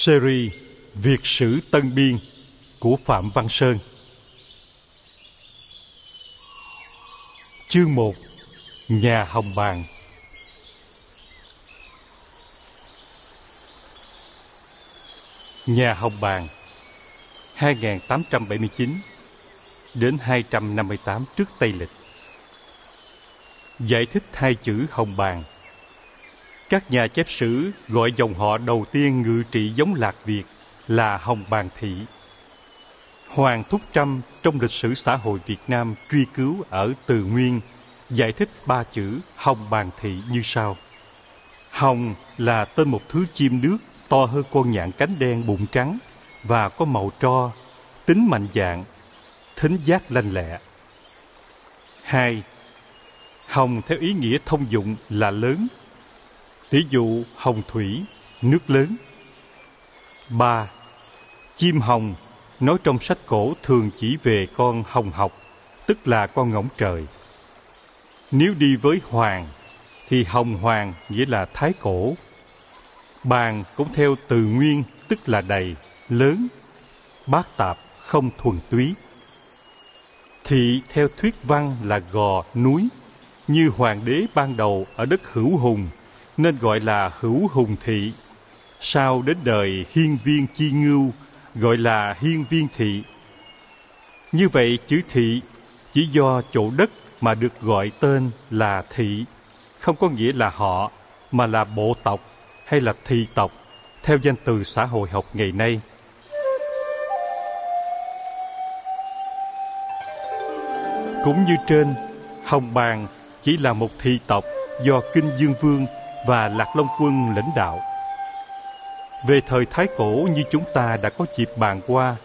Series Việt sử Tân Biên của Phạm Văn Sơn. Chương 1 Nhà Hồng Bàng Nhà Hồng Bàng 2879 đến 258 trước Tây Lịch. Giải thích hai chữ Hồng Bàng các nhà chép sử gọi dòng họ đầu tiên ngự trị giống Lạc Việt là Hồng Bàng Thị Hoàng Thúc Trâm trong lịch sử xã hội Việt Nam truy cứu ở Từ Nguyên giải thích ba chữ Hồng Bàng Thị như sau. Hồng là tên một thứ chim nước to hơn con nhạn cánh đen bụng trắng và có màu tro, tính mạnh dạng, thính giác lanh lẹ. Hai, Hồng theo ý nghĩa thông dụng là lớn. Tỷ dụ hồng thủy, nước lớn. Ba, Chim hồng nói trong sách cổ thường chỉ về con hồng học, tức là con ngỗng trời. Nếu đi với hoàng, thì hồng hoàng nghĩa là thái cổ. Bàn cũng theo từ nguyên, tức là đầy, lớn, bát tạp, không thuần túy. Thị theo thuyết văn là gò, núi, như hoàng đế ban đầu ở đất hữu hùng, nên gọi là hữu hùng thị. Sau đến đời hiên viên chi ngưu, gọi là hiên viên thị. Như vậy chữ thị chỉ do chỗ đất mà được gọi tên là thị, không có nghĩa là họ, mà là bộ tộc hay là thị tộc, theo danh từ xã hội học ngày nay. Cũng như trên, Hồng Bàng chỉ là một thị tộc do Kinh Dương Vương và Lạc Long Quân lãnh đạo. Về thời Thái Cổ như chúng ta đã có dịp bàn qua,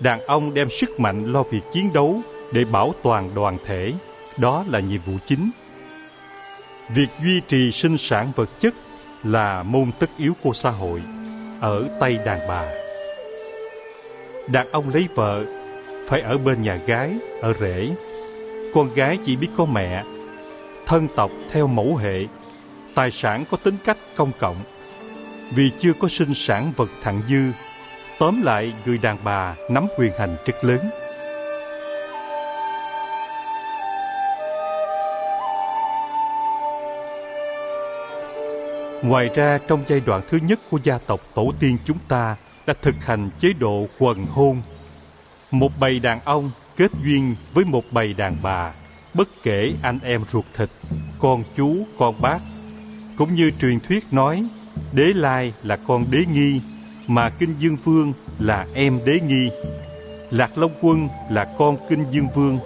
đàn ông đem sức mạnh lo việc chiến đấu để bảo toàn đoàn thể, đó là nhiệm vụ chính. Việc duy trì sinh sản vật chất là môn tất yếu của xã hội ở tay đàn bà. Đàn ông lấy vợ phải ở bên nhà gái, ở rể. Con gái chỉ biết có mẹ, thân tộc theo mẫu hệ, tài sản có tính cách công cộng vì chưa có sinh sản vật thặng dư. Tóm lại, người đàn bà nắm quyền hành rất lớn. Ngoài ra, trong giai đoạn thứ nhất của gia tộc tổ tiên chúng ta đã thực hành chế độ quần hôn. Một bầy đàn ông kết duyên với một bầy đàn bà, bất kể anh em ruột thịt, con chú, con bác. Cũng như truyền thuyết nói, Đế Lai là con đế nghi, mà Kinh Dương Vương là em đế nghi. Lạc Long Quân là con Kinh Dương Vương,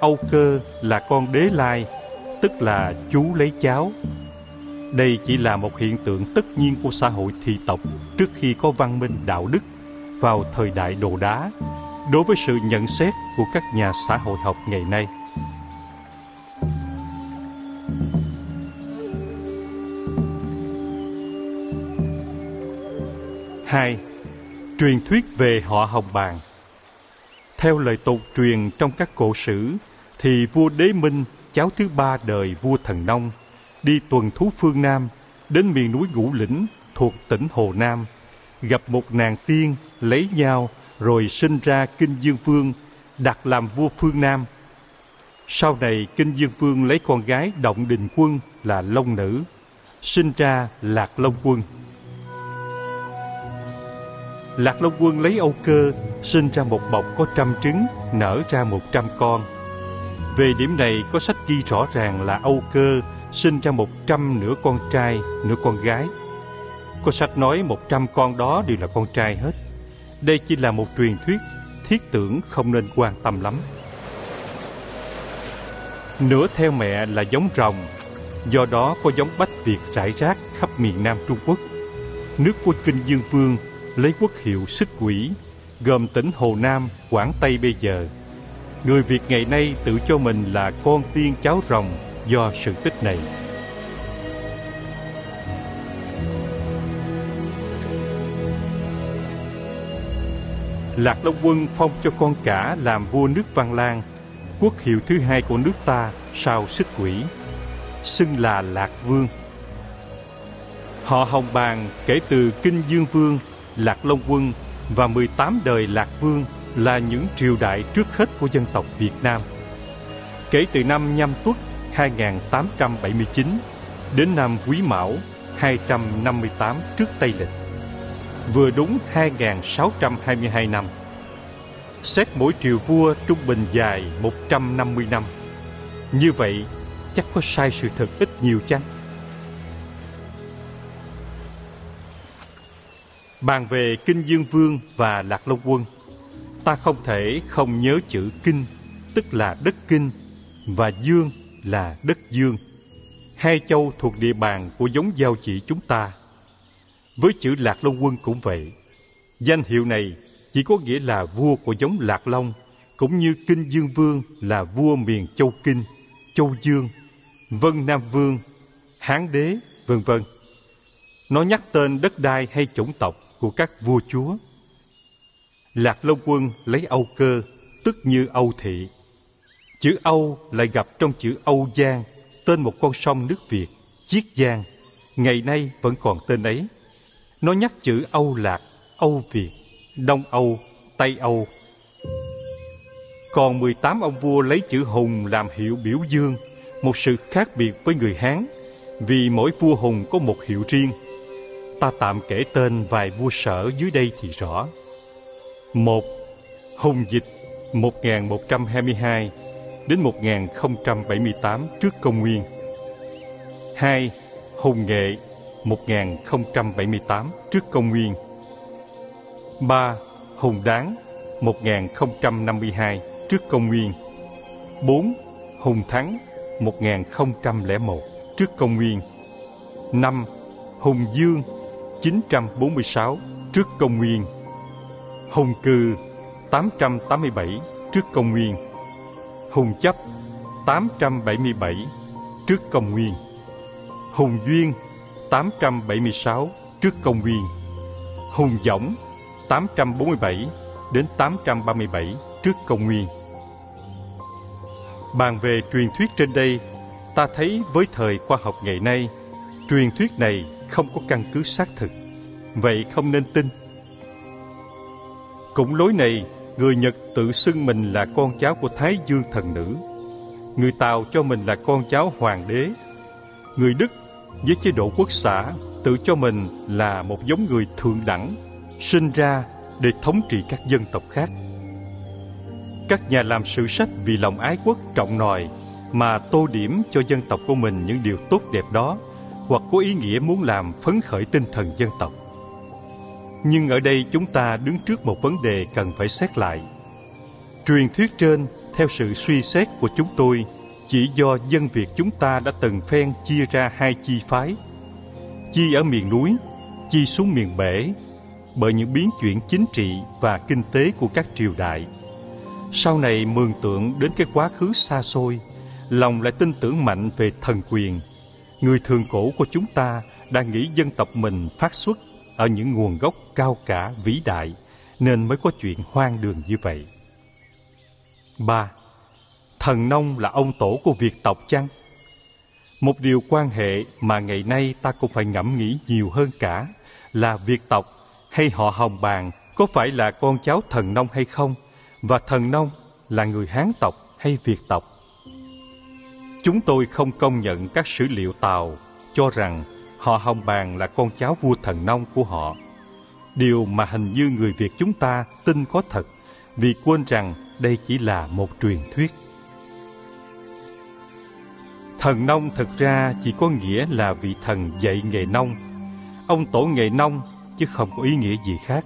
Âu Cơ là con đế Lai, tức là chú lấy cháu. Đây chỉ là một hiện tượng tất nhiên của xã hội thị tộc trước khi có văn minh đạo đức vào thời đại đồ đá, đối với sự nhận xét của các nhà xã hội học ngày nay. 2. Truyền thuyết về họ Hồng Bàng Theo lời tục truyền trong các cổ sử, thì vua Đế Minh, cháu thứ ba đời vua Thần Nông, đi tuần thú phương Nam, đến miền núi Ngũ Lĩnh thuộc tỉnh Hồ Nam, gặp một nàng tiên, lấy nhau, rồi sinh ra Kinh Dương Vương, đặt làm vua phương Nam. Sau này, Kinh Dương Vương lấy con gái Động Đình Quân là Long Nữ, sinh ra Lạc Long Quân. Lạc Long Quân lấy Âu Cơ sinh ra một bọc có trăm trứng, nở ra một trăm con. Về điểm này có sách ghi rõ ràng là Âu Cơ sinh ra một trăm nửa con trai, nửa con gái. Có sách nói một trăm con đó đều là con trai hết. Đây chỉ là một truyền thuyết, thiết tưởng không nên quan tâm lắm. Nửa theo mẹ là giống rồng, do đó có giống bách Việt rải rác khắp miền Nam Trung Quốc. Nước của Kinh Dương Vương lấy quốc hiệu sức quỷ, gồm tỉnh Hồ Nam, Quảng Tây bây giờ. Người Việt ngày nay tự cho mình là con tiên cháu rồng do sự tích này. Lạc Long Quân phong cho con cả làm vua nước Văn Lang, quốc hiệu thứ hai của nước ta sau sức quỷ, xưng là Lạc Vương. Họ Hồng Bàng kể từ Kinh Dương Vương Lạc Long Quân và 18 đời Lạc Vương là những triều đại trước hết của dân tộc Việt Nam. Kể từ năm Nhâm Tuất 2879 đến năm Quý Mão 258 trước Tây Lịch, vừa đúng 2622 năm. Xét mỗi triều vua trung bình dài 150 năm. Như vậy, chắc có sai sự thật ít nhiều chăng? Bàn về Kinh Dương Vương và Lạc Long Quân, ta không thể không nhớ chữ Kinh, tức là đất Kinh, và Dương là đất Dương. Hai châu thuộc địa bàn của giống giao chỉ chúng ta. Với chữ Lạc Long Quân cũng vậy. Danh hiệu này chỉ có nghĩa là vua của giống Lạc Long, cũng như Kinh Dương Vương là vua miền Châu Kinh, Châu Dương, Vân Nam Vương, Hán Đế, vân vân. Nó nhắc tên đất đai hay chủng tộc của các vua chúa. Lạc Long Quân lấy Âu Cơ, tức như Âu Thị. Chữ Âu lại gặp trong chữ Âu Giang, tên một con sông nước Việt, Chiết Giang. Ngày nay vẫn còn tên ấy. Nó nhắc chữ Âu Lạc, Âu Việt, Đông Âu, Tây Âu. Còn 18 ông vua lấy chữ Hùng làm hiệu biểu dương, một sự khác biệt với người Hán, vì mỗi vua Hùng có một hiệu riêng ta tạm kể tên vài vua sở dưới đây thì rõ. một, Hùng Dịch 1122 đến 1078 trước công nguyên. 2. Hùng Nghệ 1078 trước công nguyên. 3. Hùng Đáng 1052 trước công nguyên. 4. Hùng Thắng 1001 trước công nguyên. 5. Hùng Dương 946 trước công nguyên. Hùng Cư 887 trước công nguyên. Hùng Chấp 877 trước công nguyên. Hùng Duyên 876 trước công nguyên. Hùng Dõng 847 đến 837 trước công nguyên. Bàn về truyền thuyết trên đây, ta thấy với thời khoa học ngày nay, truyền thuyết này không có căn cứ xác thực. Vậy không nên tin. Cũng lối này, người nhật tự xưng mình là con cháu của thái dương thần nữ. Người tàu cho mình là con cháu hoàng đế. Người đức với chế độ quốc xã tự cho mình là một giống người thượng đẳng, sinh ra để thống trị các dân tộc khác. Các nhà làm sử sách vì lòng ái quốc trọng nòi mà tô điểm cho dân tộc của mình những điều tốt đẹp đó hoặc có ý nghĩa muốn làm phấn khởi tinh thần dân tộc. Nhưng ở đây chúng ta đứng trước một vấn đề cần phải xét lại. Truyền thuyết trên, theo sự suy xét của chúng tôi, chỉ do dân Việt chúng ta đã từng phen chia ra hai chi phái. Chi ở miền núi, chi xuống miền bể, bởi những biến chuyển chính trị và kinh tế của các triều đại. Sau này mường tượng đến cái quá khứ xa xôi, lòng lại tin tưởng mạnh về thần quyền, Người thường cổ của chúng ta đã nghĩ dân tộc mình phát xuất ở những nguồn gốc cao cả vĩ đại, nên mới có chuyện hoang đường như vậy. 3. Thần nông là ông tổ của Việt tộc chăng? Một điều quan hệ mà ngày nay ta cũng phải ngẫm nghĩ nhiều hơn cả là Việt tộc hay họ Hồng Bàng có phải là con cháu thần nông hay không và thần nông là người Hán tộc hay Việt tộc. Chúng tôi không công nhận các sử liệu Tàu cho rằng họ Hồng Bàng là con cháu vua thần nông của họ. Điều mà hình như người Việt chúng ta tin có thật, vì quên rằng đây chỉ là một truyền thuyết. Thần nông thực ra chỉ có nghĩa là vị thần dạy nghề nông. Ông tổ nghề nông, chứ không có ý nghĩa gì khác.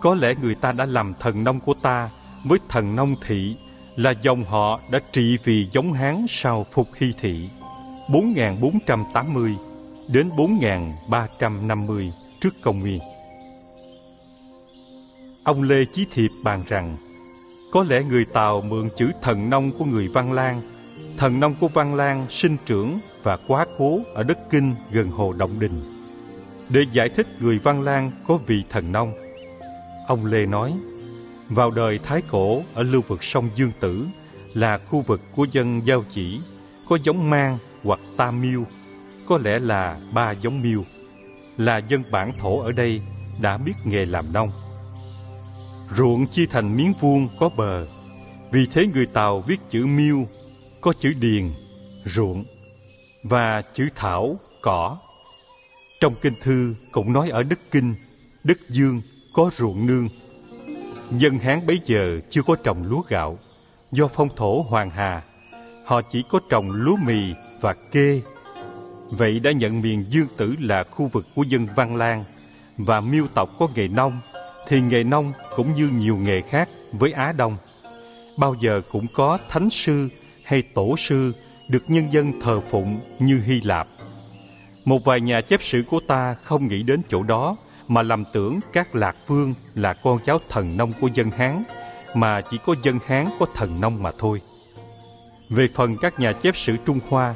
Có lẽ người ta đã làm thần nông của ta với thần nông thị là dòng họ đã trị vì giống Hán sau Phục Hy Thị 4480 đến 4350 trước công nguyên. Ông Lê Chí Thiệp bàn rằng có lẽ người Tàu mượn chữ thần nông của người Văn Lang. Thần nông của Văn Lang sinh trưởng và quá cố ở đất Kinh gần hồ Động Đình. Để giải thích người Văn Lang có vị thần nông, ông Lê nói vào đời Thái Cổ ở lưu vực sông Dương Tử là khu vực của dân Giao Chỉ, có giống mang hoặc tam miêu, có lẽ là ba giống miêu. Là dân bản thổ ở đây đã biết nghề làm nông. Ruộng chia thành miếng vuông có bờ, vì thế người Tàu viết chữ miêu, có chữ điền, ruộng, và chữ thảo, cỏ. Trong kinh thư cũng nói ở đất Kinh, đất Dương có ruộng nương. Dân Hán bấy giờ chưa có trồng lúa gạo, do phong thổ Hoàng Hà, họ chỉ có trồng lúa mì và kê. Vậy đã nhận miền Dương Tử là khu vực của dân Văn Lang và miêu tộc có nghề nông, thì nghề nông cũng như nhiều nghề khác với Á Đông. Bao giờ cũng có thánh sư hay tổ sư được nhân dân thờ phụng như Hy Lạp. Một vài nhà chép sử của ta không nghĩ đến chỗ đó mà lầm tưởng các lạc vương là con cháu thần nông của dân Hán, mà chỉ có dân Hán có thần nông mà thôi. Về phần các nhà chép sử Trung Hoa,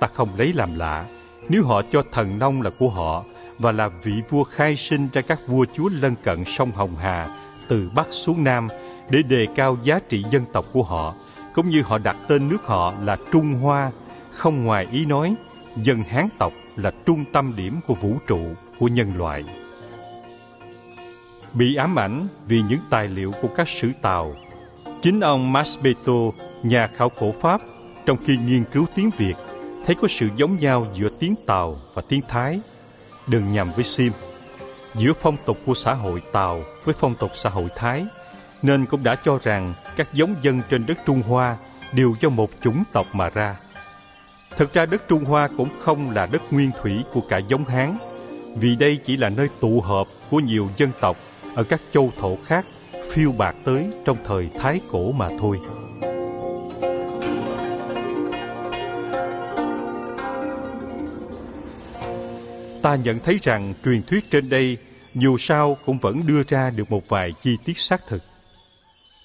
ta không lấy làm lạ nếu họ cho thần nông là của họ và là vị vua khai sinh ra các vua chúa lân cận sông Hồng Hà từ Bắc xuống Nam để đề cao giá trị dân tộc của họ, cũng như họ đặt tên nước họ là Trung Hoa, không ngoài ý nói dân Hán tộc là trung tâm điểm của vũ trụ của nhân loại. Bị ám ảnh vì những tài liệu của các sử Tàu, chính ông Masbeto, nhà khảo cổ Pháp, trong khi nghiên cứu tiếng Việt, thấy có sự giống nhau giữa tiếng Tàu và tiếng Thái. Đừng nhầm với Sim. Giữa phong tục của xã hội Tàu với phong tục xã hội Thái, nên cũng đã cho rằng các giống dân trên đất Trung Hoa đều do một chủng tộc mà ra. Thực ra đất Trung Hoa cũng không là đất nguyên thủy của cả giống Hán, vì đây chỉ là nơi tụ hợp của nhiều dân tộc ở các châu thổ khác phiêu bạc tới trong thời Thái cổ mà thôi. Ta nhận thấy rằng truyền thuyết trên đây dù sao cũng vẫn đưa ra được một vài chi tiết xác thực.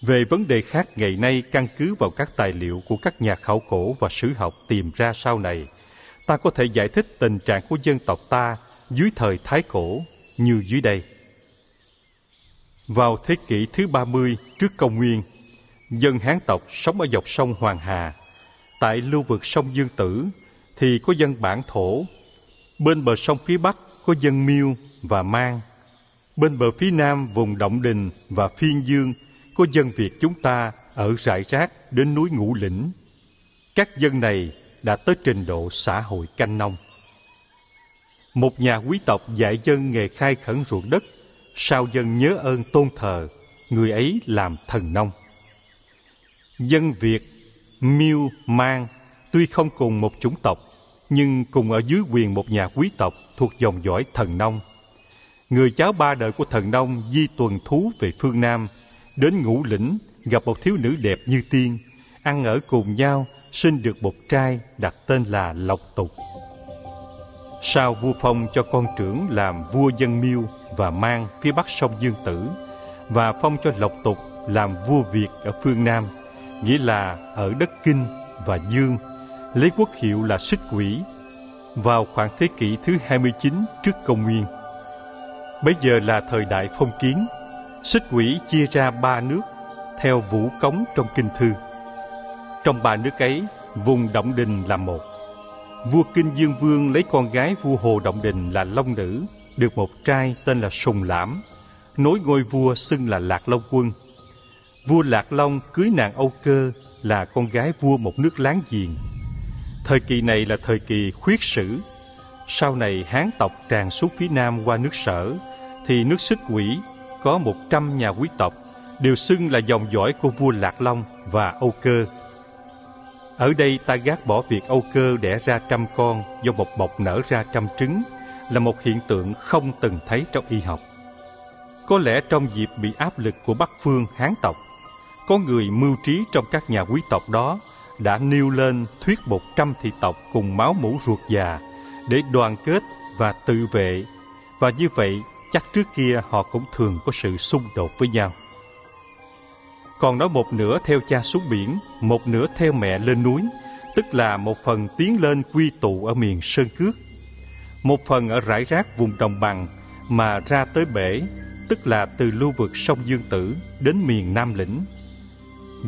Về vấn đề khác ngày nay căn cứ vào các tài liệu của các nhà khảo cổ và sử học tìm ra sau này, ta có thể giải thích tình trạng của dân tộc ta dưới thời Thái Cổ như dưới đây. Vào thế kỷ thứ 30 trước công nguyên, dân Hán tộc sống ở dọc sông Hoàng Hà. Tại lưu vực sông Dương Tử thì có dân bản thổ. Bên bờ sông phía Bắc có dân Miêu và Mang. Bên bờ phía Nam vùng Động Đình và Phiên Dương có dân Việt chúng ta ở rải rác đến núi Ngũ Lĩnh. Các dân này đã tới trình độ xã hội canh nông. Một nhà quý tộc dạy dân nghề khai khẩn ruộng đất, sao dân nhớ ơn tôn thờ, người ấy làm thần nông. Dân Việt, Miêu, Mang tuy không cùng một chủng tộc, nhưng cùng ở dưới quyền một nhà quý tộc thuộc dòng dõi thần nông. Người cháu ba đời của thần nông di tuần thú về phương Nam – đến ngũ lĩnh gặp một thiếu nữ đẹp như tiên, ăn ở cùng nhau, sinh được một trai đặt tên là Lộc Tục. Sau vua phong cho con trưởng làm vua dân miêu và mang phía bắc sông Dương Tử và phong cho Lộc Tục làm vua Việt ở phương Nam, nghĩa là ở đất Kinh và Dương, lấy quốc hiệu là Xích Quỷ vào khoảng thế kỷ thứ 29 trước công nguyên. Bây giờ là thời đại phong kiến Xích quỷ chia ra ba nước theo vũ cống trong kinh thư. Trong ba nước ấy, vùng Động Đình là một. Vua Kinh Dương Vương lấy con gái vua Hồ Động Đình là Long Nữ, được một trai tên là Sùng Lãm, nối ngôi vua xưng là Lạc Long Quân. Vua Lạc Long cưới nàng Âu Cơ là con gái vua một nước láng giềng. Thời kỳ này là thời kỳ khuyết sử. Sau này Hán tộc tràn xuống phía Nam qua nước Sở, thì nước Xích Quỷ có một trăm nhà quý tộc đều xưng là dòng dõi của vua Lạc Long và Âu Cơ. Ở đây ta gác bỏ việc Âu Cơ đẻ ra trăm con do một bọc nở ra trăm trứng là một hiện tượng không từng thấy trong y học. Có lẽ trong dịp bị áp lực của Bắc Phương Hán tộc, có người mưu trí trong các nhà quý tộc đó đã nêu lên thuyết một trăm thị tộc cùng máu mũ ruột già để đoàn kết và tự vệ và như vậy chắc trước kia họ cũng thường có sự xung đột với nhau. Còn nói một nửa theo cha xuống biển, một nửa theo mẹ lên núi, tức là một phần tiến lên quy tụ ở miền Sơn Cước, một phần ở rải rác vùng đồng bằng mà ra tới bể, tức là từ lưu vực sông Dương Tử đến miền Nam Lĩnh.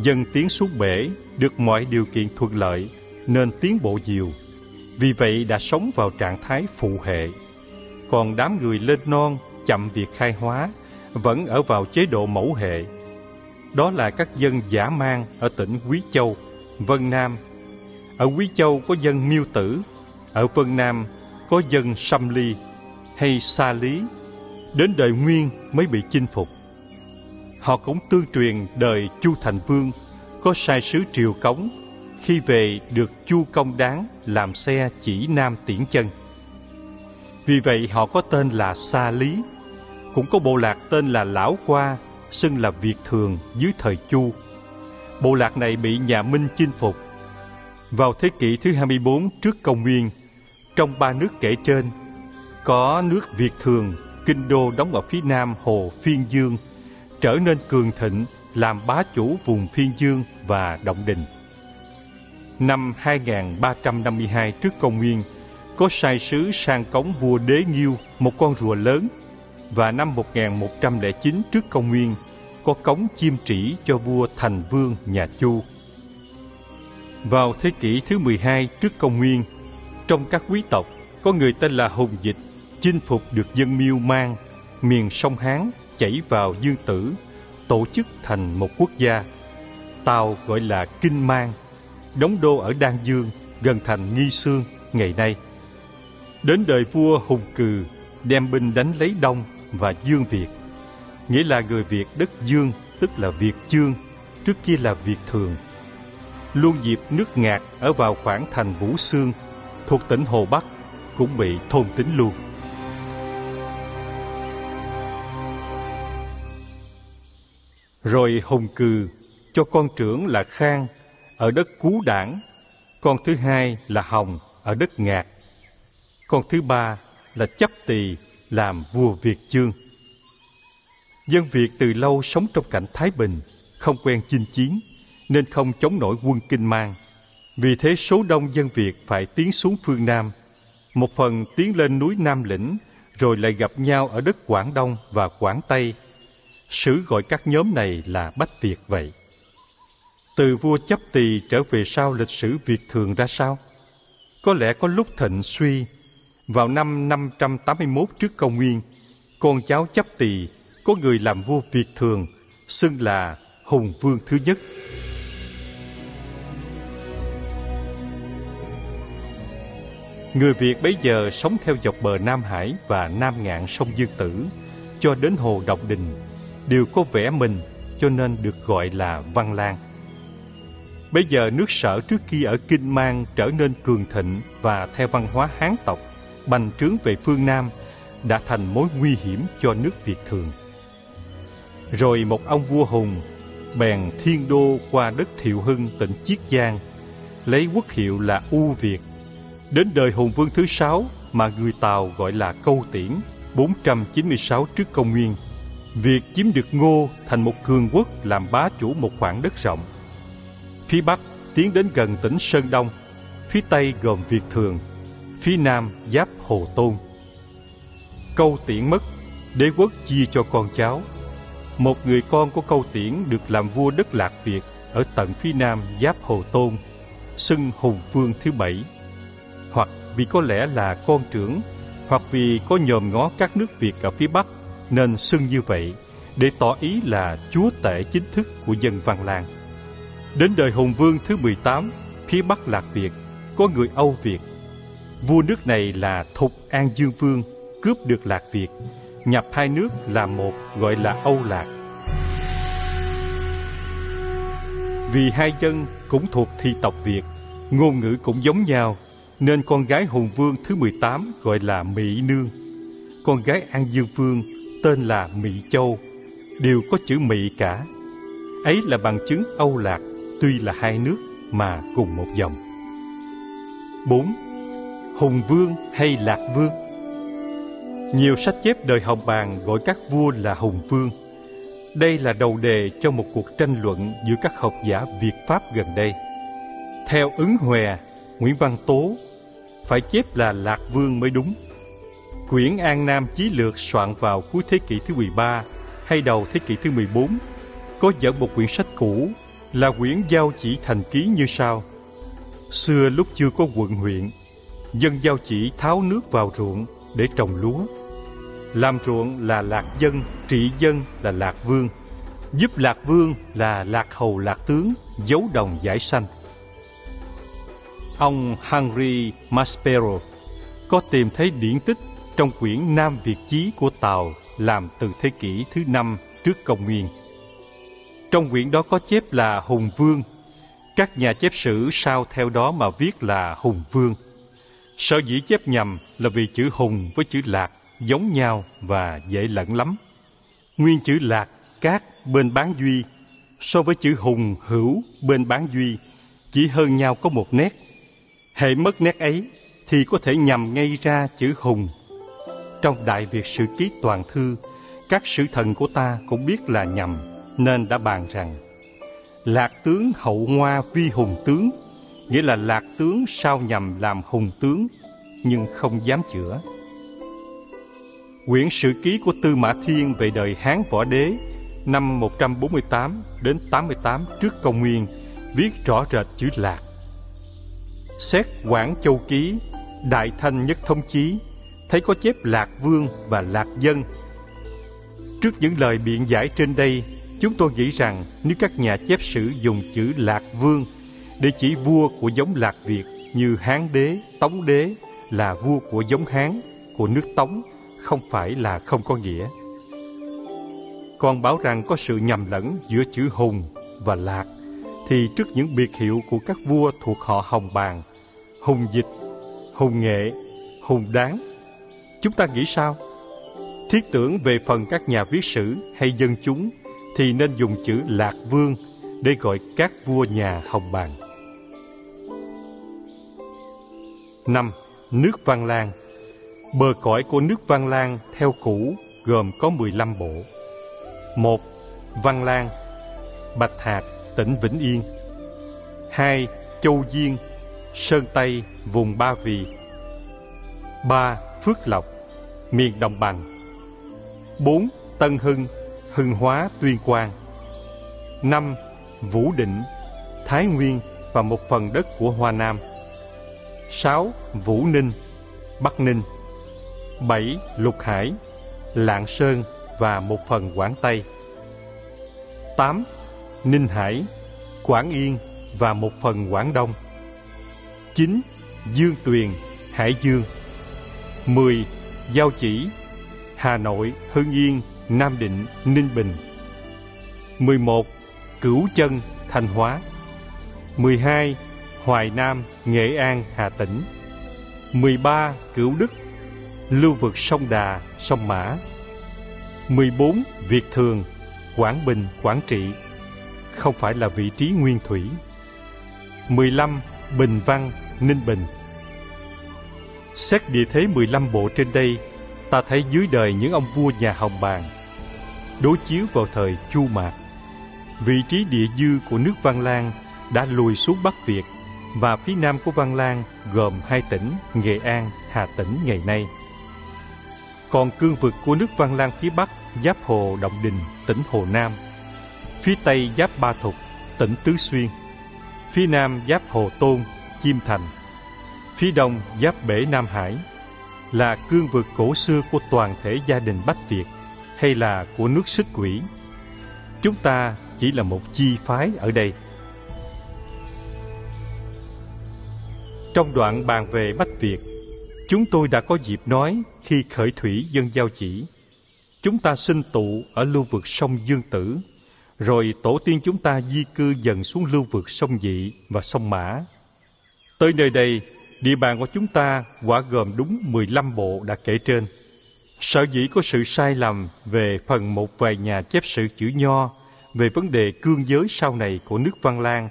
Dân tiến xuống bể được mọi điều kiện thuận lợi nên tiến bộ nhiều, vì vậy đã sống vào trạng thái phụ hệ. Còn đám người lên non chậm việc khai hóa, vẫn ở vào chế độ mẫu hệ. Đó là các dân giả mang ở tỉnh Quý Châu, Vân Nam. Ở Quý Châu có dân Miêu Tử, ở Vân Nam có dân Sâm Ly hay Sa Lý. Đến đời Nguyên mới bị chinh phục. Họ cũng tương truyền đời Chu Thành Vương có sai sứ triều cống khi về được Chu Công Đáng làm xe chỉ nam tiễn chân. Vì vậy họ có tên là Sa Lý, cũng có bộ lạc tên là Lão Qua, xưng là Việt Thường dưới thời Chu. Bộ lạc này bị nhà Minh chinh phục. Vào thế kỷ thứ 24 trước công nguyên, trong ba nước kể trên, có nước Việt Thường, kinh đô đóng ở phía nam hồ Phiên Dương, trở nên cường thịnh làm bá chủ vùng Phiên Dương và Động Đình. Năm 2352 trước công nguyên, có sai sứ sang cống vua Đế Nghiêu một con rùa lớn và năm 1109 trước công nguyên có cống chiêm trĩ cho vua Thành Vương nhà Chu. Vào thế kỷ thứ 12 trước công nguyên, trong các quý tộc có người tên là Hùng Dịch chinh phục được dân Miêu Mang, miền sông Hán chảy vào Dương Tử, tổ chức thành một quốc gia. Tàu gọi là Kinh Mang, đóng đô ở Đan Dương, gần thành Nghi Sương ngày nay. Đến đời vua Hùng Cừ đem binh đánh lấy Đông và Dương Việt, nghĩa là người Việt đất Dương, tức là Việt Chương, trước kia là Việt Thường. Luôn dịp nước ngạt ở vào khoảng thành Vũ Sương, thuộc tỉnh Hồ Bắc, cũng bị thôn tính luôn. Rồi Hùng Cừ cho con trưởng là Khang ở đất Cú Đảng, con thứ hai là Hồng ở đất Ngạc, con thứ ba là Chấp Tỳ làm vua Việt Chương. Dân Việt từ lâu sống trong cảnh thái bình, không quen chinh chiến, nên không chống nổi quân Kinh Mang. Vì thế số đông dân Việt phải tiến xuống phương Nam, một phần tiến lên núi Nam Lĩnh, rồi lại gặp nhau ở đất Quảng Đông và Quảng Tây. Sử gọi các nhóm này là Bách Việt vậy. Từ vua chấp tỳ trở về sau lịch sử Việt thường ra sao? Có lẽ có lúc thịnh suy, vào năm 581 trước công nguyên, con cháu chấp tỳ có người làm vua Việt thường, xưng là Hùng Vương thứ nhất. Người Việt bấy giờ sống theo dọc bờ Nam Hải và Nam ngạn sông Dương Tử cho đến hồ Độc Đình đều có vẻ mình cho nên được gọi là Văn Lang. Bây giờ nước sở trước kia ở Kinh Mang trở nên cường thịnh và theo văn hóa Hán tộc, bành trướng về phương Nam đã thành mối nguy hiểm cho nước Việt thường. Rồi một ông vua hùng bèn thiên đô qua đất Thiệu Hưng tỉnh Chiết Giang, lấy quốc hiệu là U Việt. Đến đời Hùng Vương thứ sáu mà người Tàu gọi là Câu Tiễn 496 trước công nguyên. Việt chiếm được Ngô thành một cường quốc làm bá chủ một khoảng đất rộng. Phía Bắc tiến đến gần tỉnh Sơn Đông, phía Tây gồm Việt Thường, phía Nam giáp Hồ Tôn. Câu Tiễn mất, đế quốc chia cho con cháu. Một người con của Câu Tiễn được làm vua đất Lạc Việt ở tận phía Nam giáp Hồ Tôn, xưng Hùng Vương thứ bảy. Hoặc vì có lẽ là con trưởng, hoặc vì có nhòm ngó các nước Việt ở phía Bắc nên xưng như vậy để tỏ ý là chúa tể chính thức của dân Văn Lang. Đến đời Hùng Vương thứ 18, phía Bắc Lạc Việt, có người Âu Việt. Vua nước này là Thục An Dương Vương, cướp được Lạc Việt, nhập hai nước làm một gọi là Âu Lạc. Vì hai dân cũng thuộc thi tộc Việt, ngôn ngữ cũng giống nhau, nên con gái Hùng Vương thứ 18 gọi là Mỹ Nương. Con gái An Dương Vương tên là Mỹ Châu, đều có chữ Mỹ cả. Ấy là bằng chứng Âu Lạc tuy là hai nước mà cùng một dòng. 4. Hùng Vương hay Lạc Vương Nhiều sách chép đời Hồng Bàng gọi các vua là Hùng Vương. Đây là đầu đề cho một cuộc tranh luận giữa các học giả Việt Pháp gần đây. Theo ứng Hòe, Nguyễn Văn Tố, phải chép là Lạc Vương mới đúng. Quyển An Nam Chí Lược soạn vào cuối thế kỷ thứ 13 hay đầu thế kỷ thứ 14 có dẫn một quyển sách cũ là quyển giao chỉ thành ký như sau. Xưa lúc chưa có quận huyện, dân giao chỉ tháo nước vào ruộng để trồng lúa. Làm ruộng là lạc dân, trị dân là lạc vương. Giúp lạc vương là lạc hầu lạc tướng, giấu đồng giải sanh. Ông Henry Maspero có tìm thấy điển tích trong quyển Nam Việt Chí của Tàu làm từ thế kỷ thứ năm trước công nguyên. Trong quyển đó có chép là Hùng Vương. Các nhà chép sử sao theo đó mà viết là Hùng Vương. Sở dĩ chép nhầm là vì chữ Hùng với chữ Lạc giống nhau và dễ lẫn lắm. Nguyên chữ Lạc, Cát bên bán Duy so với chữ Hùng, Hữu bên bán Duy chỉ hơn nhau có một nét. Hệ mất nét ấy thì có thể nhầm ngay ra chữ Hùng. Trong Đại Việt Sử Ký Toàn Thư, các sử thần của ta cũng biết là nhầm nên đã bàn rằng Lạc tướng hậu ngoa vi hùng tướng Nghĩa là lạc tướng sao nhằm làm hùng tướng Nhưng không dám chữa Quyển sử ký của Tư Mã Thiên về đời Hán Võ Đế năm 148 đến 88 trước công nguyên viết rõ rệt chữ lạc. Xét Quảng Châu Ký, Đại Thanh Nhất Thông Chí thấy có chép Lạc Vương và Lạc Dân. Trước những lời biện giải trên đây, chúng tôi nghĩ rằng nếu các nhà chép sử dùng chữ Lạc Vương để chỉ vua của giống Lạc Việt như Hán Đế, Tống Đế là vua của giống Hán, của nước Tống, không phải là không có nghĩa. Còn bảo rằng có sự nhầm lẫn giữa chữ Hùng và Lạc, thì trước những biệt hiệu của các vua thuộc họ Hồng Bàng, Hùng Dịch, Hùng Nghệ, Hùng Đáng, chúng ta nghĩ sao? Thiết tưởng về phần các nhà viết sử hay dân chúng thì nên dùng chữ Lạc Vương để gọi các vua nhà Hồng Bàng. 5. Nước Văn Lang Bờ cõi của nước Văn Lang theo cũ gồm có 15 bộ. 1. Văn Lang Bạch Hạc, tỉnh Vĩnh Yên 2. Châu Diên, Sơn Tây, vùng Ba Vì 3. Phước Lộc, miền Đồng Bằng 4. Tân Hưng, Hưng Hóa, Tuyên Quang 5. Vũ Định, Thái Nguyên và một phần đất của Hoa Nam 6. Vũ Ninh, Bắc Ninh 7. Lục Hải, Lạng Sơn và một phần Quảng Tây 8. Ninh Hải, Quảng Yên và một phần Quảng Đông 9. Dương Tuyền, Hải Dương 10. Giao Chỉ, Hà Nội, Hưng Yên, Nam Định, Ninh Bình 11. Cửu Chân, Thanh Hóa 12. Hoài Nam, Nghệ An, Hà Tĩnh 13. Cửu Đức, lưu vực sông Đà, sông Mã 14. Việt Thường, Quảng Bình, Quảng Trị Không phải là vị trí nguyên thủy 15. Bình Văn, Ninh Bình Xét địa thế 15 bộ trên đây Ta thấy dưới đời những ông vua nhà Hồng Bàng Đối chiếu vào thời Chu Mạc Vị trí địa dư của nước Văn Lang đã lùi xuống Bắc Việt và phía nam của Văn Lang gồm hai tỉnh Nghệ An, Hà Tĩnh ngày nay. Còn cương vực của nước Văn Lang phía Bắc giáp hồ Động Đình, tỉnh Hồ Nam. Phía Tây giáp Ba Thục, tỉnh Tứ Xuyên. Phía Nam giáp Hồ Tôn, Chiêm Thành. Phía Đông giáp Bể Nam Hải là cương vực cổ xưa của toàn thể gia đình Bách Việt hay là của nước xích quỷ. Chúng ta chỉ là một chi phái ở đây. Trong đoạn bàn về Bách Việt, chúng tôi đã có dịp nói khi khởi thủy dân giao chỉ. Chúng ta sinh tụ ở lưu vực sông Dương Tử, rồi tổ tiên chúng ta di cư dần xuống lưu vực sông Dị và sông Mã. Tới nơi đây, địa bàn của chúng ta quả gồm đúng 15 bộ đã kể trên. Sở dĩ có sự sai lầm về phần một vài nhà chép sử chữ nho về vấn đề cương giới sau này của nước Văn Lang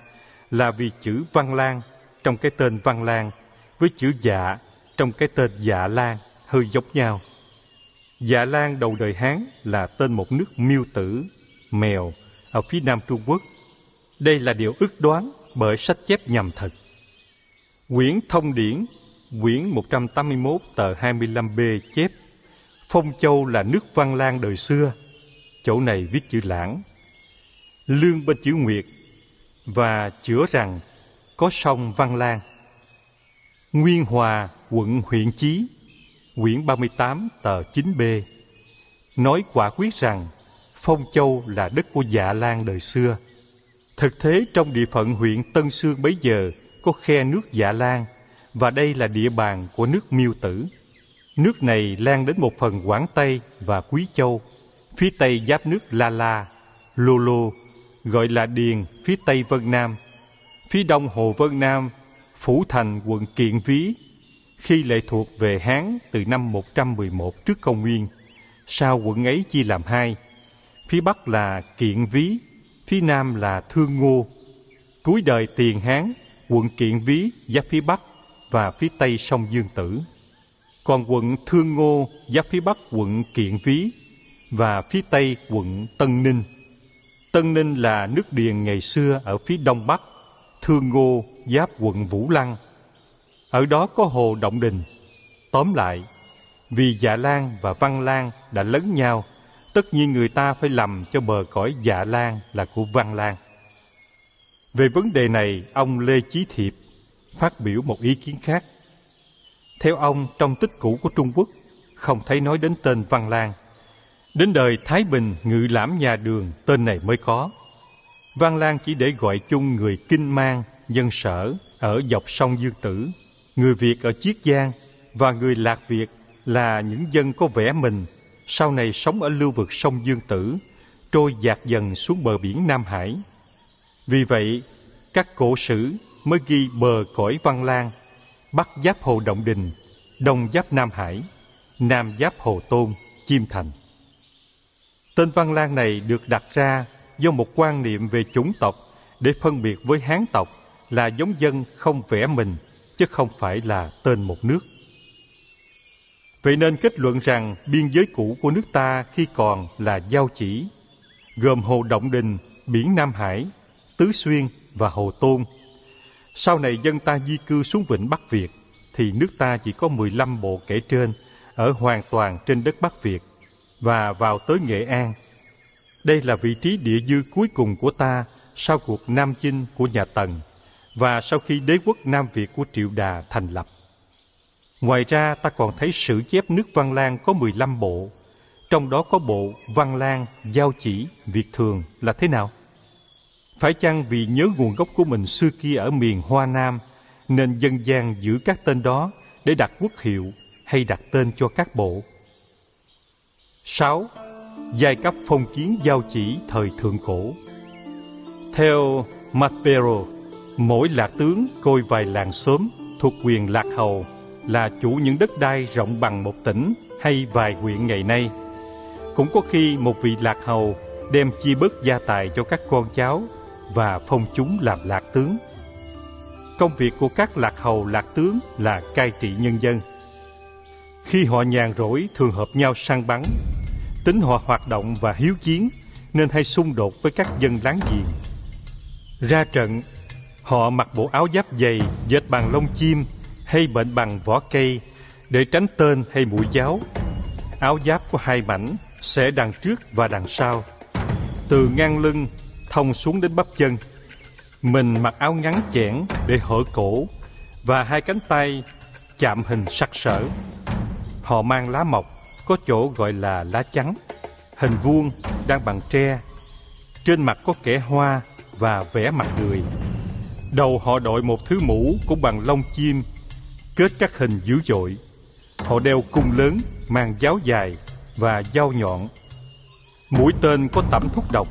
là vì chữ Văn Lang trong cái tên Văn lan với chữ Dạ trong cái tên Dạ Lan hơi giống nhau. Dạ Lan đầu đời Hán là tên một nước miêu tử, mèo ở phía nam Trung Quốc. Đây là điều ước đoán bởi sách chép nhầm thật. Quyển Thông Điển, quyển 181 tờ 25B chép Phong Châu là nước Văn lan đời xưa. Chỗ này viết chữ lãng. Lương bên chữ Nguyệt và chữa rằng có sông Văn Lang. Nguyên Hòa, quận huyện Chí, quyển 38 tờ 9B, nói quả quyết rằng Phong Châu là đất của Dạ Lan đời xưa. Thực thế trong địa phận huyện Tân Sương bấy giờ có khe nước Dạ Lan và đây là địa bàn của nước Miêu Tử. Nước này lan đến một phần Quảng Tây và Quý Châu, phía tây giáp nước La La, Lô Lô, gọi là Điền, phía tây Vân Nam, phía đông Hồ Vân Nam, Phủ Thành quận Kiện Ví, khi lệ thuộc về Hán từ năm 111 trước công nguyên. Sau quận ấy chia làm hai, phía bắc là Kiện Ví, phía nam là Thương Ngô. Cuối đời Tiền Hán, quận Kiện Ví giáp phía bắc và phía tây sông Dương Tử. Còn quận Thương Ngô giáp phía bắc quận Kiện Ví và phía tây quận Tân Ninh. Tân Ninh là nước điền ngày xưa ở phía đông bắc, Thương Ngô giáp quận Vũ Lăng. Ở đó có hồ Động Đình. Tóm lại, vì Dạ Lan và Văn Lan đã lấn nhau, tất nhiên người ta phải lầm cho bờ cõi Dạ Lan là của Văn Lan. Về vấn đề này, ông Lê Chí Thiệp phát biểu một ý kiến khác. Theo ông, trong tích cũ của Trung Quốc, không thấy nói đến tên Văn Lan. Đến đời Thái Bình ngự lãm nhà đường, tên này mới có. Văn Lang chỉ để gọi chung người Kinh Mang, dân sở ở dọc sông Dương Tử, người Việt ở Chiết Giang và người Lạc Việt là những dân có vẻ mình sau này sống ở lưu vực sông Dương Tử, trôi dạt dần xuống bờ biển Nam Hải. Vì vậy, các cổ sử mới ghi bờ cõi Văn Lang, bắc giáp Hồ Động Đình, đông giáp Nam Hải, nam giáp Hồ Tôn, Chiêm Thành. Tên Văn Lang này được đặt ra do một quan niệm về chủng tộc để phân biệt với Hán tộc là giống dân không vẽ mình chứ không phải là tên một nước. Vậy nên kết luận rằng biên giới cũ của nước ta khi còn là giao chỉ, gồm Hồ Động Đình, biển Nam Hải, Tứ Xuyên và Hồ Tôn. Sau này dân ta di cư xuống Vịnh Bắc Việt, thì nước ta chỉ có 15 bộ kể trên ở hoàn toàn trên đất Bắc Việt và vào tới Nghệ An. Đây là vị trí địa dư cuối cùng của ta sau cuộc Nam Chinh của nhà Tần và sau khi đế quốc Nam Việt của Triệu Đà thành lập. Ngoài ra ta còn thấy sử chép nước Văn Lang có 15 bộ, trong đó có bộ Văn Lang, Giao Chỉ, Việt Thường là thế nào? Phải chăng vì nhớ nguồn gốc của mình xưa kia ở miền Hoa Nam nên dân gian giữ các tên đó để đặt quốc hiệu hay đặt tên cho các bộ? 6. Giai cấp phong kiến giao chỉ thời thượng cổ Theo Matbero mỗi lạc tướng coi vài làng xóm thuộc quyền lạc hầu là chủ những đất đai rộng bằng một tỉnh hay vài huyện ngày nay. Cũng có khi một vị lạc hầu đem chia bớt gia tài cho các con cháu và phong chúng làm lạc tướng. Công việc của các lạc hầu lạc tướng là cai trị nhân dân. Khi họ nhàn rỗi thường hợp nhau săn bắn, tính họ hoạt động và hiếu chiến nên hay xung đột với các dân láng giềng. Ra trận, họ mặc bộ áo giáp dày dệt bằng lông chim hay bệnh bằng vỏ cây để tránh tên hay mũi giáo. Áo giáp có hai mảnh, sẽ đằng trước và đằng sau. Từ ngang lưng thông xuống đến bắp chân. Mình mặc áo ngắn chẽn để hở cổ và hai cánh tay chạm hình sặc sỡ. Họ mang lá mộc, có chỗ gọi là lá trắng, hình vuông đang bằng tre. Trên mặt có kẻ hoa và vẽ mặt người. Đầu họ đội một thứ mũ cũng bằng lông chim kết các hình dữ dội. Họ đeo cung lớn, mang giáo dài và dao nhọn. Mũi tên có tẩm thuốc độc,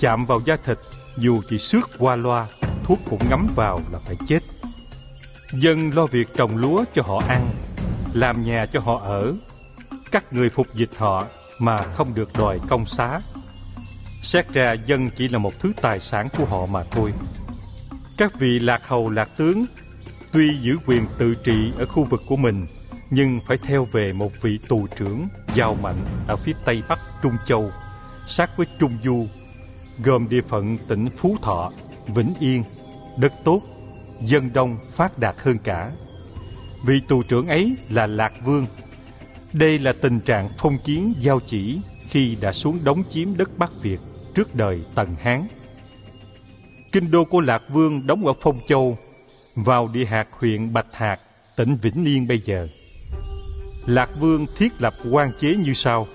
chạm vào da thịt dù chỉ xước qua loa, thuốc cũng ngấm vào là phải chết. Dân lo việc trồng lúa cho họ ăn, làm nhà cho họ ở, các người phục dịch họ mà không được đòi công xá. Xét ra dân chỉ là một thứ tài sản của họ mà thôi. Các vị lạc hầu lạc tướng Tuy giữ quyền tự trị ở khu vực của mình, nhưng phải theo về một vị tù trưởng giàu mạnh ở phía tây bắc Trung Châu, sát với Trung Du, gồm địa phận tỉnh Phú Thọ, Vĩnh Yên, đất tốt, dân đông phát đạt hơn cả. Vị tù trưởng ấy là Lạc Vương. Đây là tình trạng phong kiến giao chỉ khi đã xuống đóng chiếm đất Bắc Việt trước đời Tần Hán. Kinh đô của Lạc Vương đóng ở Phong Châu vào địa hạt huyện Bạch Hạc, tỉnh Vĩnh Yên bây giờ. Lạc Vương thiết lập quan chế như sau.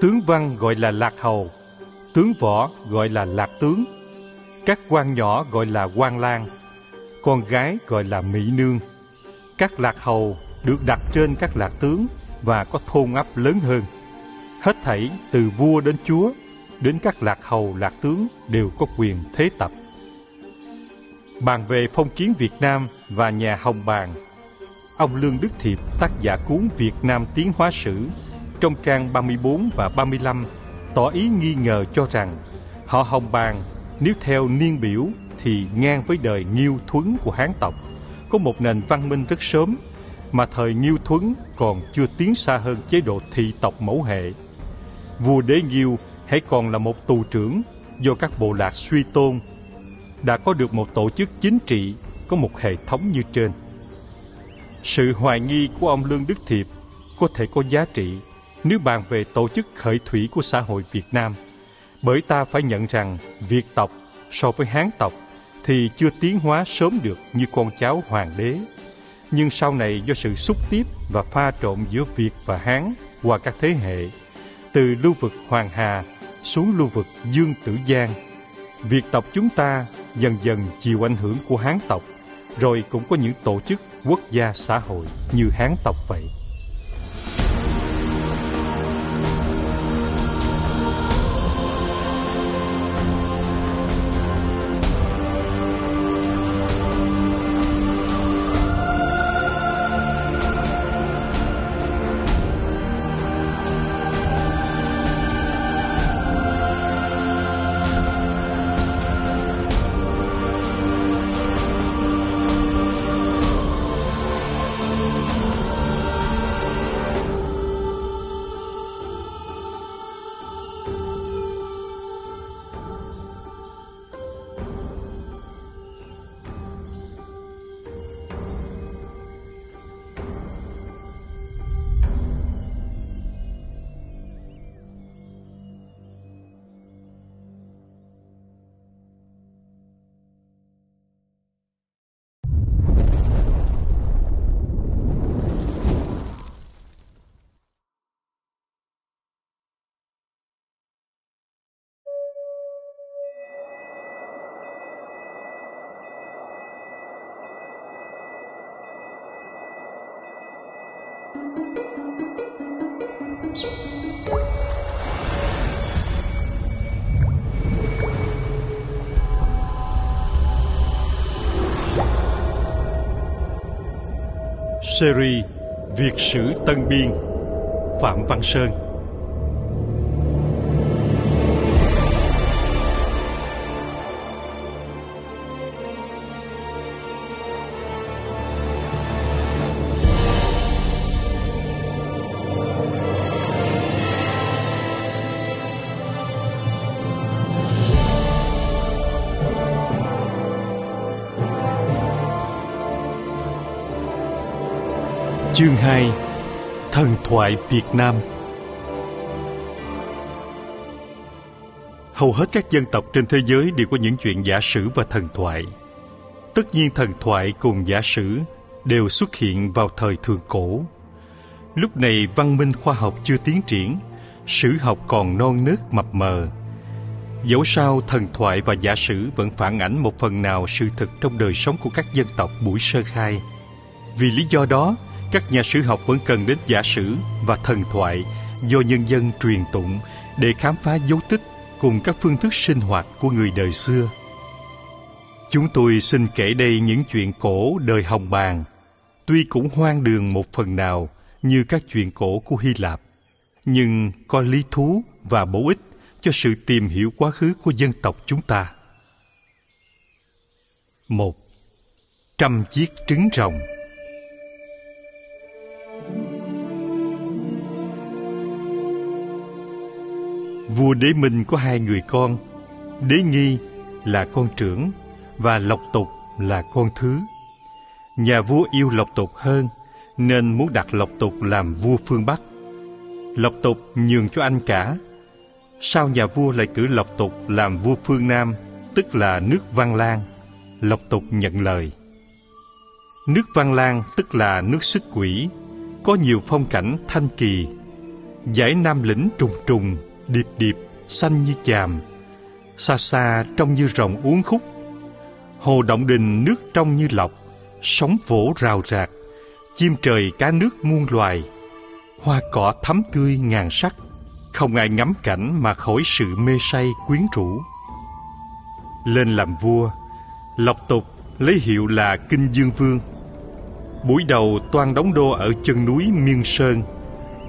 Tướng văn gọi là lạc hầu, tướng võ gọi là lạc tướng, các quan nhỏ gọi là quan lang, con gái gọi là mỹ nương. Các lạc hầu được đặt trên các lạc tướng và có thôn ấp lớn hơn. Hết thảy từ vua đến chúa đến các lạc hầu lạc tướng đều có quyền thế tập. Bàn về phong kiến Việt Nam và nhà Hồng Bàng, ông Lương Đức Thiệp tác giả cuốn Việt Nam tiến hóa sử trong trang 34 và 35 tỏ ý nghi ngờ cho rằng họ Hồng Bàng nếu theo niên biểu thì ngang với đời Nghiêu Thuấn của Hán tộc, có một nền văn minh rất sớm mà thời Nghiêu Thuấn còn chưa tiến xa hơn chế độ thị tộc mẫu hệ. Vua Đế Nghiêu hãy còn là một tù trưởng do các bộ lạc suy tôn đã có được một tổ chức chính trị có một hệ thống như trên. Sự hoài nghi của ông Lương Đức Thiệp có thể có giá trị nếu bàn về tổ chức khởi thủy của xã hội Việt Nam, bởi ta phải nhận rằng Việt tộc so với Hán tộc thì chưa tiến hóa sớm được như con cháu hoàng đế. Nhưng sau này do sự xúc tiếp và pha trộn giữa Việt và Hán qua các thế hệ, từ lưu vực Hoàng Hà xuống lưu vực Dương Tử Giang, Việt tộc chúng ta dần dần chịu ảnh hưởng của Hán tộc, rồi cũng có những tổ chức quốc gia xã hội như Hán tộc vậy. Series Việt sử Tân Biên Phạm Văn Sơn. Thoại Việt Nam Hầu hết các dân tộc trên thế giới đều có những chuyện giả sử và thần thoại. Tất nhiên thần thoại cùng giả sử đều xuất hiện vào thời thượng cổ. Lúc này văn minh khoa học chưa tiến triển, sử học còn non nớt mập mờ. Dẫu sao thần thoại và giả sử vẫn phản ảnh một phần nào sự thực trong đời sống của các dân tộc buổi sơ khai. Vì lý do đó, các nhà sử học vẫn cần đến giả sử và thần thoại do nhân dân truyền tụng để khám phá dấu tích cùng các phương thức sinh hoạt của người đời xưa. Chúng tôi xin kể đây những chuyện cổ đời Hồng Bàng, tuy cũng hoang đường một phần nào như các chuyện cổ của Hy Lạp, nhưng có lý thú và bổ ích cho sự tìm hiểu quá khứ của dân tộc chúng ta. Một Trăm chiếc trứng rồng Vua Đế Minh có hai người con, Đế Nghi là con trưởng và Lộc Tục là con thứ. Nhà vua yêu Lộc Tục hơn nên muốn đặt Lộc Tục làm vua phương Bắc. Lộc Tục nhường cho anh cả. Sau nhà vua lại cử Lộc Tục làm vua phương Nam, tức là nước Văn Lang. Lộc Tục nhận lời. Nước Văn Lang tức là nước xích quỷ, có nhiều phong cảnh thanh kỳ. giải Nam lĩnh trùng trùng, điệp điệp, xanh như chàm. Xa xa trông như rồng uốn khúc. Hồ Động Đình nước trong như lọc, sóng vỗ rào rạc, chim trời cá nước muôn loài. Hoa cỏ thắm tươi ngàn sắc, không ai ngắm cảnh mà khỏi sự mê say quyến rũ. Lên làm vua, Lộc Tục lấy hiệu là Kinh Dương Vương. Buổi đầu toan đóng đô ở chân núi Miên Sơn,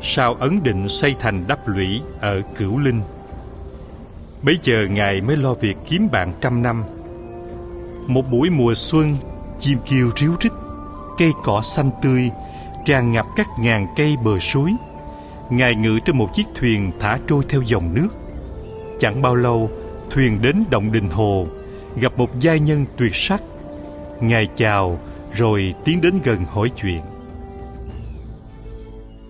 sau ấn định xây thành đắp lũy ở Cửu Linh. Bấy giờ Ngài mới lo việc kiếm bạn trăm năm. Một buổi mùa xuân, chim kêu ríu rít, cây cỏ xanh tươi, tràn ngập các ngàn cây bờ suối. Ngài ngự trên một chiếc thuyền thả trôi theo dòng nước. Chẳng bao lâu, thuyền đến động đình hồ, gặp một giai nhân tuyệt sắc. Ngài chào, rồi tiến đến gần hỏi chuyện.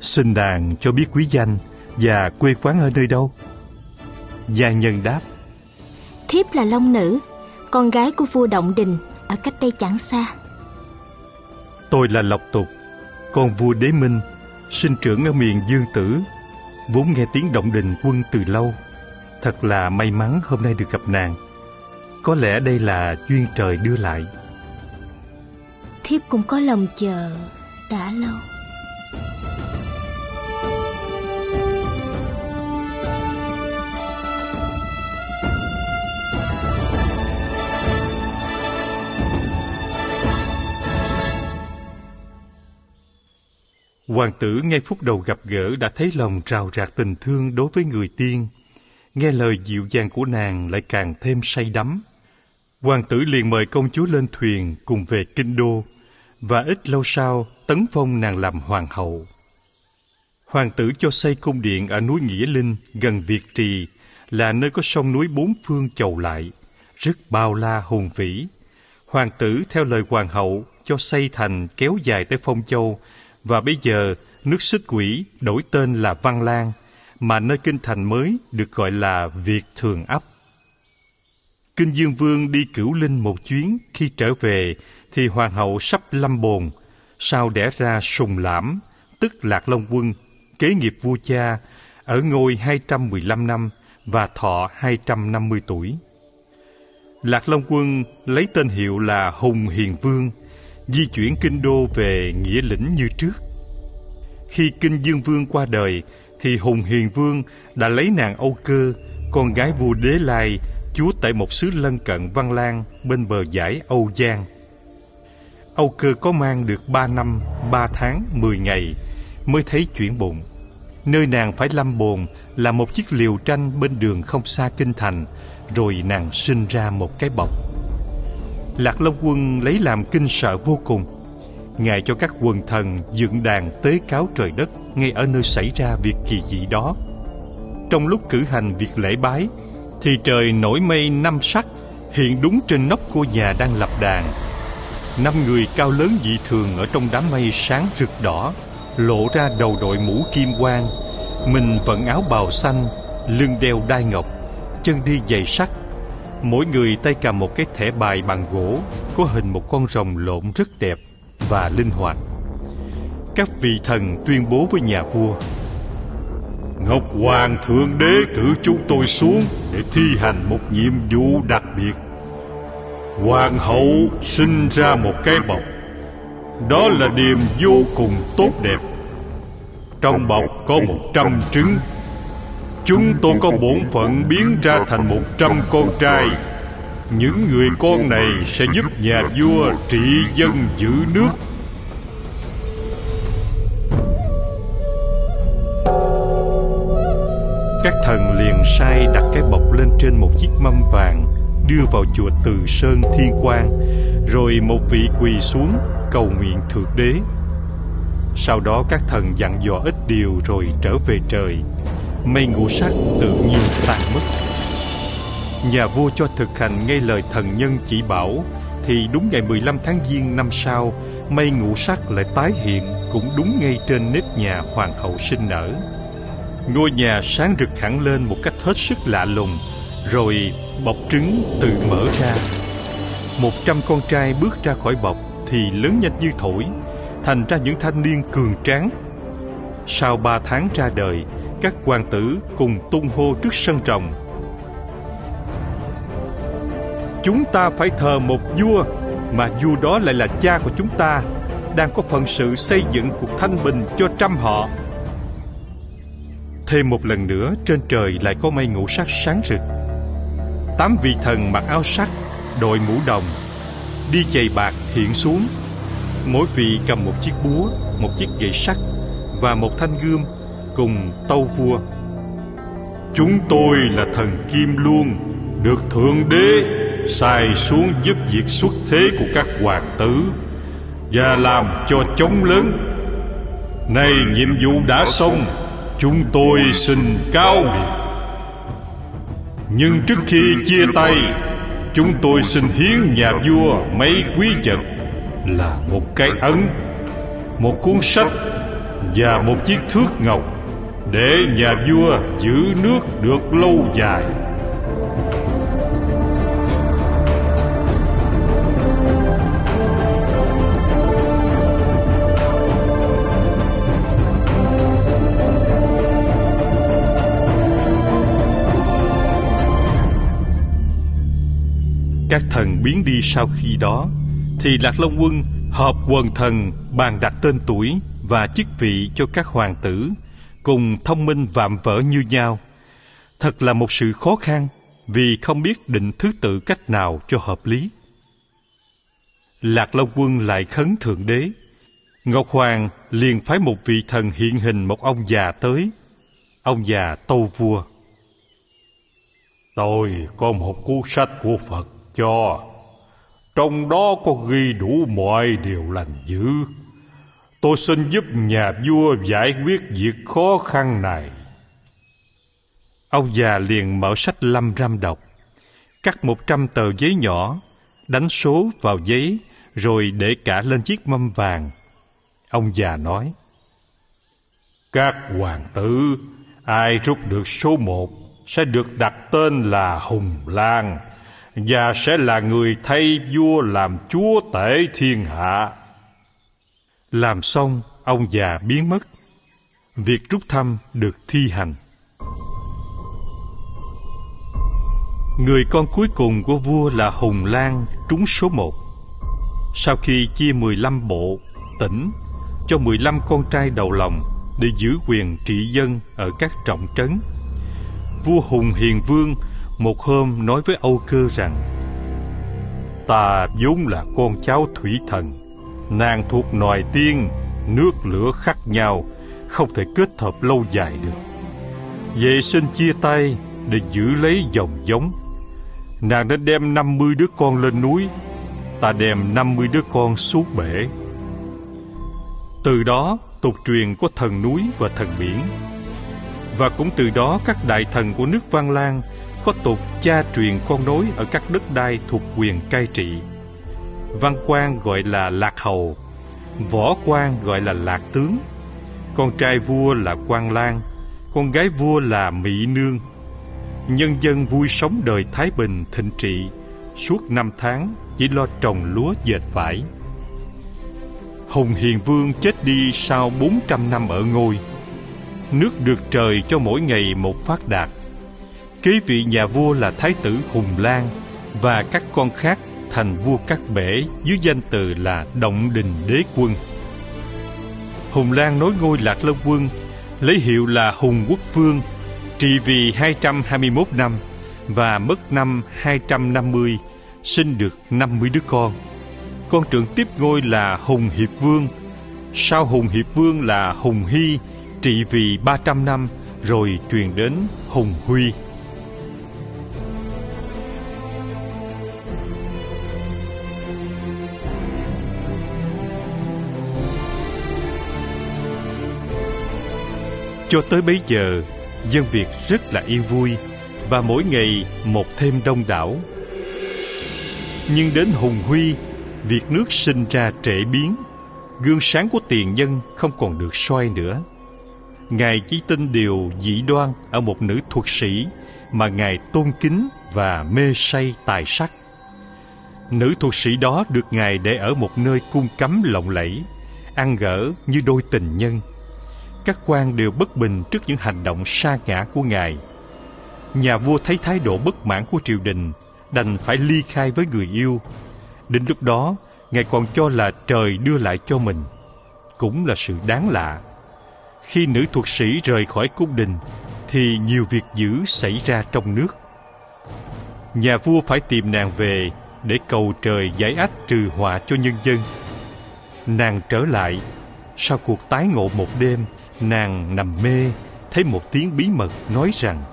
Xin đàn cho biết quý danh và quê quán ở nơi đâu? Gia nhân đáp Thiếp là Long Nữ, con gái của vua Động Đình ở cách đây chẳng xa. Tôi là Lộc Tục, con vua Đế Minh, sinh trưởng ở miền Dương Tử, vốn nghe tiếng Động Đình quân từ lâu. Thật là may mắn hôm nay được gặp nàng. Có lẽ đây là duyên trời đưa lại. Thiếp cũng có lòng chờ đã lâu. Hoàng tử ngay phút đầu gặp gỡ đã thấy lòng rào rạc tình thương đối với người tiên. Nghe lời dịu dàng của nàng lại càng thêm say đắm. Hoàng tử liền mời công chúa lên thuyền cùng về kinh đô và ít lâu sau tấn phong nàng làm hoàng hậu. Hoàng tử cho xây cung điện ở núi Nghĩa Linh gần Việt Trì là nơi có sông núi bốn phương chầu lại, rất bao la hùng vĩ. Hoàng tử theo lời hoàng hậu cho xây thành kéo dài tới Phong Châu và bây giờ nước xích quỷ đổi tên là Văn Lang mà nơi kinh thành mới được gọi là Việt Thường Ấp. Kinh Dương Vương đi cửu linh một chuyến khi trở về thì hoàng hậu sắp lâm bồn, sau đẻ ra Sùng Lãm, tức Lạc Long Quân, kế nghiệp vua cha, ở ngôi 215 năm và thọ 250 tuổi. Lạc Long Quân lấy tên hiệu là Hùng Hiền Vương, di chuyển kinh đô về Nghĩa Lĩnh như trước. Khi Kinh Dương Vương qua đời, thì Hùng Hiền Vương đã lấy nàng Âu Cơ, con gái vua Đế Lai, chúa tại một xứ lân cận Văn Lang bên bờ giải Âu Giang. Âu Cơ có mang được ba năm, ba tháng, mười ngày mới thấy chuyển bụng. Nơi nàng phải lâm bồn là một chiếc liều tranh bên đường không xa kinh thành, rồi nàng sinh ra một cái bọc. Lạc Long Quân lấy làm kinh sợ vô cùng. Ngài cho các quần thần dựng đàn tế cáo trời đất ngay ở nơi xảy ra việc kỳ dị đó. Trong lúc cử hành việc lễ bái, thì trời nổi mây năm sắc hiện đúng trên nóc cô nhà đang lập đàn. Năm người cao lớn dị thường ở trong đám mây sáng rực đỏ, lộ ra đầu đội mũ kim quang, mình vận áo bào xanh, lưng đeo đai ngọc, chân đi giày sắt Mỗi người tay cầm một cái thẻ bài bằng gỗ, Có hình một con rồng lộn rất đẹp và linh hoạt. Các vị thần tuyên bố với nhà vua, Ngọc Hoàng Thượng Đế cử chúng tôi xuống Để thi hành một nhiệm vụ đặc biệt. Hoàng hậu sinh ra một cái bọc. Đó là điềm vô cùng tốt đẹp. Trong bọc có một trăm trứng Chúng tôi có bổn phận biến ra thành một trăm con trai. Những người con này sẽ giúp nhà vua trị dân giữ nước. Các thần liền sai đặt cái bọc lên trên một chiếc mâm vàng, Đưa vào chùa Từ Sơn Thiên Quang, Rồi một vị quỳ xuống cầu nguyện thượng đế. Sau đó các thần dặn dò ít điều rồi trở về trời mây ngũ sắc tự nhiên tan mất. Nhà vua cho thực hành ngay lời thần nhân chỉ bảo, thì đúng ngày 15 tháng Giêng năm sau, mây ngũ sắc lại tái hiện cũng đúng ngay trên nếp nhà hoàng hậu sinh nở. Ngôi nhà sáng rực hẳn lên một cách hết sức lạ lùng, rồi bọc trứng tự mở ra. Một trăm con trai bước ra khỏi bọc thì lớn nhanh như thổi, thành ra những thanh niên cường tráng. Sau ba tháng ra đời các hoàng tử cùng tung hô trước sân trồng. chúng ta phải thờ một vua, mà vua đó lại là cha của chúng ta, đang có phận sự xây dựng cuộc thanh bình cho trăm họ. Thêm một lần nữa, trên trời lại có mây ngũ sắc sáng rực. Tám vị thần mặc áo sắc, đội mũ đồng, đi giày bạc hiện xuống. Mỗi vị cầm một chiếc búa, một chiếc gậy sắt và một thanh gươm cùng tâu vua. Chúng tôi là thần kim luôn được thượng đế xài xuống giúp việc xuất thế của các hoàng tử và làm cho chống lớn. Nay nhiệm vụ đã xong, chúng tôi xin cáo biệt. Nhưng trước khi chia tay, chúng tôi xin hiến nhà vua mấy quý vật là một cái ấn, một cuốn sách và một chiếc thước ngọc để nhà vua giữ nước được lâu dài. Các thần biến đi sau khi đó, thì lạc long quân họp quần thần bàn đặt tên tuổi và chức vị cho các hoàng tử cùng thông minh vạm vỡ như nhau. Thật là một sự khó khăn vì không biết định thứ tự cách nào cho hợp lý. Lạc long quân lại khấn thượng đế. Ngọc hoàng liền phái một vị thần hiện hình một ông già tới. Ông già tâu vua. Tôi có một cuốn sách của phật cho. Trong đó có ghi đủ mọi điều lành dữ tôi xin giúp nhà vua giải quyết việc khó khăn này ông già liền mở sách lâm ram đọc, cắt một trăm tờ giấy nhỏ, đánh số vào giấy, rồi để cả lên chiếc mâm vàng ông già nói, các hoàng tử, ai rút được số một sẽ được đặt tên là hùng lan và sẽ là người thay vua làm chúa tể thiên hạ. Làm xong, ông già biến mất. Việc rút thăm được thi hành. Người con cuối cùng của vua là Hùng Lan trúng số một. Sau khi chia 15 bộ, tỉnh cho 15 con trai đầu lòng để giữ quyền trị dân ở các trọng trấn, vua Hùng Hiền Vương một hôm nói với Âu Cơ rằng Ta vốn là con cháu thủy thần Nàng thuộc nòi tiên, Nước lửa khác nhau, Không thể kết hợp lâu dài được. Vậy xin chia tay Để giữ lấy dòng giống. Nàng nên đem 50 đứa con lên núi, Ta đem 50 đứa con xuống bể. Từ đó, tục truyền có thần núi và thần biển. Và cũng từ đó, các đại thần của nước Văn Lang có tục cha truyền con nối ở các đất đai thuộc quyền cai trị. Văn quan gọi là lạc hầu, võ quan gọi là lạc tướng, con trai vua là quan lang, con gái vua là mỹ nương. Nhân dân vui sống đời thái bình thịnh trị, suốt năm tháng chỉ lo trồng lúa dệt vải. Hùng Hiền Vương chết đi sau 400 năm ở ngôi. Nước được trời cho mỗi ngày một phát đạt kế vị nhà vua là thái tử Hùng Lan và các con khác thành vua các bể dưới danh từ là Động Đình Đế Quân. Hùng Lan nối ngôi Lạc Long Quân, lấy hiệu là Hùng Quốc Vương, trị vì 221 năm và mất năm 250, sinh được 50 đứa con. Con trưởng tiếp ngôi là Hùng Hiệp Vương, sau Hùng Hiệp Vương là Hùng Hy, trị vì 300 năm, rồi truyền đến Hùng Huy. Cho tới bây giờ, dân Việt rất là yên vui và mỗi ngày một thêm đông đảo. Nhưng đến Hùng Huy, việc nước sinh ra trễ biến, gương sáng của tiền nhân không còn được soi nữa. Ngài chỉ tin điều dị đoan ở một nữ thuật sĩ mà Ngài tôn kính và mê say tài sắc. Nữ thuật sĩ đó được Ngài để ở một nơi cung cấm lộng lẫy, ăn gỡ như đôi tình nhân – các quan đều bất bình trước những hành động sa ngã của ngài. Nhà vua thấy thái độ bất mãn của triều đình, đành phải ly khai với người yêu. Đến lúc đó, ngài còn cho là trời đưa lại cho mình. Cũng là sự đáng lạ. Khi nữ thuật sĩ rời khỏi cung đình, thì nhiều việc dữ xảy ra trong nước. Nhà vua phải tìm nàng về để cầu trời giải ách trừ họa cho nhân dân. Nàng trở lại, sau cuộc tái ngộ một đêm, nàng nằm mê, thấy một tiếng bí mật nói rằng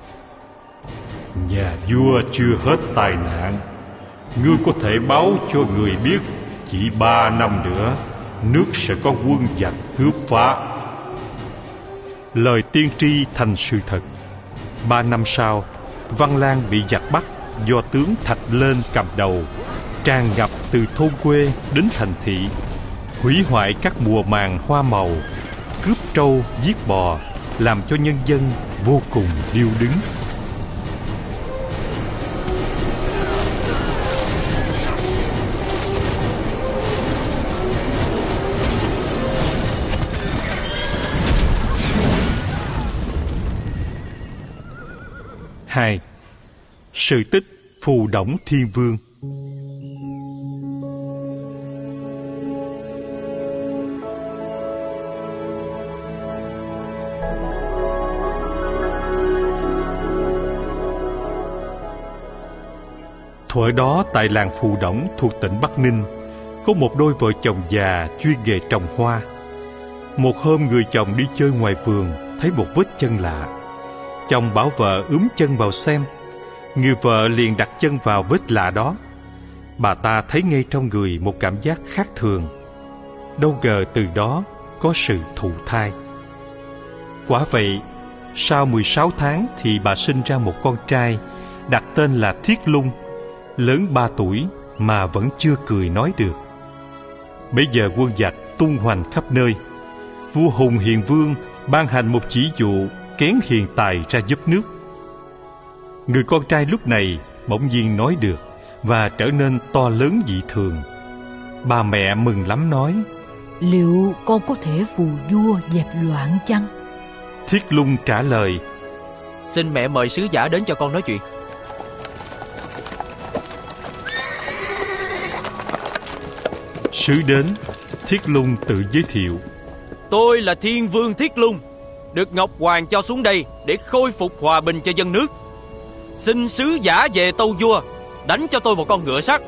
Nhà vua chưa hết tai nạn, ngươi có thể báo cho người biết chỉ ba năm nữa nước sẽ có quân giặc cướp phá. Lời tiên tri thành sự thật. Ba năm sau, Văn Lang bị giặc bắt do tướng Thạch Lên cầm đầu tràn ngập từ thôn quê đến thành thị hủy hoại các mùa màng hoa màu cướp trâu, giết bò, làm cho nhân dân vô cùng điêu đứng. Hai, sự tích phù đổng thiên vương. Thuở đó, tại làng Phù Đổng thuộc tỉnh Bắc Ninh, Có một đôi vợ chồng già chuyên nghề trồng hoa. Một hôm người chồng đi chơi ngoài vườn, Thấy một vết chân lạ. Chồng bảo vợ ướm chân vào xem. Người vợ liền đặt chân vào vết lạ đó. Bà ta thấy ngay trong người một cảm giác khác thường. Đâu ngờ từ đó có sự thụ thai. Quả vậy, Sau 16 tháng thì bà sinh ra một con trai, Đặt tên là Thiết Lung lớn ba tuổi mà vẫn chưa cười nói được. Bây giờ quân giặc tung hoành khắp nơi. Vua Hùng Hiền Vương ban hành một chỉ dụ kén hiền tài ra giúp nước. Người con trai lúc này bỗng nhiên nói được và trở nên to lớn dị thường. Bà mẹ mừng lắm nói Liệu con có thể phù vua dẹp loạn chăng? Thiết Lung trả lời Xin mẹ mời sứ giả đến cho con nói chuyện Sứ đến, Thiết Lung tự giới thiệu. Tôi là Thiên Vương Thiết Lung, được Ngọc Hoàng cho xuống đây để khôi phục hòa bình cho dân nước. Xin sứ giả về tâu vua, đánh cho tôi một con ngựa sắt,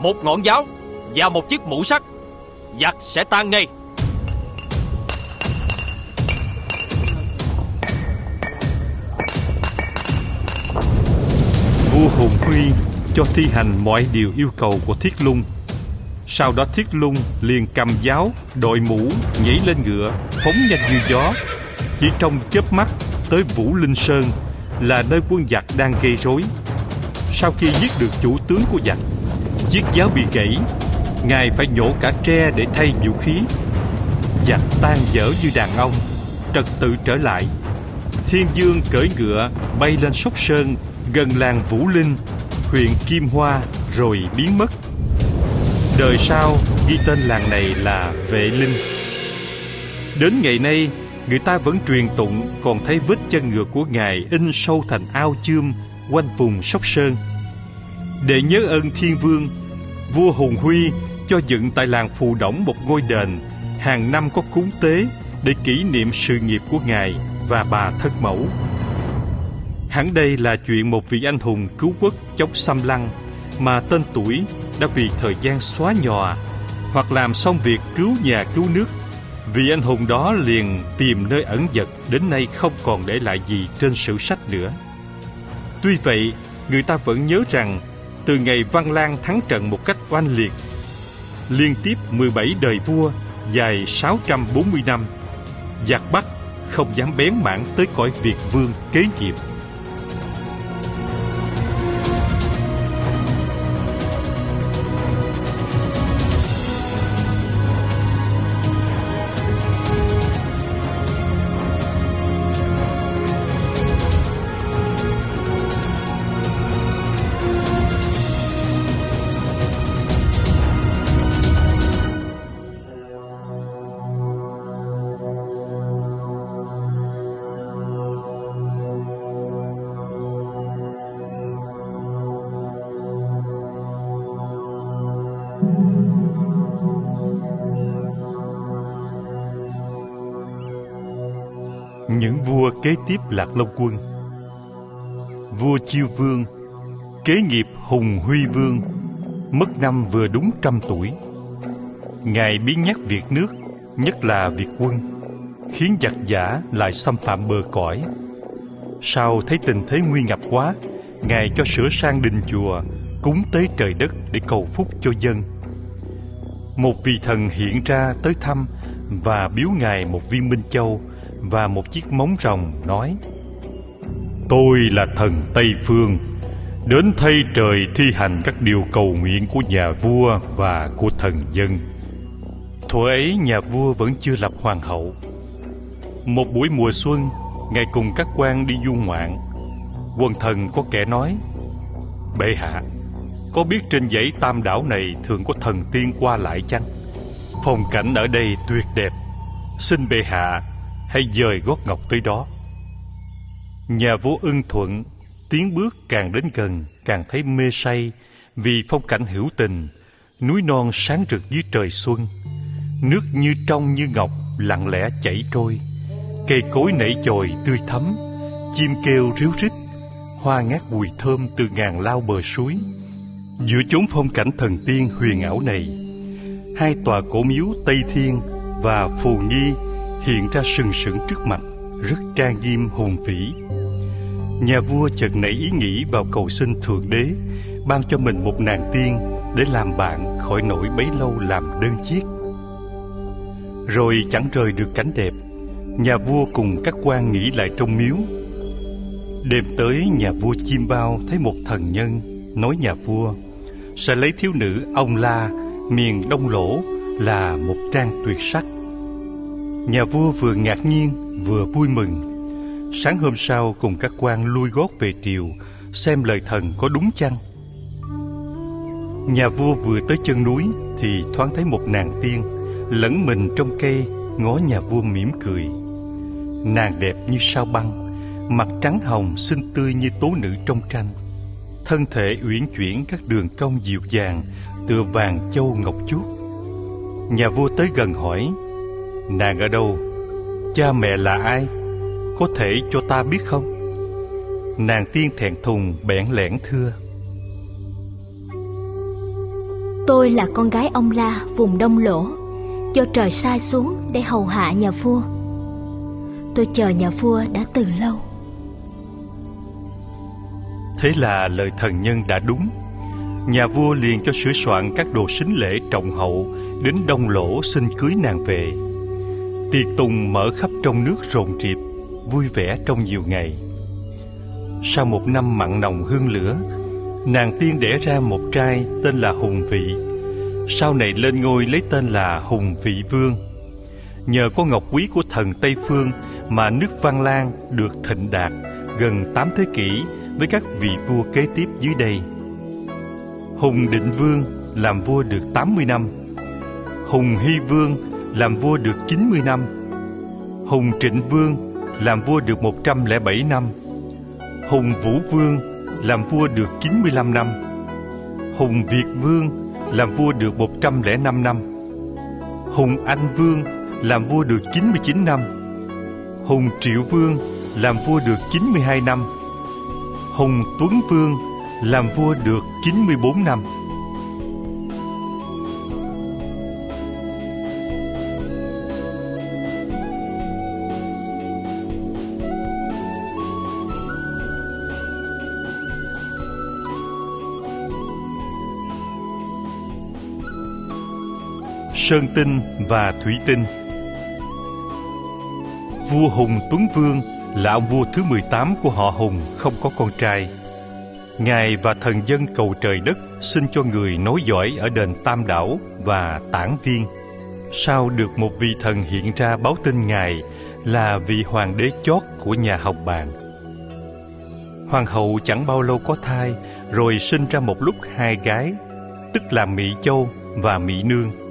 một ngọn giáo và một chiếc mũ sắt. Giặc sẽ tan ngay. Vua Hùng Huy cho thi hành mọi điều yêu cầu của Thiết Lung sau đó Thiết Lung liền cầm giáo, đội mũ, nhảy lên ngựa, phóng nhanh như gió. Chỉ trong chớp mắt tới Vũ Linh Sơn là nơi quân giặc đang gây rối. Sau khi giết được chủ tướng của giặc, chiếc giáo bị gãy, ngài phải nhổ cả tre để thay vũ khí. Giặc tan dở như đàn ông, trật tự trở lại. Thiên Dương cởi ngựa bay lên Sóc Sơn gần làng Vũ Linh, huyện Kim Hoa rồi biến mất. Đời sau, ghi tên làng này là Vệ Linh. Đến ngày nay, Người ta vẫn truyền tụng Còn thấy vết chân ngựa của Ngài In sâu thành ao chươm Quanh vùng Sóc Sơn. Để nhớ ơn thiên vương, Vua Hùng Huy cho dựng tại làng Phù Đổng một ngôi đền Hàng năm có cúng tế Để kỷ niệm sự nghiệp của Ngài Và bà thân mẫu. Hẳn đây là chuyện một vị anh hùng cứu quốc chống xâm lăng mà tên tuổi đã vì thời gian xóa nhòa hoặc làm xong việc cứu nhà cứu nước. Vì anh hùng đó liền tìm nơi ẩn dật, đến nay không còn để lại gì trên sử sách nữa. Tuy vậy, người ta vẫn nhớ rằng, từ ngày Văn Lang thắng trận một cách oanh liệt, liên tiếp 17 đời vua, dài 640 năm, giặc Bắc không dám bén mảng tới cõi Việt vương kế nhiệm. Kế tiếp Lạc Long Quân. Vua Chiêu Vương, Kế nghiệp Hùng Huy Vương, Mất năm vừa đúng trăm tuổi. Ngài biến nhắc việc nước, Nhất là việc quân, Khiến giặc giả lại xâm phạm bờ cõi. Sau thấy tình thế nguy ngập quá, Ngài cho sửa sang đình chùa, Cúng tế trời đất để cầu phúc cho dân. Một vị thần hiện ra tới thăm Và biếu Ngài một viên minh châu và một chiếc móng rồng nói, Tôi là thần Tây Phương, Đến thay trời thi hành các điều cầu nguyện của nhà vua và của thần dân. Thuở ấy nhà vua vẫn chưa lập hoàng hậu. Một buổi mùa xuân, Ngài cùng các quan đi du ngoạn. Quần thần có kẻ nói, Bệ hạ, Có biết trên dãy tam đảo này Thường có thần tiên qua lại chăng? Phong cảnh ở đây tuyệt đẹp. Xin bệ hạ Hãy dời gót ngọc tới đó. Nhà vua ưng thuận, Tiến bước càng đến gần, Càng thấy mê say Vì phong cảnh hữu tình, Núi non sáng rực dưới trời xuân, Nước như trong như ngọc Lặng lẽ chảy trôi, Cây cối nảy chồi tươi thắm, Chim kêu ríu rít, Hoa ngát mùi thơm từ ngàn lao bờ suối. Giữa chốn phong cảnh thần tiên huyền ảo này, Hai tòa cổ miếu Tây Thiên và Phù Nghi hiện ra sừng sững trước mặt, Rất trang nghiêm, hùng vĩ. Nhà vua chợt nảy ý nghĩ vào cầu xin Thượng Đế, Ban cho mình một nàng tiên Để làm bạn khỏi nỗi bấy lâu làm đơn chiếc. Rồi chẳng rời được cảnh đẹp, Nhà vua cùng các quan nghỉ lại trong miếu. Đêm tới, nhà vua chim bao thấy một thần nhân Nói nhà vua, Sẽ lấy thiếu nữ ông La, Miền Đông Lỗ, là một trang tuyệt sắc. Nhà vua vừa ngạc nhiên, vừa vui mừng. Sáng hôm sau, cùng các quan lui gót về triều, Xem lời thần có đúng chăng. Nhà vua vừa tới chân núi Thì thoáng thấy một nàng tiên Lẫn mình trong cây Ngó nhà vua mỉm cười. Nàng đẹp như sao băng, Mặt trắng hồng, xinh tươi như tố nữ trong tranh. Thân thể uyển chuyển các đường cong dịu dàng, Tựa vàng châu ngọc chuốt. Nhà vua tới gần hỏi Nàng ở đâu? Cha mẹ là ai? Có thể cho ta biết không? Nàng tiên thẹn thùng bẽn lẽn thưa Tôi là con gái ông La vùng Đông Lỗ Do trời sai xuống để hầu hạ nhà vua Tôi chờ nhà vua đã từ lâu Thế là lời thần nhân đã đúng Nhà vua liền cho sửa soạn các đồ sính lễ trọng hậu Đến đông lỗ xin cưới nàng về Tiệc tùng mở khắp trong nước rộn rịp, Vui vẻ trong nhiều ngày. Sau một năm mặn nồng hương lửa, Nàng tiên đẻ ra một trai tên là Hùng Vị. Sau này lên ngôi lấy tên là Hùng Vị Vương. Nhờ có ngọc quý của thần Tây Phương Mà nước Văn Lang được thịnh đạt Gần 8 thế kỷ với các vị vua kế tiếp dưới đây. Hùng Định Vương làm vua được 80 năm. Hùng Hy Vương làm vua được 90 năm. Hùng Trịnh Vương làm vua được 107 năm. Hùng Vũ Vương làm vua được 95 năm. Hùng Việt Vương làm vua được 105 năm Hùng Anh Vương làm vua được 99 năm. Hùng Triệu Vương làm vua được 92 năm. Hùng Tuấn Vương làm vua được 94 năm. Sơn Tinh và Thủy Tinh Vua Hùng Tuấn Vương là ông vua thứ 18 của họ Hùng không có con trai. Ngài và thần dân cầu trời đất xin cho người nối dõi ở đền Tam Đảo và Tản Viên. Sau được một vị thần hiện ra báo tin Ngài là vị hoàng đế chót của nhà học bàn. Hoàng hậu chẳng bao lâu có thai rồi sinh ra một lúc hai gái, tức là Mỹ Châu và Mỹ Nương.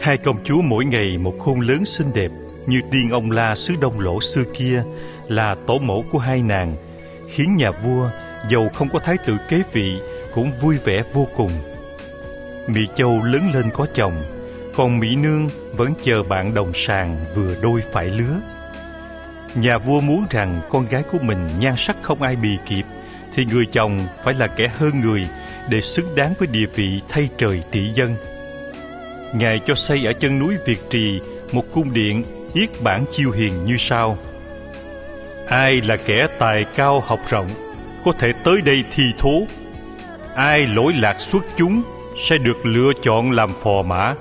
Hai công chúa mỗi ngày một khuôn lớn xinh đẹp như tiên ông La xứ Đông Lỗ xưa kia là tổ mẫu của hai nàng, khiến nhà vua dầu không có thái tử kế vị cũng vui vẻ vô cùng. Mỹ Châu lớn lên có chồng, còn Mỹ Nương vẫn chờ bạn đồng sàng vừa đôi phải lứa. Nhà vua muốn rằng con gái của mình nhan sắc không ai bì kịp Thì người chồng phải là kẻ hơn người Để xứng đáng với địa vị thay trời trị dân Ngài cho xây ở chân núi Việt Trì Một cung điện yết bản chiêu hiền như sau Ai là kẻ tài cao học rộng Có thể tới đây thi thố Ai lỗi lạc xuất chúng Sẽ được lựa chọn làm phò mã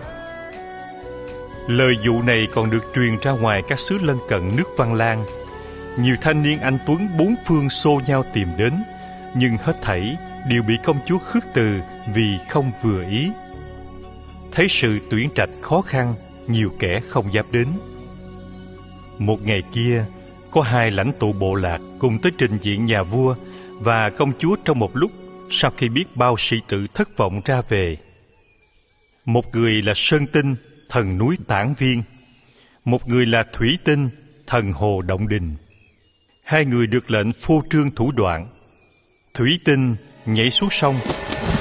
Lời dụ này còn được truyền ra ngoài các xứ lân cận nước Văn Lang. Nhiều thanh niên anh Tuấn bốn phương xô nhau tìm đến, nhưng hết thảy đều bị công chúa khước từ vì không vừa ý. Thấy sự tuyển trạch khó khăn, nhiều kẻ không dám đến. Một ngày kia, có hai lãnh tụ bộ lạc cùng tới trình diện nhà vua và công chúa trong một lúc sau khi biết bao sĩ tử thất vọng ra về. Một người là Sơn Tinh, thần núi Tản Viên, một người là Thủy Tinh, thần hồ Động Đình. Hai người được lệnh phô trương thủ đoạn. Thủy Tinh nhảy xuống sông,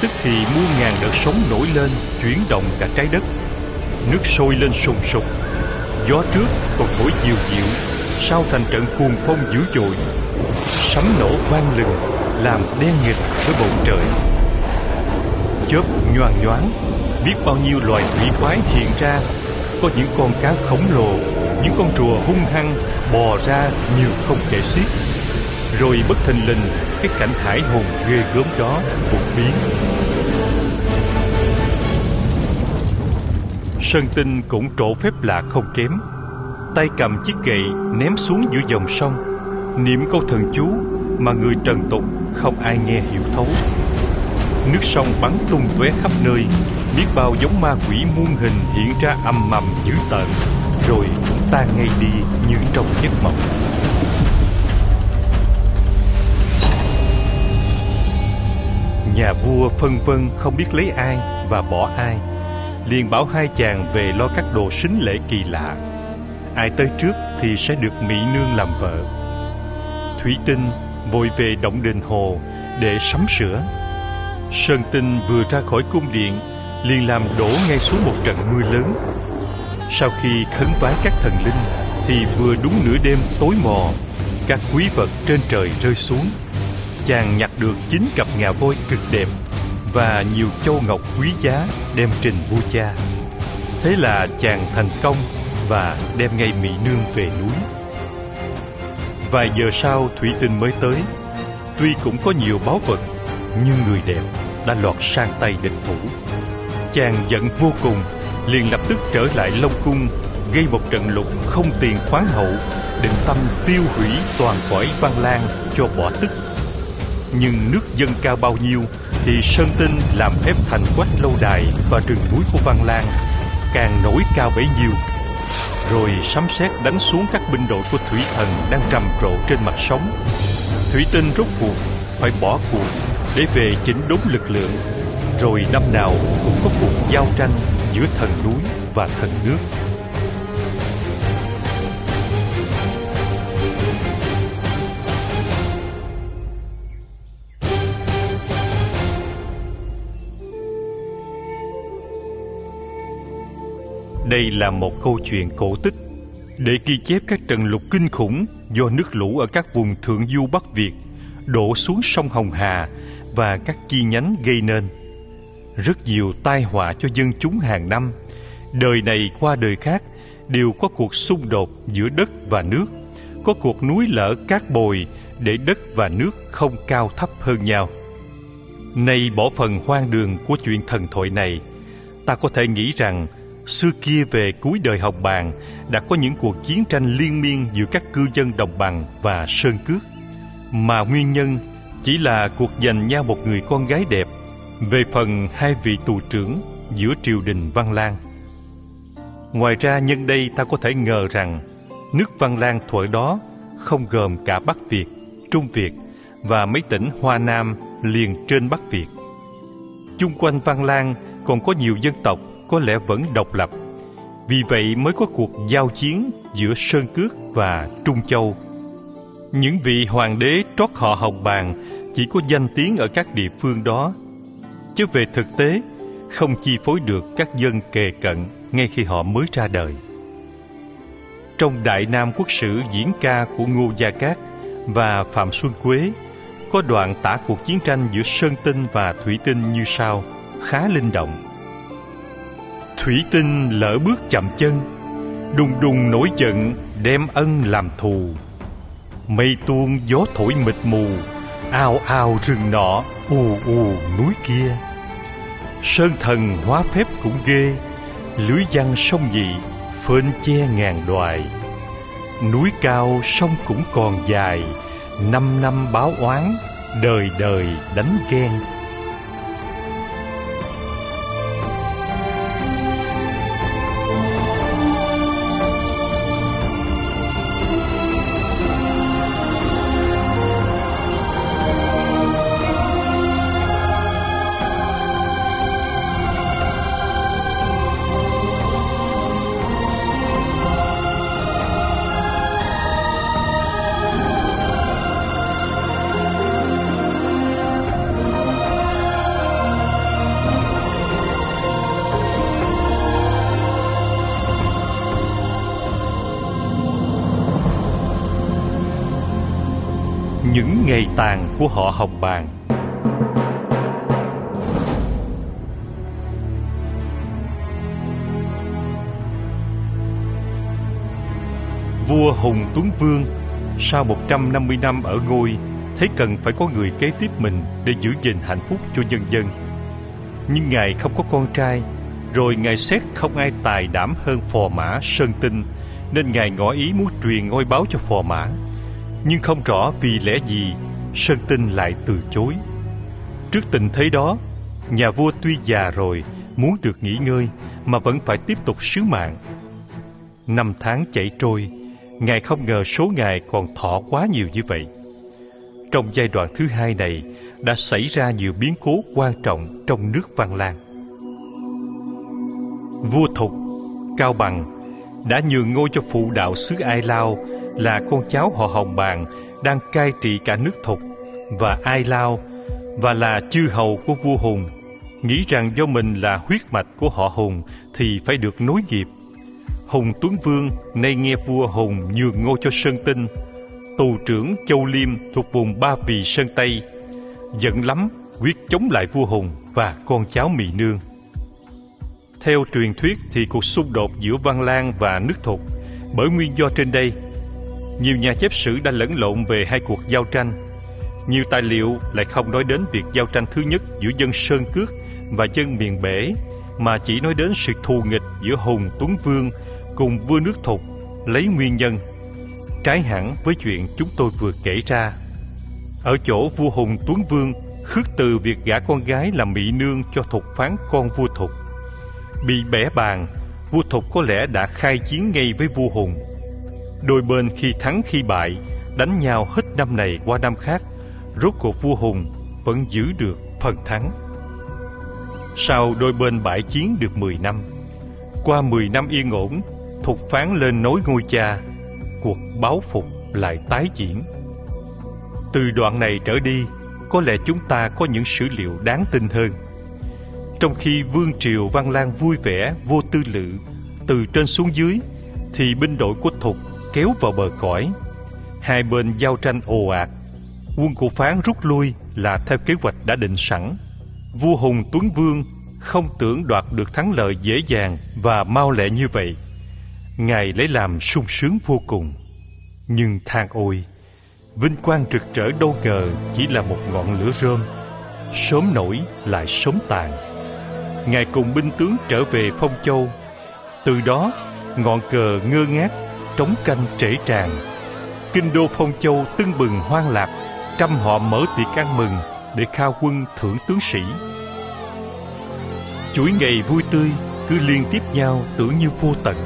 tức thì muôn ngàn đợt sóng nổi lên, chuyển động cả trái đất. Nước sôi lên sùng sục, gió trước còn thổi dịu dịu, sau thành trận cuồng phong dữ dội. Sấm nổ vang lừng, làm đen nghịch với bầu trời. Chớp nhoang nhoáng, biết bao nhiêu loài thủy quái hiện ra có những con cá khổng lồ những con rùa hung hăng bò ra nhiều không kể xiết rồi bất thình lình, cái cảnh hải hùng ghê gớm đó vụt biến. Sơn tinh cũng trổ phép lạ không kém. Tay cầm chiếc gậy ném xuống giữa dòng sông. Niệm câu thần chú mà người trần tục không ai nghe hiểu thấu. Nước sông bắn tung tóe khắp nơi, biết bao giống ma quỷ muôn hình hiện ra âm mầm dữ tợn, rồi cũng tan ngay đi như trong giấc mộng. Nhà vua phân vân không biết lấy ai và bỏ ai. Liền bảo hai chàng về lo các đồ sính lễ kỳ lạ. Ai tới trước thì sẽ được mỹ nương làm vợ. Thủy tinh vội về động đền hồ để sắm sửa. Sơn tinh vừa ra khỏi cung điện, liền làm đổ ngay xuống một trận mưa lớn. Sau khi khấn vái các thần linh thì vừa đúng nửa đêm tối mò, các quý vật trên trời rơi xuống chàng nhặt được chín cặp ngà voi cực đẹp và nhiều châu ngọc quý giá đem trình vua cha. Thế là chàng thành công và đem ngay mỹ nương về núi. Vài giờ sau, thủy tinh mới tới. Tuy cũng có nhiều báu vật, nhưng người đẹp đã lọt sang tay địch thủ. Chàng giận vô cùng, liền lập tức trở lại long cung, gây một trận lục không tiền khoáng hậu, định tâm tiêu hủy toàn cõi văn lang cho bỏ tức nhưng nước dâng cao bao nhiêu thì sơn tinh làm phép thành quách lâu đài và rừng núi của văn lang càng nổi cao bấy nhiêu. Rồi sấm sét đánh xuống các binh đội của thủy thần đang trầm trộ trên mặt sóng. Thủy tinh rốt cuộc phải bỏ cuộc để về chỉnh đốn lực lượng. Rồi năm nào cũng có cuộc giao tranh giữa thần núi và thần nước. Đây là một câu chuyện cổ tích. Để ghi chép các trận lục kinh khủng do nước lũ ở các vùng thượng du Bắc Việt đổ xuống sông Hồng Hà và các chi nhánh gây nên, rất nhiều tai họa cho dân chúng hàng năm. Đời này qua đời khác đều có cuộc xung đột giữa đất và nước, có cuộc núi lở cát bồi để đất và nước không cao thấp hơn nhau. Nay bỏ phần hoang đường của chuyện thần thoại này, ta có thể nghĩ rằng xưa kia về cuối đời hồng bàng đã có những cuộc chiến tranh liên miên giữa các cư dân đồng bằng và sơn cước mà nguyên nhân chỉ là cuộc giành nhau một người con gái đẹp về phần hai vị tù trưởng giữa triều đình Văn Lang. Ngoài ra nhân đây ta có thể ngờ rằng nước Văn Lang thuở đó không gồm cả Bắc Việt, Trung Việt và mấy tỉnh Hoa Nam liền trên Bắc Việt. Chung quanh Văn Lang còn có nhiều dân tộc có lẽ vẫn độc lập. Vì vậy mới có cuộc giao chiến giữa Sơn Cước và Trung Châu. Những vị hoàng đế trót họ Hồng Bàng chỉ có danh tiếng ở các địa phương đó chứ về thực tế không chi phối được các dân kề cận ngay khi họ mới ra đời. Trong Đại Nam Quốc sử diễn ca của Ngô Gia Cát và Phạm Xuân Quế có đoạn tả cuộc chiến tranh giữa Sơn Tinh và Thủy Tinh như sau, khá linh động. Thủy Tinh lỡ bước chậm chân, đùng đùng nổi giận đem ân làm thù. Mây tuôn gió thổi mịt mù, ao ao rừng nọ, ù ù núi kia. Sơn thần hóa phép cũng ghê, lưới văn sông dị, phên che ngàn đoài. Núi cao sông cũng còn dài, năm năm báo oán, đời đời đánh ghen. Của họ Hồng Bàng. Vua Hùng Tuấn Vương sau 150 năm ở ngôi thấy cần phải có người kế tiếp mình để giữ gìn hạnh phúc cho nhân dân. Nhưng Ngài không có con trai, rồi Ngài xét không ai tài đảm hơn phò mã Sơn Tinh, nên Ngài ngỏ ý muốn truyền ngôi báo cho phò mã nhưng không rõ vì lẽ gì Sơn Tinh lại từ chối. Trước tình thế đó, nhà vua tuy già rồi, muốn được nghỉ ngơi mà vẫn phải tiếp tục sứ mạng. Năm tháng chảy trôi, Ngài không ngờ số ngày còn thọ quá nhiều như vậy. Trong giai đoạn thứ hai này đã xảy ra nhiều biến cố quan trọng trong nước Văn Lang. Vua Thục, Cao Bằng đã nhường ngôi cho phụ đạo xứ Ai Lao là con cháu họ Hồng Bàng đang cai trị cả nước Thục và Ai Lao và là chư hầu của vua Hùng, nghĩ rằng do mình là huyết mạch của họ Hùng thì phải được nối nghiệp. Hùng Tuấn Vương nay nghe vua Hùng nhường ngôi cho Sơn Tinh, tù trưởng Châu Liêm thuộc vùng Ba Vì Sơn Tây, giận lắm quyết chống lại vua Hùng và con cháu Mị Nương. Theo truyền thuyết thì cuộc xung đột giữa Văn Lang và nước Thục bởi nguyên do trên đây nhiều nhà chép sử đã lẫn lộn về hai cuộc giao tranh. Nhiều tài liệu lại không nói đến việc giao tranh thứ nhất giữa dân Sơn Cước và dân miền Bể, mà chỉ nói đến sự thù nghịch giữa Hùng Tuấn Vương cùng vua nước Thục lấy nguyên nhân. Trái hẳn với chuyện chúng tôi vừa kể ra. Ở chỗ vua Hùng Tuấn Vương khước từ việc gả con gái làm mỹ nương cho Thục phán con vua Thục. Bị bẻ bàn, vua Thục có lẽ đã khai chiến ngay với vua Hùng Đôi bên khi thắng khi bại, đánh nhau hết năm này qua năm khác, rốt cuộc vua Hùng vẫn giữ được phần thắng. Sau đôi bên bại chiến được 10 năm, qua 10 năm yên ổn, Thục phán lên nối ngôi cha, cuộc báo phục lại tái diễn. Từ đoạn này trở đi, có lẽ chúng ta có những sử liệu đáng tin hơn. Trong khi vương triều Văn Lang vui vẻ, vô tư lự, từ trên xuống dưới, thì binh đội của Thục kéo vào bờ cõi. Hai bên giao tranh ồ ạt. Quân của Phán rút lui là theo kế hoạch đã định sẵn. Vua Hùng Tuấn Vương không tưởng đoạt được thắng lợi dễ dàng và mau lẹ như vậy. Ngài lấy làm sung sướng vô cùng. Nhưng than ôi, vinh quang trực trở đâu ngờ chỉ là một ngọn lửa rơm. Sớm nổi lại sớm tàn. Ngài cùng binh tướng trở về Phong Châu. Từ đó, ngọn cờ ngơ ngác trống canh trễ tràn kinh đô phong châu tưng bừng hoang lạc, trăm họ mở tiệc ăn mừng để khao quân thưởng tướng sĩ. Chuỗi ngày vui tươi cứ liên tiếp nhau tưởng như vô tận.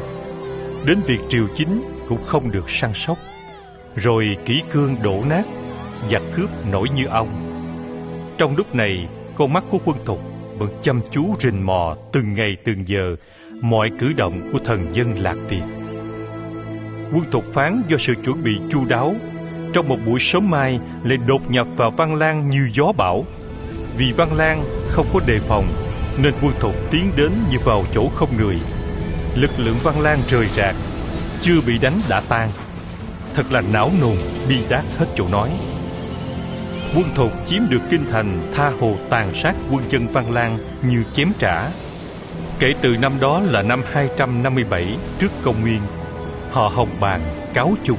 Đến việc triều chính cũng không được săn sóc. Rồi kỹ cương đổ nát, giặc cướp nổi như ong. Trong lúc này, con mắt của quân thục vẫn chăm chú rình mò từng ngày từng giờ mọi cử động của thần dân lạc việt quân thục phán do sự chuẩn bị chu đáo. Trong một buổi sớm mai, lại đột nhập vào văn lang như gió bão. Vì văn lang không có đề phòng, nên quân thục tiến đến như vào chỗ không người. Lực lượng văn lang rời rạc, chưa bị đánh đã tan. Thật là não nùng bi đát hết chỗ nói. Quân thục chiếm được kinh thành, tha hồ tàn sát quân dân văn lang như chém trả. Kể từ năm đó là năm 257 trước công nguyên họ hồng bàn cáo chung.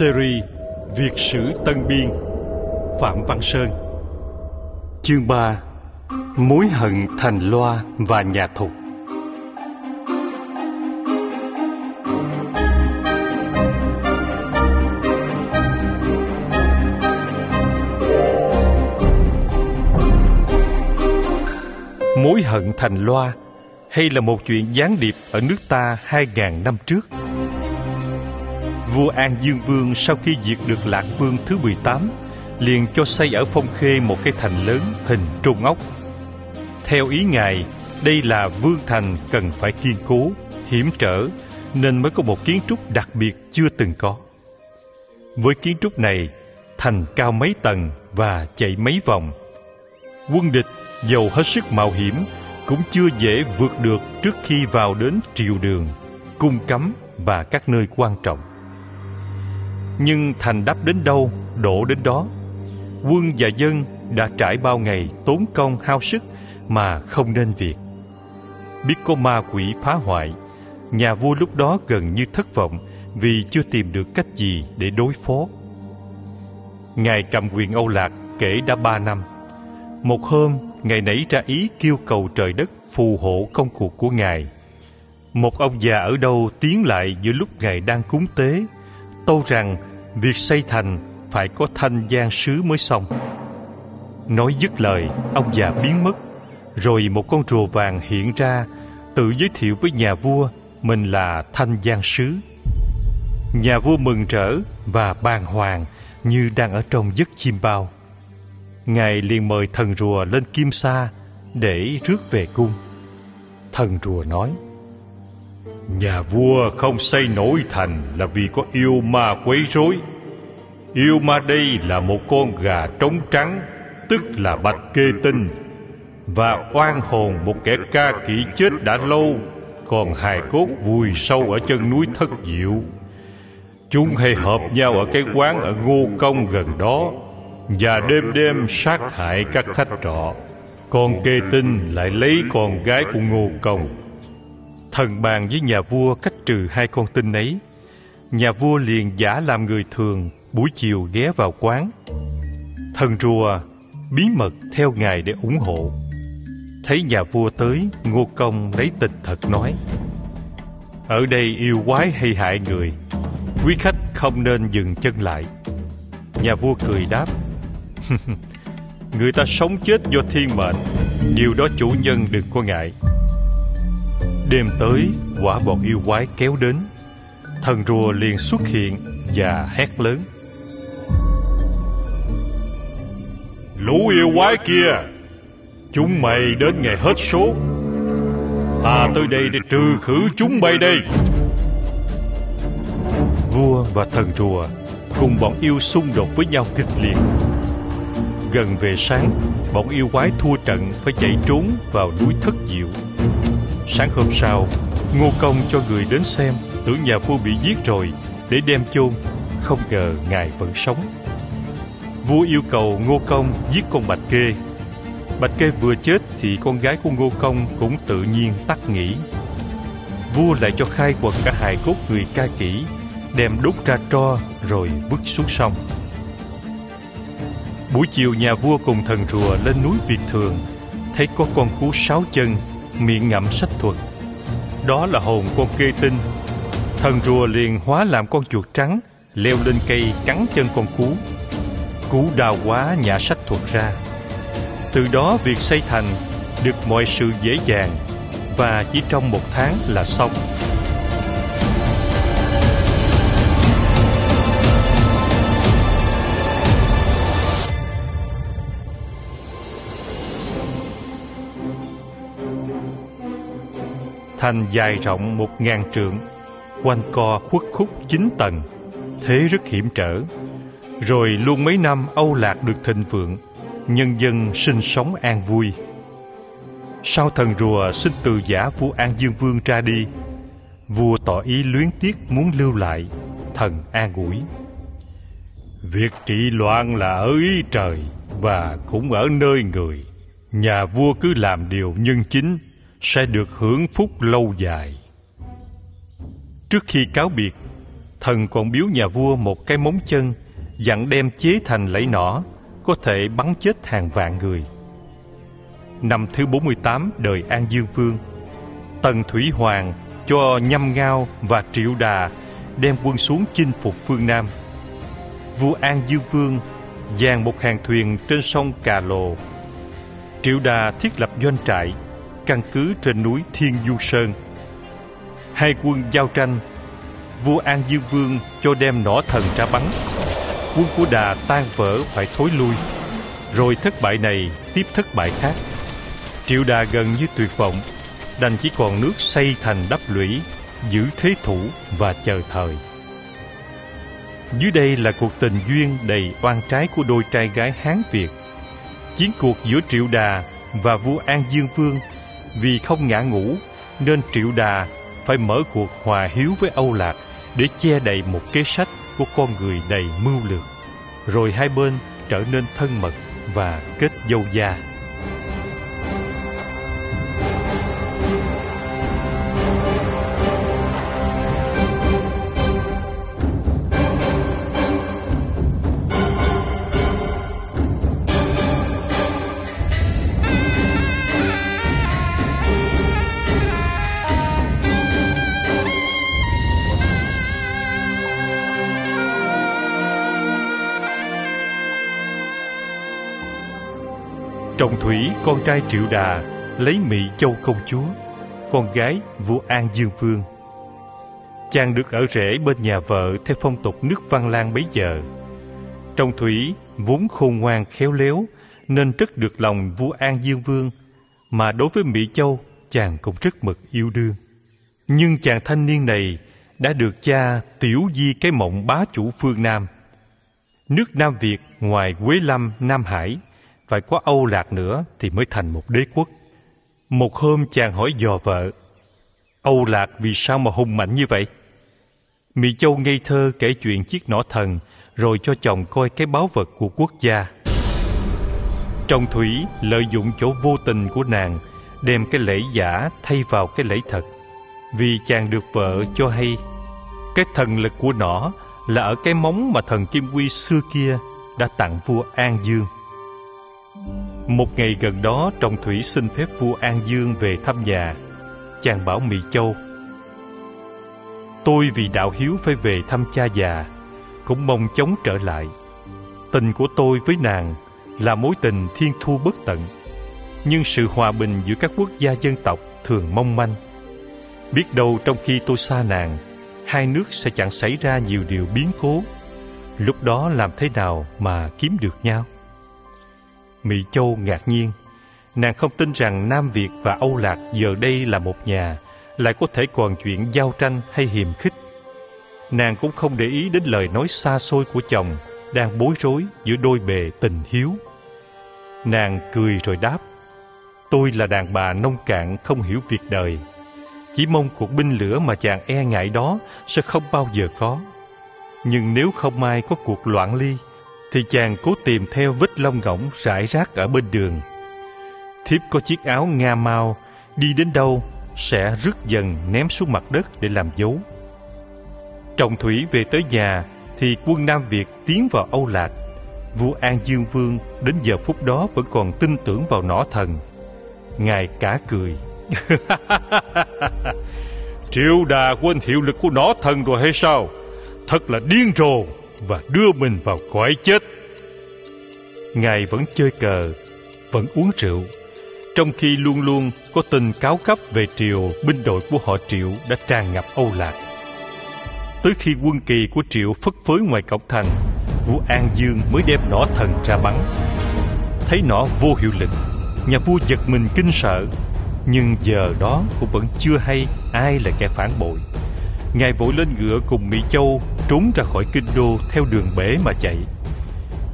Series Việt sử Tân Biên, Phạm Văn Sơn. Chương 3 Mối hận thành loa và nhà thục Mối hận thành loa hay là một chuyện gián điệp ở nước ta hai ngàn năm trước? Vua An Dương Vương sau khi diệt được Lạc Vương thứ 18 liền cho xây ở Phong Khê một cái thành lớn hình trung ốc. Theo ý ngài, đây là vương thành cần phải kiên cố, hiểm trở nên mới có một kiến trúc đặc biệt chưa từng có. Với kiến trúc này, thành cao mấy tầng và chạy mấy vòng. Quân địch giàu hết sức mạo hiểm cũng chưa dễ vượt được trước khi vào đến triều đường, cung cấm và các nơi quan trọng nhưng thành đắp đến đâu, đổ đến đó. Quân và dân đã trải bao ngày tốn công hao sức mà không nên việc. Biết có ma quỷ phá hoại, nhà vua lúc đó gần như thất vọng vì chưa tìm được cách gì để đối phó. Ngài cầm quyền âu lạc kể đã ba năm. Một hôm, ngài nảy ra ý kêu cầu trời đất phù hộ công cuộc của ngài. Một ông già ở đâu tiến lại giữa lúc ngài đang cúng tế, tâu rằng việc xây thành phải có thanh gian sứ mới xong. Nói dứt lời, ông già biến mất, rồi một con rùa vàng hiện ra, tự giới thiệu với nhà vua mình là thanh gian sứ. Nhà vua mừng rỡ và bàng hoàng như đang ở trong giấc chim bao. Ngài liền mời thần rùa lên kim sa để rước về cung. Thần rùa nói Nhà vua không xây nổi thành là vì có yêu ma quấy rối. Yêu ma đây là một con gà trống trắng, tức là bạch kê tinh, và oan hồn một kẻ ca kỹ chết đã lâu, còn hài cốt vùi sâu ở chân núi thất diệu. Chúng hay hợp nhau ở cái quán ở Ngô Công gần đó, và đêm đêm sát hại các khách trọ. Còn kê tinh lại lấy con gái của Ngô Công Thần bàn với nhà vua cách trừ hai con tinh ấy. Nhà vua liền giả làm người thường, Buổi chiều ghé vào quán. Thần rùa, bí mật theo ngài để ủng hộ. Thấy nhà vua tới, Ngô Công lấy tình thật nói, Ở đây yêu quái hay hại người, Quý khách không nên dừng chân lại. Nhà vua cười đáp, Người ta sống chết do thiên mệnh, Điều đó chủ nhân đừng có ngại. Đêm tới, quả bọn yêu quái kéo đến. Thần rùa liền xuất hiện và hét lớn. Lũ yêu quái kia, chúng mày đến ngày hết số. Ta tới đây để trừ khử chúng bay đây. Vua và thần rùa cùng bọn yêu xung đột với nhau kịch liệt. Gần về sáng, bọn yêu quái thua trận phải chạy trốn vào núi thất diệu sáng hôm sau, ngô công cho người đến xem, tưởng nhà vua bị giết rồi, để đem chôn. Không ngờ ngài vẫn sống. Vua yêu cầu ngô công giết con bạch kê. Bạch kê vừa chết thì con gái của ngô công cũng tự nhiên tắt nghỉ. Vua lại cho khai quật cả hài cốt người ca kỹ đem đốt ra tro rồi vứt xuống sông. Buổi chiều, nhà vua cùng thần rùa lên núi việt thường. Thấy có con cú sáu chân miệng ngậm sách thuật. Đó là hồn con kê tinh. Thần rùa liền hóa làm con chuột trắng, leo lên cây cắn chân con cú. Cú đào quá nhả sách thuật ra. Từ đó việc xây thành được mọi sự dễ dàng và chỉ trong một tháng là xong. Thành dài rộng một ngàn trượng, quanh co khuất khúc chín tầng, thế rất hiểm trở. Rồi luôn mấy năm âu lạc được thịnh vượng, nhân dân sinh sống an vui. Sau thần rùa xin từ giả vua an dương vương ra đi, vua tỏ ý luyến tiếc muốn lưu lại thần an ủi. Việc trị loạn là ở ý trời và cũng ở nơi người, nhà vua cứ làm điều nhân chính sẽ được hưởng phúc lâu dài. Trước khi cáo biệt, thần còn biếu nhà vua một cái móng chân, dặn đem chế thành lẫy nỏ, có thể bắn chết hàng vạn người. Năm thứ 48 đời An Dương Vương, Tần Thủy Hoàng cho Nhâm Ngao và Triệu Đà đem quân xuống chinh phục phương Nam. Vua An Dương Vương dàn một hàng thuyền trên sông Cà Lồ. Triệu Đà thiết lập doanh trại căn cứ trên núi Thiên Du Sơn. Hai quân giao tranh, vua An Dương Vương cho đem nỏ thần ra bắn. Quân của Đà tan vỡ phải thối lui, rồi thất bại này tiếp thất bại khác. Triệu Đà gần như tuyệt vọng, đành chỉ còn nước xây thành đắp lũy, giữ thế thủ và chờ thời. Dưới đây là cuộc tình duyên đầy oan trái của đôi trai gái Hán Việt. Chiến cuộc giữa Triệu Đà và vua An Dương Vương vì không ngã ngủ, nên Triệu Đà phải mở cuộc hòa hiếu với Âu Lạc để che đậy một kế sách của con người đầy mưu lược. Rồi hai bên trở nên thân mật và kết dâu da. Trọng thủy con trai Triệu Đà lấy Mỹ Châu công chúa, con gái vua An Dương Vương. Chàng được ở rễ bên nhà vợ theo phong tục nước Văn Lang bấy giờ. Trọng thủy vốn khôn ngoan khéo léo nên rất được lòng vua An Dương Vương, mà đối với Mỹ Châu chàng cũng rất mực yêu đương. Nhưng chàng thanh niên này đã được cha tiểu di cái mộng bá chủ phương Nam. Nước Nam Việt ngoài Quế Lâm, Nam Hải phải có Âu Lạc nữa thì mới thành một đế quốc. Một hôm chàng hỏi dò vợ, Âu Lạc vì sao mà hùng mạnh như vậy? Mỹ Châu ngây thơ kể chuyện chiếc nỏ thần rồi cho chồng coi cái báu vật của quốc gia. Trong Thủy lợi dụng chỗ vô tình của nàng đem cái lễ giả thay vào cái lễ thật. Vì chàng được vợ cho hay cái thần lực của nỏ là ở cái móng mà thần Kim Quy xưa kia đã tặng vua An Dương. Một ngày gần đó Trọng Thủy xin phép vua An Dương về thăm nhà, Chàng bảo Mỹ Châu, Tôi vì đạo hiếu phải về thăm cha già, Cũng mong chống trở lại. Tình của tôi với nàng Là mối tình thiên thu bất tận, Nhưng sự hòa bình giữa các quốc gia dân tộc Thường mong manh. Biết đâu trong khi tôi xa nàng, Hai nước sẽ chẳng xảy ra nhiều điều biến cố. Lúc đó làm thế nào mà kiếm được nhau? Mỹ Châu ngạc nhiên. Nàng không tin rằng Nam Việt và Âu Lạc giờ đây là một nhà, lại có thể còn chuyện giao tranh hay hiềm khích. Nàng cũng không để ý đến lời nói xa xôi của chồng đang bối rối giữa đôi bề tình hiếu. Nàng cười rồi đáp Tôi là đàn bà nông cạn không hiểu việc đời Chỉ mong cuộc binh lửa mà chàng e ngại đó Sẽ không bao giờ có Nhưng nếu không may có cuộc loạn ly thì chàng cố tìm theo vết lông ngỗng rải rác ở bên đường. Thiếp có chiếc áo nga mau, Đi đến đâu sẽ rước dần ném xuống mặt đất để làm dấu. Trọng thủy về tới nhà Thì quân Nam Việt tiến vào Âu Lạc. Vua An Dương Vương đến giờ phút đó vẫn còn tin tưởng vào nỏ thần. Ngài cả cười. Triệu đà quên hiệu lực của nỏ thần rồi hay sao? Thật là điên rồ và đưa mình vào cõi chết. Ngài vẫn chơi cờ, vẫn uống rượu, trong khi luôn luôn có tin cáo cấp về triều binh đội của họ Triệu đã tràn ngập Âu Lạc. Tới khi quân kỳ của Triệu phất phới ngoài cổng thành, vua An Dương mới đem nỏ thần ra bắn. Thấy nỏ vô hiệu lực, Nhà vua giật mình kinh sợ Nhưng giờ đó cũng vẫn chưa hay ai là kẻ phản bội Ngài vội lên ngựa cùng Mỹ Châu trốn ra khỏi kinh đô theo đường bể mà chạy.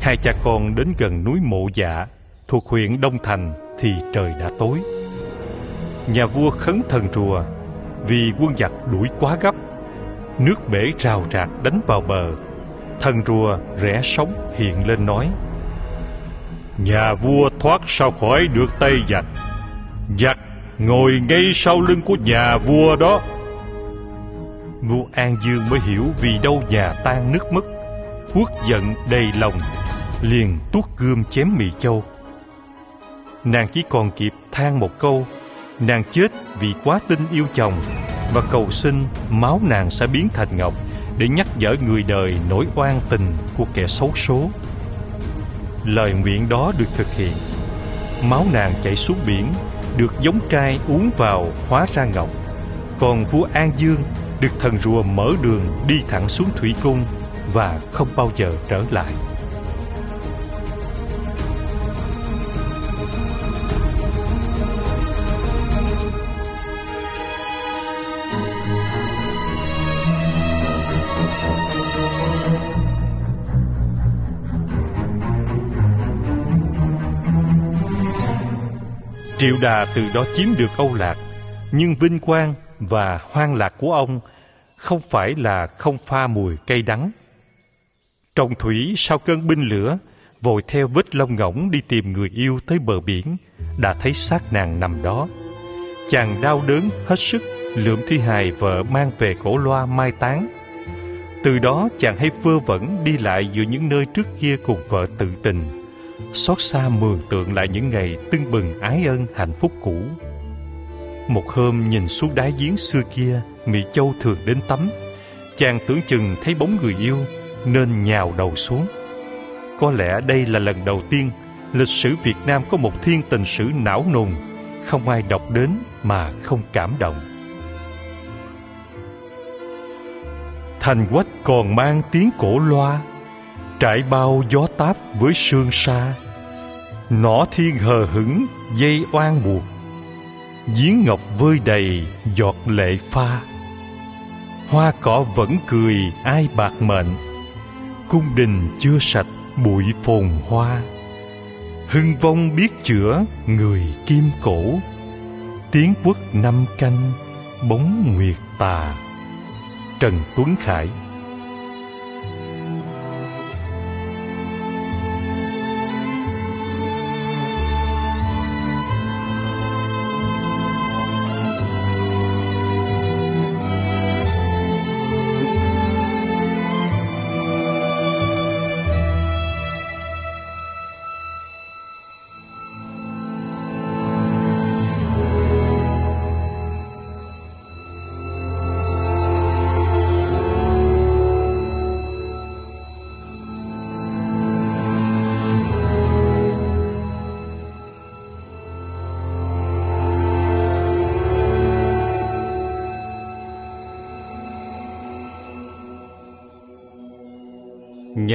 Hai cha con đến gần núi Mộ Dạ thuộc huyện Đông Thành, thì trời đã tối. Nhà vua khấn thần rùa, vì quân giặc đuổi quá gấp. Nước bể rào rạc đánh vào bờ, Thần rùa rẽ sóng hiện lên nói, Nhà vua thoát sao khỏi được tay giặc? Giặc ngồi ngay sau lưng của nhà vua đó. Vua An Dương mới hiểu vì đâu nhà tan nước mất. Quốc giận đầy lòng, Liền tuốt gươm chém Mị Châu. Nàng chỉ còn kịp than một câu, Nàng chết vì quá tin yêu chồng, Và cầu xin máu nàng sẽ biến thành ngọc Để nhắc nhở người đời nỗi oan tình của kẻ xấu số. Lời nguyện đó được thực hiện. Máu nàng chảy xuống biển, Được giống trai uống vào hóa ra ngọc. Còn vua An Dương được thần rùa mở đường đi thẳng xuống thủy cung Và không bao giờ trở lại. Triệu Đà từ đó chiếm được Âu Lạc, nhưng vinh quang và hoang lạc của ông không phải là không pha mùi cây đắng. Trọng thủy sau cơn binh lửa, vội theo vết lông ngỗng đi tìm người yêu tới bờ biển, đã thấy xác nàng nằm đó. Chàng đau đớn hết sức lượm thi hài vợ mang về cổ loa mai táng. Từ đó chàng hay vơ vẩn đi lại giữa những nơi trước kia cùng vợ tự tình xót xa mường tượng lại những ngày tưng bừng ái ân hạnh phúc cũ. Một hôm nhìn xuống đáy giếng xưa kia, Mỹ Châu thường đến tắm. Chàng tưởng chừng thấy bóng người yêu nên nhào đầu xuống. Có lẽ đây là lần đầu tiên lịch sử Việt Nam có một thiên tình sử não nùng, không ai đọc đến mà không cảm động. Thành quách còn mang tiếng cổ loa, trải bao gió táp với sương sa Nỏ thiên hờ hững dây oan buộc Giếng ngọc vơi đầy, giọt lệ pha. Hoa cỏ vẫn cười, ai bạc mệnh. Cung đình chưa sạch, bụi phồn hoa. Hưng vong biết chữa, người kim cổ. Tiếng quốc năm canh, bóng nguyệt tà. Trần Tuấn Khải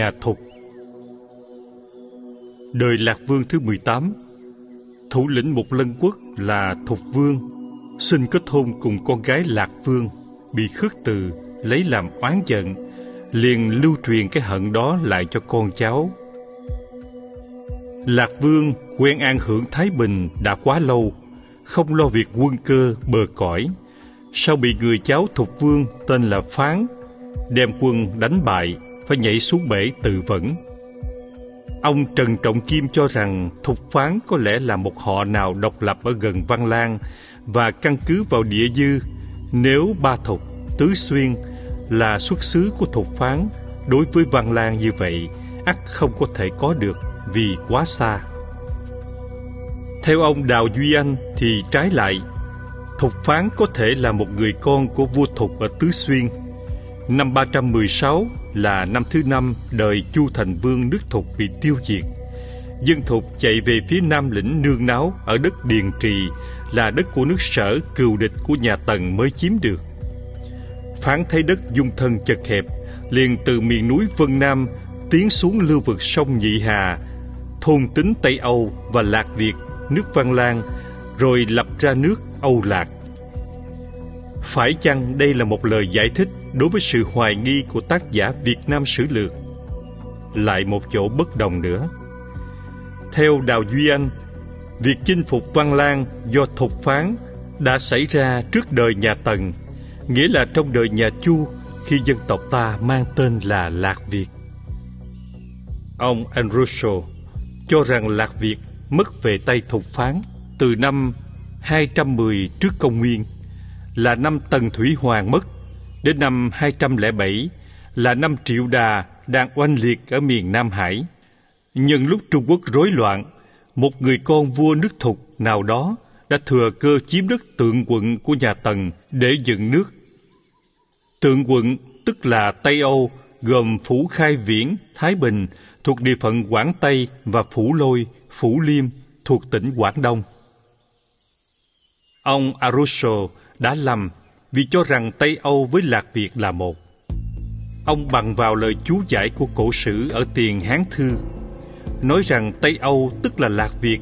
Nhà Thục Đời Lạc Vương thứ 18 Thủ lĩnh một lân quốc là Thục Vương Xin kết hôn cùng con gái Lạc Vương Bị khước từ Lấy làm oán giận Liền lưu truyền cái hận đó lại cho con cháu Lạc Vương quen an hưởng Thái Bình đã quá lâu, không lo việc quân cơ bờ cõi. Sau bị người cháu Thục Vương tên là Phán đem quân đánh bại, phải nhảy xuống bể tự vẫn. Ông Trần Trọng Kim cho rằng Thục Phán có lẽ là một họ nào độc lập ở gần Văn Lang và căn cứ vào địa dư, nếu Ba Thục, Tứ Xuyên là xuất xứ của Thục Phán, đối với Văn Lang như vậy, ắt không có thể có được vì quá xa. Theo ông Đào Duy Anh thì trái lại, Thục Phán có thể là một người con của vua Thục ở Tứ Xuyên. Năm 316 là năm thứ năm đời Chu Thành Vương nước Thục bị tiêu diệt. Dân Thục chạy về phía nam lĩnh nương náo ở đất Điền Trì là đất của nước sở cừu địch của nhà Tần mới chiếm được. Phán thấy đất dung thân chật hẹp, liền từ miền núi Vân Nam tiến xuống lưu vực sông Nhị Hà, thôn tính Tây Âu và Lạc Việt, nước Văn Lang, rồi lập ra nước Âu Lạc. Phải chăng đây là một lời giải thích đối với sự hoài nghi của tác giả Việt Nam Sử Lược? Lại một chỗ bất đồng nữa. Theo Đào Duy Anh, việc chinh phục Văn Lang do thục phán đã xảy ra trước đời nhà Tần, nghĩa là trong đời nhà Chu khi dân tộc ta mang tên là Lạc Việt. Ông Andrusso cho rằng Lạc Việt mất về tay thục phán từ năm 210 trước công nguyên là năm Tần Thủy Hoàng mất đến năm 207 là năm Triệu Đà đang oanh liệt ở miền Nam Hải. Nhưng lúc Trung Quốc rối loạn, một người con vua nước thục nào đó đã thừa cơ chiếm đất tượng quận của nhà Tần để dựng nước. Tượng quận tức là Tây Âu gồm Phủ Khai Viễn, Thái Bình thuộc địa phận Quảng Tây và Phủ Lôi, Phủ Liêm thuộc tỉnh Quảng Đông. Ông Aruso đã lầm vì cho rằng Tây Âu với Lạc Việt là một. Ông bằng vào lời chú giải của cổ sử ở tiền Hán Thư, nói rằng Tây Âu tức là Lạc Việt,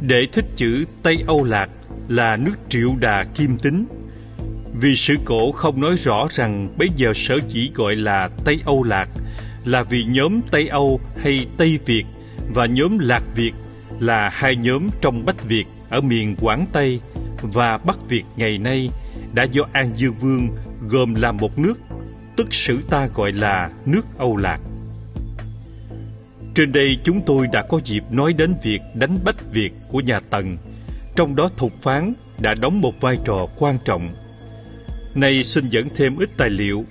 để thích chữ Tây Âu Lạc là nước triệu đà kim tính. Vì sử cổ không nói rõ rằng bây giờ sở chỉ gọi là Tây Âu Lạc là vì nhóm Tây Âu hay Tây Việt và nhóm Lạc Việt là hai nhóm trong Bách Việt ở miền Quảng Tây và Bắc Việt ngày nay đã do An Dương Vương gồm làm một nước, tức sử ta gọi là nước Âu Lạc. Trên đây chúng tôi đã có dịp nói đến việc đánh Bách Việt của nhà Tần, trong đó Thục Phán đã đóng một vai trò quan trọng. Nay xin dẫn thêm ít tài liệu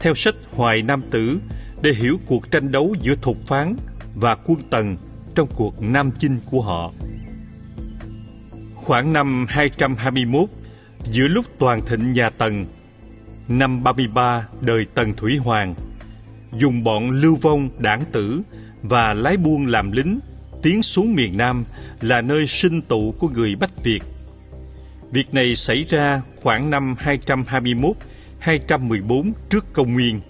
theo sách Hoài Nam Tử để hiểu cuộc tranh đấu giữa Thục Phán và quân Tần trong cuộc Nam Chinh của họ. Khoảng năm 221, giữa lúc toàn thịnh nhà Tần, năm 33 đời Tần Thủy Hoàng, dùng bọn lưu vong đảng tử và lái buôn làm lính tiến xuống miền Nam là nơi sinh tụ của người Bách Việt. Việc này xảy ra khoảng năm 221-214 trước công nguyên.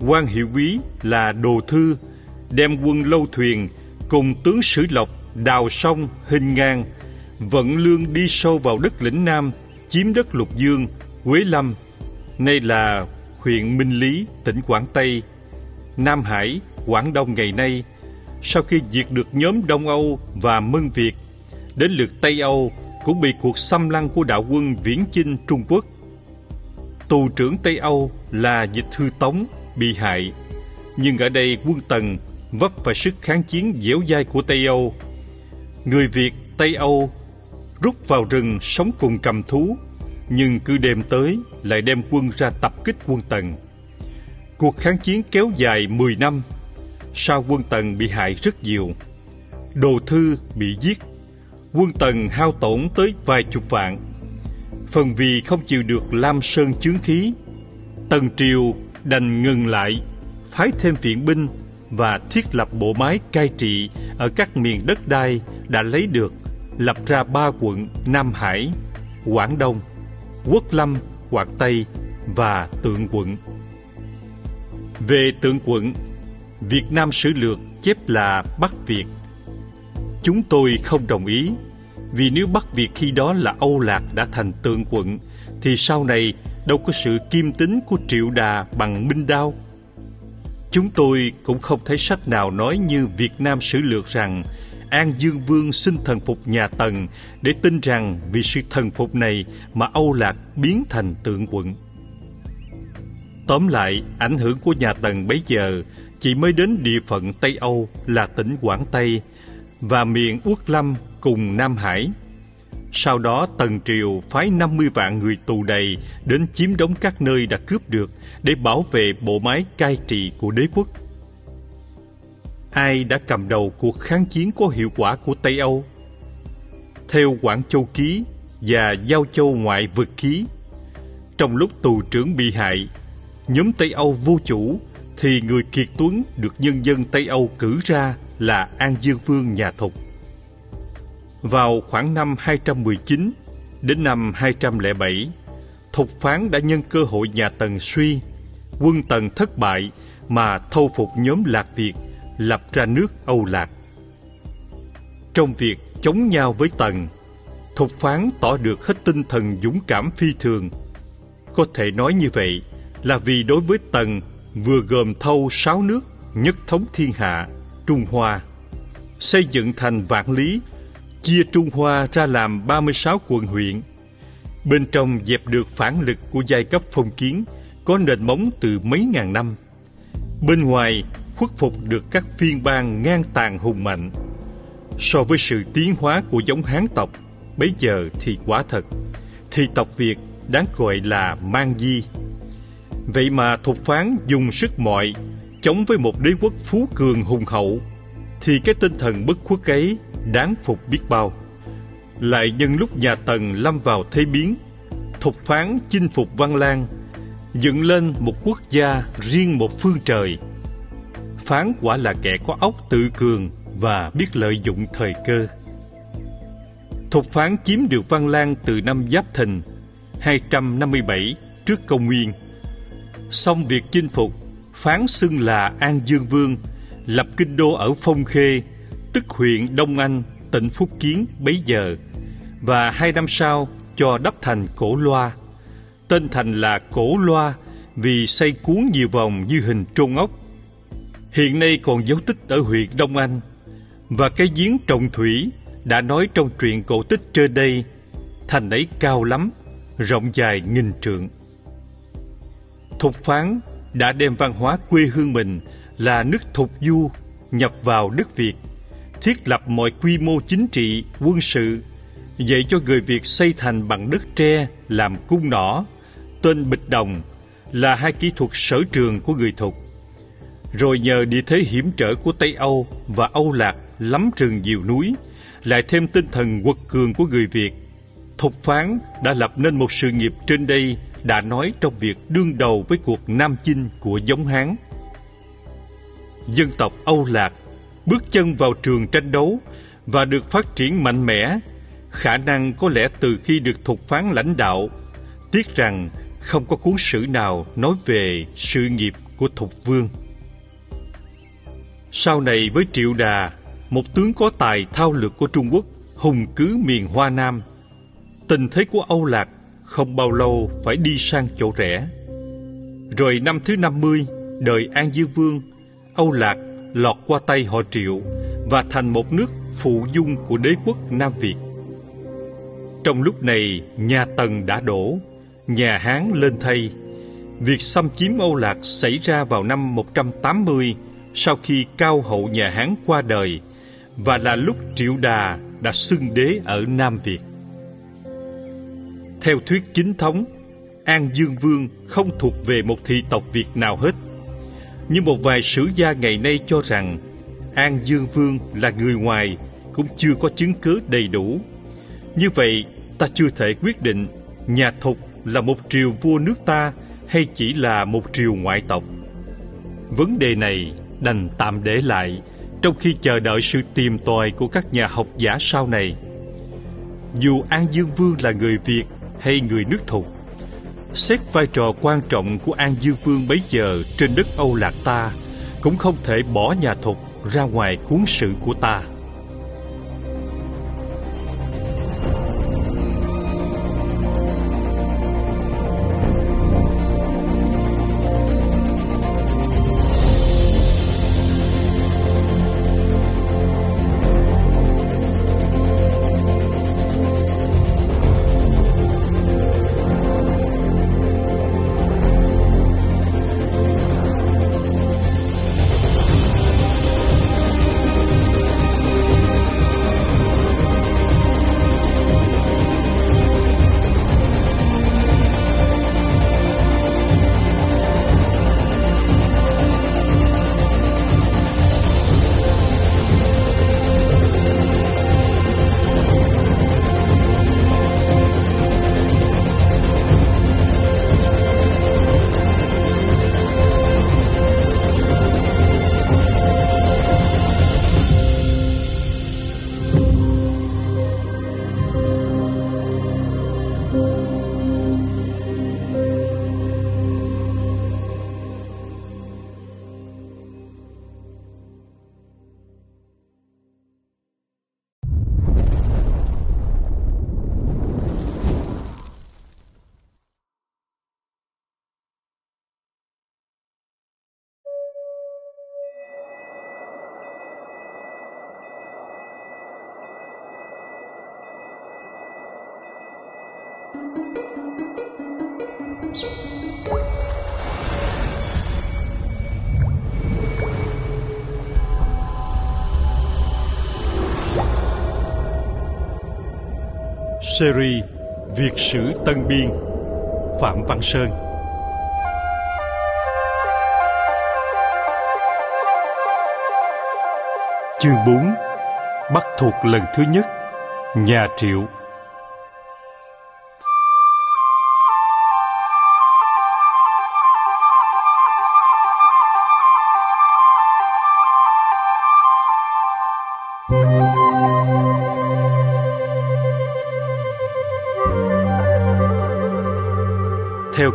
quan hiệu quý là Đồ Thư đem quân lâu thuyền cùng tướng Sử Lộc đào sông hình ngang vận lương đi sâu vào đất lĩnh Nam, chiếm đất Lục Dương, Quế Lâm, nay là huyện Minh Lý, tỉnh Quảng Tây, Nam Hải, Quảng Đông ngày nay. Sau khi diệt được nhóm Đông Âu và Mân Việt, đến lượt Tây Âu cũng bị cuộc xâm lăng của đạo quân Viễn Chinh Trung Quốc. Tù trưởng Tây Âu là Dịch Thư Tống bị hại, nhưng ở đây quân Tần vấp phải sức kháng chiến dẻo dai của Tây Âu. Người Việt Tây Âu rút vào rừng sống cùng cầm thú, nhưng cứ đêm tới lại đem quân ra tập kích quân Tần. Cuộc kháng chiến kéo dài 10 năm, sau quân Tần bị hại rất nhiều. Đồ Thư bị giết, quân Tần hao tổn tới vài chục vạn. Phần vì không chịu được Lam Sơn chướng khí, Tần Triều đành ngừng lại, phái thêm viện binh và thiết lập bộ máy cai trị ở các miền đất đai đã lấy được lập ra ba quận Nam Hải, Quảng Đông, Quốc Lâm, Quảng Tây và Tượng quận. Về Tượng quận, Việt Nam Sử Lược chép là Bắc Việt. Chúng tôi không đồng ý, vì nếu Bắc Việt khi đó là Âu Lạc đã thành Tượng quận, thì sau này đâu có sự kim tính của Triệu Đà bằng Minh Đao. Chúng tôi cũng không thấy sách nào nói như Việt Nam Sử Lược rằng An Dương Vương xin thần phục nhà Tần để tin rằng vì sự thần phục này mà Âu Lạc biến thành tượng quận. Tóm lại, ảnh hưởng của nhà Tần bấy giờ chỉ mới đến địa phận Tây Âu là tỉnh Quảng Tây và miền Uất Lâm cùng Nam Hải. Sau đó Tần Triều phái 50 vạn người tù đầy đến chiếm đóng các nơi đã cướp được để bảo vệ bộ máy cai trị của đế quốc. Ai đã cầm đầu cuộc kháng chiến có hiệu quả của Tây Âu? Theo Quảng Châu Ký và Giao Châu Ngoại Vực Ký, trong lúc tù trưởng bị hại, nhóm Tây Âu vô chủ thì người kiệt tuấn được nhân dân Tây Âu cử ra là An Dương Vương nhà Thục. Vào khoảng năm 219 đến năm 207, Thục Phán đã nhân cơ hội nhà Tần suy, quân Tần thất bại mà thâu phục nhóm Lạc Việt, lập ra nước Âu Lạc. Trong việc chống nhau với Tần, Thục Phán tỏ được hết tinh thần dũng cảm phi thường. Có thể nói như vậy là vì đối với Tần vừa gồm thâu sáu nước nhất thống thiên hạ, Trung Hoa, xây dựng thành vạn lý, chia Trung Hoa ra làm 36 quận huyện. Bên trong dẹp được phản lực của giai cấp phong kiến có nền móng từ mấy ngàn năm. Bên ngoài khuất phục được các phiên bang ngang tàn hùng mạnh. So với sự tiến hóa của giống Hán tộc, bấy giờ thì quả thật, thì tộc Việt đáng gọi là mang di Vậy mà thục phán dùng sức mọi chống với một đế quốc phú cường hùng hậu thì cái tinh thần bất khuất ấy đáng phục biết bao. Lại nhân lúc nhà Tần lâm vào thế biến, thục phán chinh phục Văn Lang, dựng lên một quốc gia riêng một phương trời. Phán quả là kẻ có óc tự cường và biết lợi dụng thời cơ. Thục phán chiếm được Văn Lang từ năm Giáp Thìn 257 trước công nguyên Xong việc chinh phục, phán xưng là An Dương Vương, lập kinh đô ở Phong Khê, tức huyện Đông Anh, tỉnh Phúc Kiến bấy giờ, và hai năm sau cho đắp thành Cổ Loa. Tên thành là Cổ Loa vì xây cuốn nhiều vòng như hình trôn ốc. Hiện nay còn dấu tích ở huyện Đông Anh, và cái giếng trồng thủy đã nói trong truyện cổ tích trên đây, thành ấy cao lắm, rộng dài nghìn trượng. Thục phán đã đem văn hóa quê hương mình là nước thục du nhập vào nước Việt, thiết lập mọi quy mô chính trị, quân sự, dạy cho người Việt xây thành bằng đất tre làm cung nỏ, tên bịch đồng là hai kỹ thuật sở trường của người Thục. Rồi nhờ địa thế hiểm trở của Tây Âu và Âu Lạc lắm rừng nhiều núi, lại thêm tinh thần quật cường của người Việt, Thục phán đã lập nên một sự nghiệp trên đây đã nói trong việc đương đầu với cuộc nam chinh của giống Hán. Dân tộc Âu Lạc bước chân vào trường tranh đấu và được phát triển mạnh mẽ, khả năng có lẽ từ khi được thục phán lãnh đạo, tiếc rằng không có cuốn sử nào nói về sự nghiệp của thục vương. Sau này với Triệu Đà, một tướng có tài thao lược của Trung Quốc, hùng cứ miền Hoa Nam, tình thế của Âu Lạc không bao lâu phải đi sang chỗ rẻ. Rồi năm thứ 50, đời An Dương Vương, Âu Lạc lọt qua tay họ Triệu và thành một nước phụ dung của đế quốc Nam Việt. Trong lúc này, nhà Tần đã đổ, nhà Hán lên thay. Việc xâm chiếm Âu Lạc xảy ra vào năm 180 sau khi cao hậu nhà Hán qua đời và là lúc Triệu Đà đã xưng đế ở Nam Việt. Theo thuyết chính thống, An Dương Vương không thuộc về một thị tộc Việt nào hết. Nhưng một vài sử gia ngày nay cho rằng An Dương Vương là người ngoài cũng chưa có chứng cứ đầy đủ. Như vậy, ta chưa thể quyết định nhà Thục là một triều vua nước ta hay chỉ là một triều ngoại tộc. Vấn đề này đành tạm để lại, trong khi chờ đợi sự tìm tòi của các nhà học giả sau này. Dù An Dương Vương là người Việt hay người nước thục, xét vai trò quan trọng của an dương vương bấy giờ trên đất âu lạc ta cũng không thể bỏ nhà thục ra ngoài cuốn sử của ta Series Việt sử Tân Biên, Phạm Văn Sơn. Chương 4 Bắt thuộc lần thứ nhất, Nhà Triệu.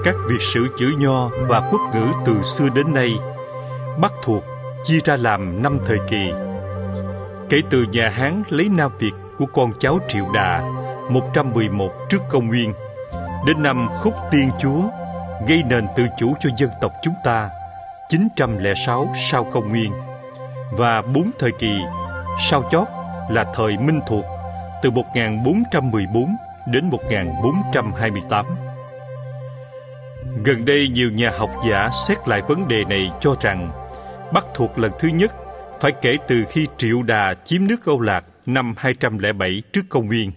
Các Việt sử chữ nho và quốc ngữ từ xưa đến nay, Bắc thuộc chia ra làm năm thời kỳ. Kể từ nhà Hán lấy Nam Việt của con cháu Triệu Đà 111 trước công nguyên đến năm Khúc Tiên Chúa gây nền tự chủ cho dân tộc chúng ta 906 sau công nguyên và bốn thời kỳ sau chót là thời Minh Thuộc từ 1414 đến 1428. Gần đây nhiều nhà học giả xét lại vấn đề này cho rằng Bắc thuộc lần thứ nhất phải kể từ khi Triệu Đà chiếm nước Âu Lạc năm 207 trước công nguyên.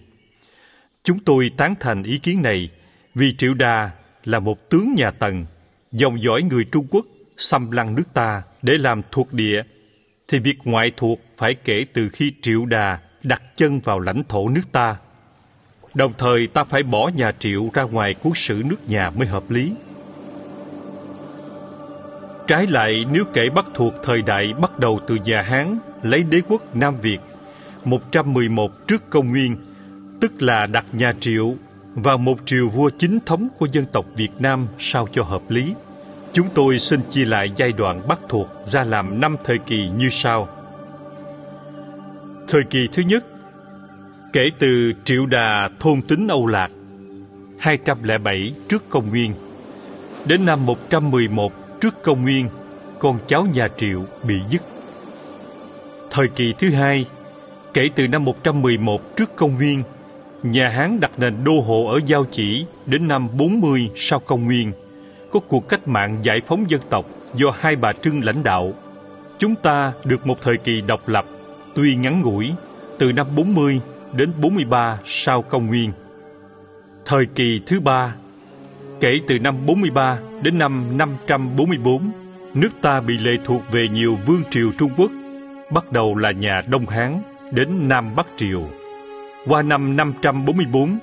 Chúng tôi tán thành ý kiến này vì Triệu Đà là một tướng nhà Tần, dòng dõi người Trung Quốc xâm lăng nước ta để làm thuộc địa, thì việc ngoại thuộc phải kể từ khi Triệu Đà đặt chân vào lãnh thổ nước ta. Đồng thời ta phải bỏ nhà Triệu ra ngoài cuốn sử nước nhà mới hợp lý. Trái lại nếu kể bắt thuộc thời đại bắt đầu từ nhà Hán lấy đế quốc Nam Việt 111 trước công nguyên, tức là đặt nhà Triệu vào một triều vua chính thống của dân tộc Việt Nam sao cho hợp lý. Chúng tôi xin chia lại giai đoạn bắt thuộc ra làm năm thời kỳ như sau. Thời kỳ thứ nhất Kể từ Triệu Đà thôn tính Âu Lạc 207 trước công nguyên Đến năm 111 trước công nguyên Con cháu nhà Triệu bị dứt Thời kỳ thứ hai Kể từ năm 111 trước công nguyên Nhà Hán đặt nền đô hộ ở Giao Chỉ Đến năm 40 sau công nguyên Có cuộc cách mạng giải phóng dân tộc Do hai bà Trưng lãnh đạo Chúng ta được một thời kỳ độc lập Tuy ngắn ngủi Từ năm 40 đến 43 sau công nguyên. Thời kỳ thứ ba, kể từ năm 43 đến năm 544, nước ta bị lệ thuộc về nhiều vương triều Trung Quốc, bắt đầu là nhà Đông Hán đến Nam Bắc Triều. Qua năm 544,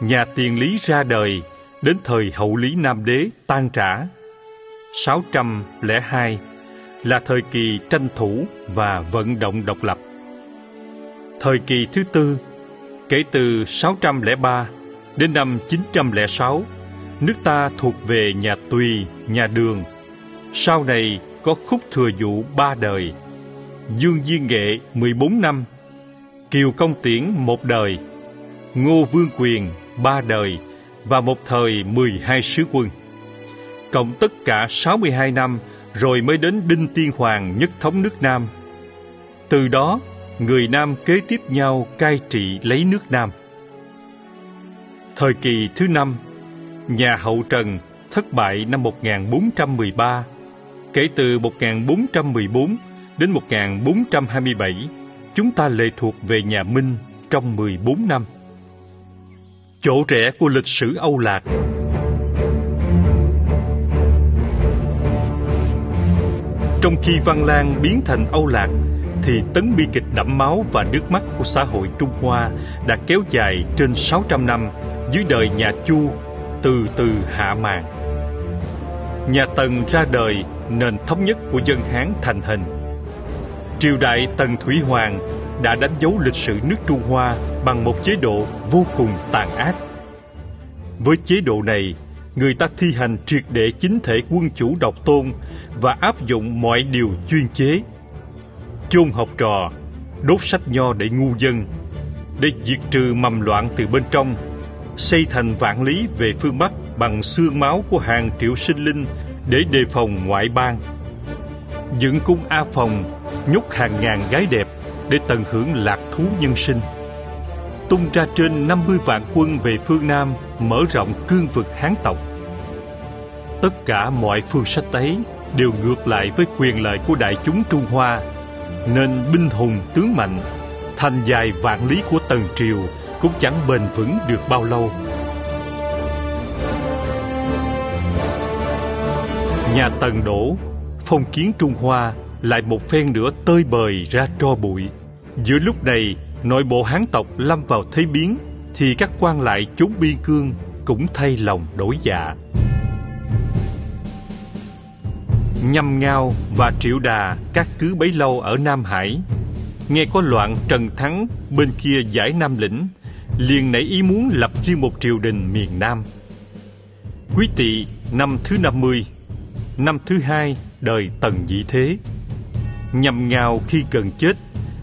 nhà Tiền Lý ra đời đến thời hậu Lý Nam Đế tan trả. 602 là thời kỳ tranh thủ và vận động độc lập. Thời kỳ thứ tư Kể từ 603 đến năm 906, nước ta thuộc về nhà Tùy, nhà Đường. Sau này có khúc thừa dụ ba đời, Dương Diên Nghệ 14 năm, Kiều Công Tiễn một đời, Ngô Vương Quyền ba đời và một thời 12 sứ quân. Cộng tất cả 62 năm rồi mới đến Đinh Tiên Hoàng nhất thống nước Nam. Từ đó người Nam kế tiếp nhau cai trị lấy nước Nam. Thời kỳ thứ năm, nhà Hậu Trần thất bại năm 1413, kể từ 1414 đến 1427, chúng ta lệ thuộc về nhà Minh trong 14 năm. Chỗ rẽ của lịch sử Âu Lạc Trong khi Văn Lang biến thành Âu Lạc thì tấn bi kịch đẫm máu và nước mắt của xã hội Trung Hoa đã kéo dài trên 600 năm dưới đời nhà Chu từ từ hạ màn. Nhà Tần ra đời, nền thống nhất của dân Hán thành hình. Triều đại Tần Thủy Hoàng đã đánh dấu lịch sử nước Trung Hoa bằng một chế độ vô cùng tàn ác. Với chế độ này, người ta thi hành triệt để chính thể quân chủ độc tôn và áp dụng mọi điều chuyên chế chôn học trò, đốt sách nho để ngu dân, để diệt trừ mầm loạn từ bên trong, xây thành vạn lý về phương Bắc bằng xương máu của hàng triệu sinh linh để đề phòng ngoại bang. Dựng cung A Phòng, nhúc hàng ngàn gái đẹp để tận hưởng lạc thú nhân sinh. Tung ra trên 50 vạn quân về phương Nam, mở rộng cương vực Hán tộc. tất cả mọi phương sách ấy đều ngược lại với quyền lợi của đại chúng Trung Hoa, nên binh hùng tướng mạnh, thành dài vạn lý của Tần Triều cũng chẳng bền vững được bao lâu. Nhà Tần đổ, phong kiến Trung Hoa lại một phen nữa tơi bời ra tro bụi. Giữa lúc này, nội bộ Hán tộc lâm vào thế biến, thì các quan lại chốn biên cương cũng thay lòng đổi dạ. Nhâm Ngao và Triệu Đà các cứ bấy lâu ở Nam Hải. Nghe có loạn Trần Thắng bên kia giải Nam Lĩnh, liền nảy ý muốn lập riêng một triều đình miền Nam. Quý tỵ năm thứ 50, năm thứ hai đời Tần Dĩ Thế. nhằm ngào khi gần chết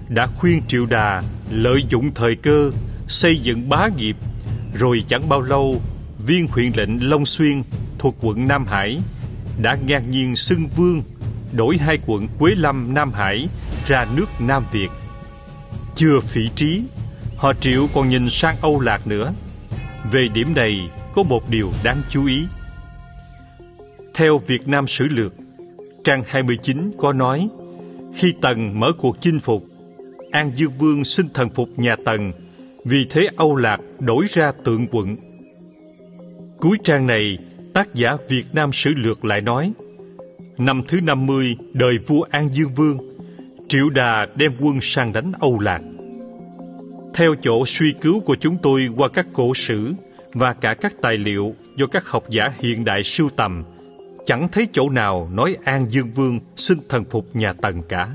đã khuyên Triệu Đà lợi dụng thời cơ xây dựng bá nghiệp, rồi chẳng bao lâu viên huyện lệnh Long Xuyên thuộc quận Nam Hải đã ngang nhiên xưng vương đổi hai quận Quế Lâm Nam Hải ra nước Nam Việt. Chưa phỉ trí, họ Triệu còn nhìn sang Âu Lạc nữa. Về điểm này có một điều đáng chú ý. Theo Việt Nam Sử Lược, trang 29 có nói khi Tần mở cuộc chinh phục, An Dương Vương xin thần phục nhà Tần, vì thế Âu Lạc đổi ra tượng quận. Cuối trang này tác giả Việt Nam Sử Lược lại nói Năm thứ 50 đời vua An Dương Vương Triệu Đà đem quân sang đánh Âu Lạc theo chỗ suy cứu của chúng tôi qua các cổ sử và cả các tài liệu do các học giả hiện đại sưu tầm chẳng thấy chỗ nào nói An Dương Vương xin thần phục nhà Tần cả.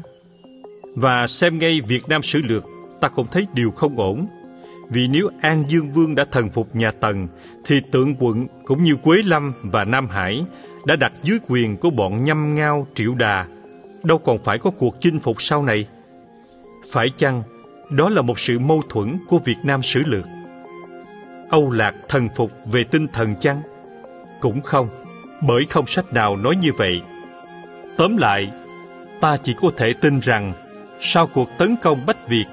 Và xem ngay Việt Nam Sử Lược ta cũng thấy điều không ổn vì nếu An Dương Vương đã thần phục nhà Tần, thì tượng quận cũng như Quế Lâm và Nam Hải đã đặt dưới quyền của bọn nhâm ngao triệu đà, đâu còn phải có cuộc chinh phục sau này. Phải chăng đó là một sự mâu thuẫn của Việt Nam sử lược? Âu Lạc thần phục về tinh thần chăng? Cũng không, bởi không sách nào nói như vậy. Tóm lại, ta chỉ có thể tin rằng sau cuộc tấn công Bách Việt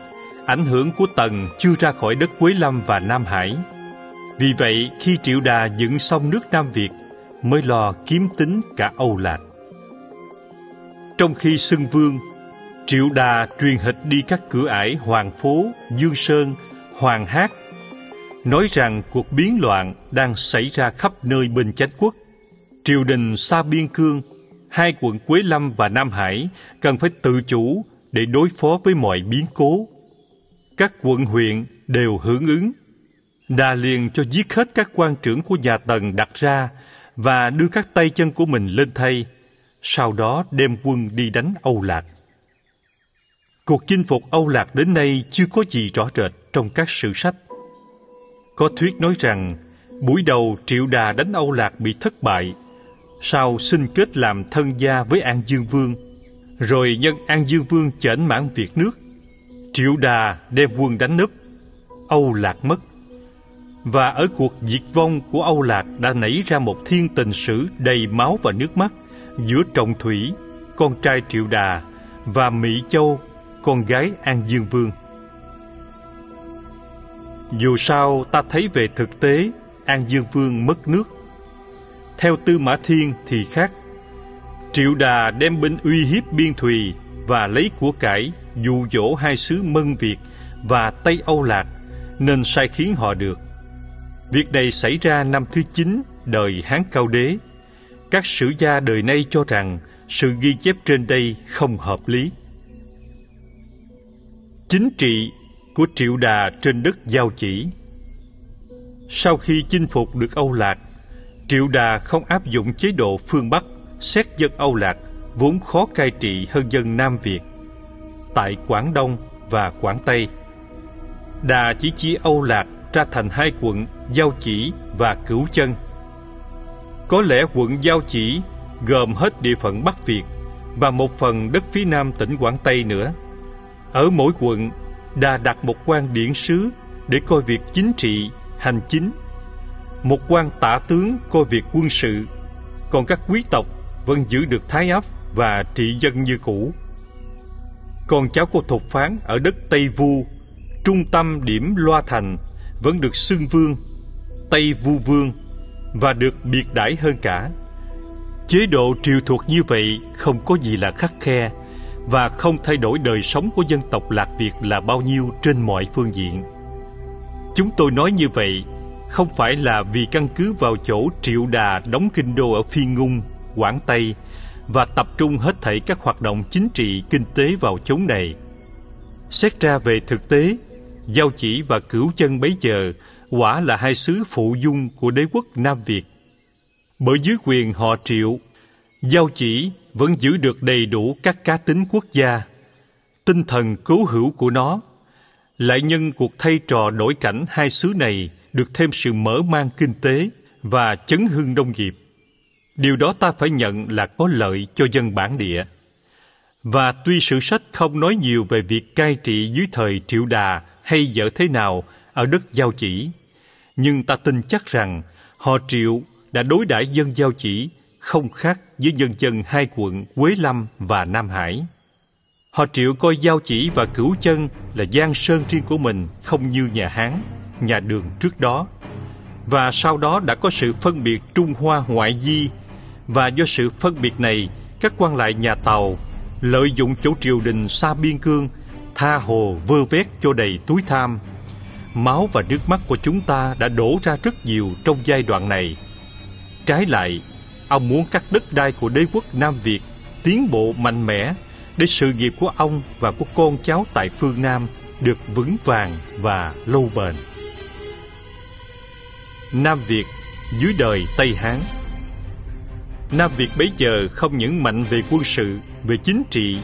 ảnh hưởng của Tần chưa ra khỏi đất Quế Lâm và Nam Hải. Vì vậy, khi Triệu Đà dựng xong nước Nam Việt, mới lo kiếm tính cả Âu Lạc. Trong khi xưng vương, Triệu Đà truyền hịch đi các cửa ải Hoàng Phố, Dương Sơn, Hoàng Hát, nói rằng cuộc biến loạn đang xảy ra khắp nơi bên chánh quốc. Triều đình xa biên cương, hai quận Quế Lâm và Nam Hải cần phải tự chủ để đối phó với mọi biến cố các quận huyện đều hưởng ứng. Đà liền cho giết hết các quan trưởng của nhà Tần đặt ra và đưa các tay chân của mình lên thay, sau đó đem quân đi đánh Âu Lạc. Cuộc chinh phục Âu Lạc đến nay chưa có gì rõ rệt trong các sử sách. Có thuyết nói rằng buổi đầu Triệu Đà đánh Âu Lạc bị thất bại, sau xin kết làm thân gia với An Dương Vương, rồi nhân An Dương Vương chảnh mãn Việt nước, Triệu Đà đem quân đánh nấp, Âu Lạc mất. Và ở cuộc diệt vong của Âu Lạc đã nảy ra một thiên tình sử đầy máu và nước mắt giữa Trọng Thủy, con trai Triệu Đà, và Mỹ Châu, con gái An Dương Vương. Dù sao, ta thấy về thực tế, An Dương Vương mất nước. Theo Tư Mã Thiên thì khác. Triệu Đà đem binh uy hiếp biên thùy và lấy của cải, dụ dỗ hai xứ Mân Việt và Tây Âu Lạc, nên sai khiến họ được. Việc này xảy ra năm thứ 9 đời Hán Cao Đế. Các sử gia đời nay cho rằng sự ghi chép trên đây không hợp lý. Chính trị của Triệu Đà trên đất Giao Chỉ Sau khi chinh phục được Âu Lạc, Triệu Đà không áp dụng chế độ phương Bắc xét dân Âu Lạc vốn khó cai trị hơn dân Nam Việt tại Quảng Đông và Quảng Tây. Đà chỉ chia Âu Lạc ra thành hai quận Giao Chỉ và Cửu Chân. Có lẽ quận Giao Chỉ gồm hết địa phận Bắc Việt và một phần đất phía nam tỉnh Quảng Tây nữa. Ở mỗi quận, Đà đặt một quan điển sứ để coi việc chính trị, hành chính. Một quan tả tướng coi việc quân sự, còn các quý tộc vẫn giữ được thái ấp và trị dân như cũ. Con cháu của thục phán ở đất Tây Vu, trung tâm điểm Loa Thành, vẫn được xưng vương, Tây Vu Vương, và được biệt đãi hơn cả. Chế độ triều thuộc như vậy không có gì là khắc khe và không thay đổi đời sống của dân tộc Lạc Việt là bao nhiêu trên mọi phương diện. Chúng tôi nói như vậy không phải là vì căn cứ vào chỗ Triệu Đà đóng kinh đô ở phi Ngung, Quảng Tây và tập trung hết thảy các hoạt động chính trị, kinh tế vào chốn này. Xét ra về thực tế, Giao Chỉ và Cửu Chân bấy giờ quả là hai sứ phụ dung của đế quốc Nam Việt. Bởi dưới quyền họ Triệu, Giao Chỉ vẫn giữ được đầy đủ các cá tính quốc gia, tinh thần cứu hữu của nó, lại nhân cuộc thay trò đổi cảnh hai xứ này được thêm sự mở mang kinh tế và chấn hưng nông nghiệp. Điều đó ta phải nhận là có lợi cho dân bản địa. Và tuy sử sách không nói nhiều về việc cai trị dưới thời Triệu Đà hay dở thế nào ở đất Giao Chỉ, nhưng ta tin chắc rằng họ Triệu đã đối đãi dân Giao Chỉ không khác với dân dân hai quận Quế Lâm và Nam Hải. Họ Triệu coi Giao Chỉ và Cửu Chân là giang sơn riêng của mình không như nhà Hán, nhà Đường trước đó. Và sau đó đã có sự phân biệt Trung Hoa ngoại di và do sự phân biệt này, các quan lại nhà Tàu lợi dụng chỗ triều đình xa biên cương, tha hồ vơ vét cho đầy túi tham. Máu và nước mắt của chúng ta đã đổ ra rất nhiều trong giai đoạn này. Trái lại, ông muốn các đất đai của đế quốc Nam Việt tiến bộ mạnh mẽ để sự nghiệp của ông và của con cháu tại phương Nam được vững vàng và lâu bền. Nam Việt dưới đời Tây Hán Nam Việt bấy giờ không những mạnh về quân sự, về chính trị,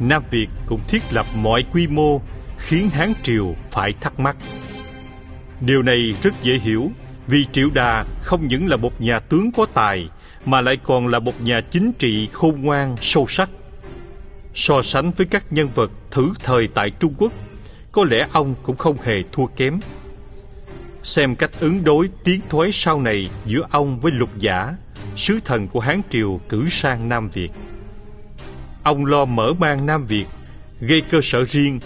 Nam Việt cũng thiết lập mọi quy mô khiến Hán Triều phải thắc mắc. Điều này rất dễ hiểu vì Triệu Đà không những là một nhà tướng có tài mà lại còn là một nhà chính trị khôn ngoan, sâu sắc. So sánh với các nhân vật thử thời tại Trung Quốc, có lẽ ông cũng không hề thua kém. Xem cách ứng đối tiến thoái sau này giữa ông với lục giả sứ thần của Hán Triều cử sang Nam Việt. Ông lo mở mang Nam Việt, gây cơ sở riêng,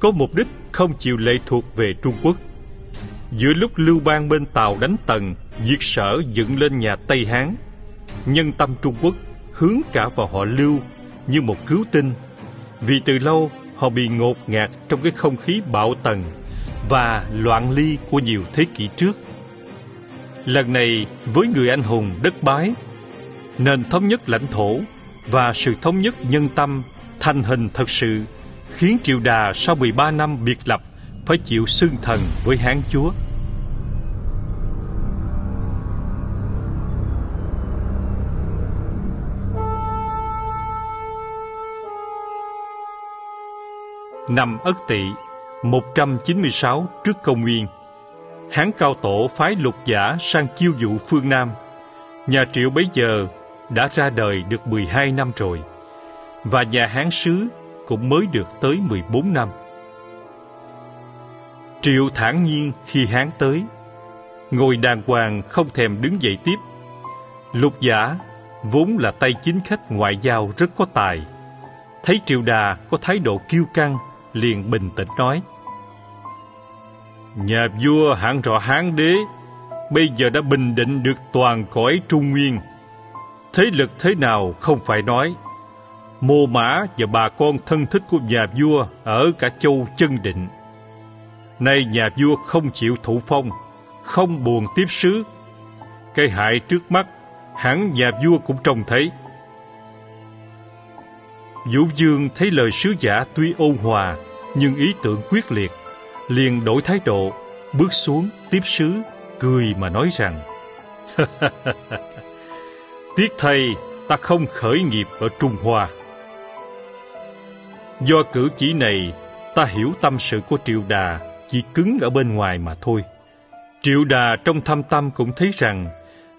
có mục đích không chịu lệ thuộc về Trung Quốc. Giữa lúc Lưu Bang bên Tàu đánh Tần, diệt sở dựng lên nhà Tây Hán, nhân tâm Trung Quốc hướng cả vào họ Lưu như một cứu tinh. Vì từ lâu họ bị ngột ngạt trong cái không khí bạo tần và loạn ly của nhiều thế kỷ trước. Lần này với người anh hùng đất bái, nền thống nhất lãnh thổ và sự thống nhất nhân tâm thành hình thật sự khiến triều đà sau 13 năm biệt lập phải chịu xưng thần với Hán Chúa. Năm Ất Tỵ 196 trước công nguyên Hán Cao Tổ phái lục giả sang chiêu dụ phương Nam. Nhà Triệu bấy giờ đã ra đời được 12 năm rồi, và nhà Hán Sứ cũng mới được tới 14 năm. Triệu thản nhiên khi Hán tới, ngồi đàng hoàng không thèm đứng dậy tiếp. Lục giả vốn là tay chính khách ngoại giao rất có tài. Thấy Triệu Đà có thái độ kiêu căng, liền bình tĩnh nói: Nhà vua hạng trọ Hán đế bây giờ đã bình định được toàn cõi Trung Nguyên. Thế lực thế nào không phải nói. Mô Mã và bà con thân thích của nhà vua ở cả châu chân định. Nay nhà vua không chịu thủ phong, không buồn tiếp sứ. Cái hại trước mắt, hẳn nhà vua cũng trông thấy. Vũ Dương thấy lời sứ giả tuy ôn hòa, nhưng ý tưởng quyết liệt liền đổi thái độ, bước xuống tiếp sứ, cười mà nói rằng Tiếc thay ta không khởi nghiệp ở Trung Hoa. Do cử chỉ này, ta hiểu tâm sự của Triệu Đà chỉ cứng ở bên ngoài mà thôi. Triệu Đà trong thâm tâm cũng thấy rằng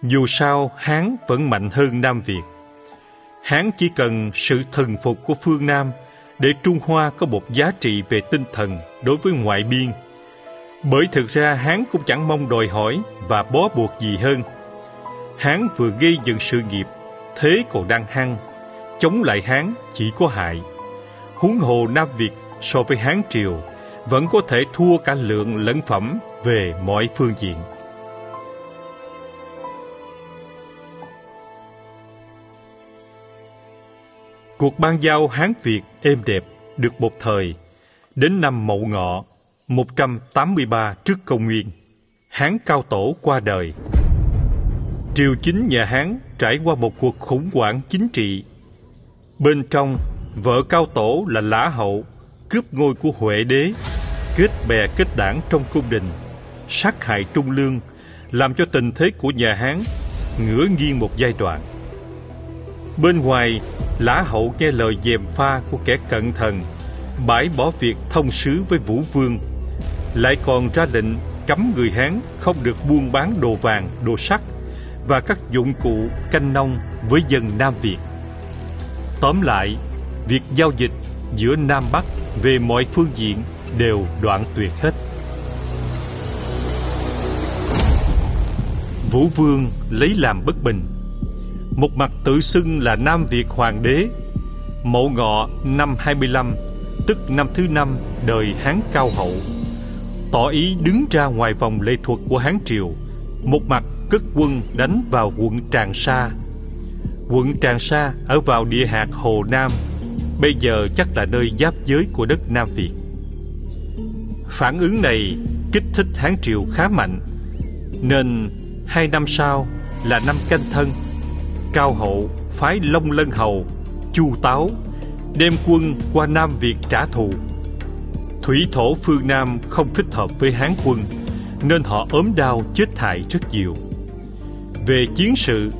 dù sao Hán vẫn mạnh hơn Nam Việt. Hán chỉ cần sự thần phục của phương Nam để Trung Hoa có một giá trị về tinh thần đối với ngoại biên. Bởi thực ra Hán cũng chẳng mong đòi hỏi và bó buộc gì hơn. Hán vừa gây dựng sự nghiệp, thế còn đang hăng, chống lại Hán chỉ có hại. Huống hồ Nam Việt so với Hán Triều vẫn có thể thua cả lượng lẫn phẩm về mọi phương diện. Cuộc ban giao Hán Việt êm đẹp được một thời. Đến năm Mậu Ngọ 183 trước công nguyên, Hán Cao Tổ qua đời. Triều chính nhà Hán trải qua một cuộc khủng hoảng chính trị. Bên trong, vợ Cao Tổ là Lã Hậu cướp ngôi của Huệ đế, kết bè kết đảng trong cung đình, sát hại Trung Lương, làm cho tình thế của nhà Hán ngửa nghiêng một giai đoạn. Bên ngoài, Lã Hậu nghe lời dèm pha của kẻ cận thần, bãi bỏ việc thông sứ với Vũ Vương, lại còn ra lệnh cấm người Hán không được buôn bán đồ vàng, đồ sắt và các dụng cụ canh nông với dân Nam Việt. Tóm lại, việc giao dịch giữa Nam Bắc về mọi phương diện đều đoạn tuyệt hết. Vũ Vương lấy làm bất bình. Một mặt tự xưng là Nam Việt Hoàng đế, Mậu Ngọ năm 25, tức năm thứ năm đời Hán Cao Hậu, tỏ ý đứng ra ngoài vòng lệ thuật của Hán Triều, một mặt cất quân đánh vào quận Tràng Sa. Quận Tràng Sa ở vào địa hạt Hồ Nam, bây giờ chắc là nơi giáp giới của đất Nam Việt. Phản ứng này kích thích Hán Triều khá mạnh, nên hai năm sau là năm canh thân, Cao Hậu phái Long Lân Hầu, Chu Táo đem quân qua Nam Việt trả thù. Thủy thổ phương Nam không thích hợp với Hán quân, nên họ ốm đau chết thải rất nhiều. Về chiến sự,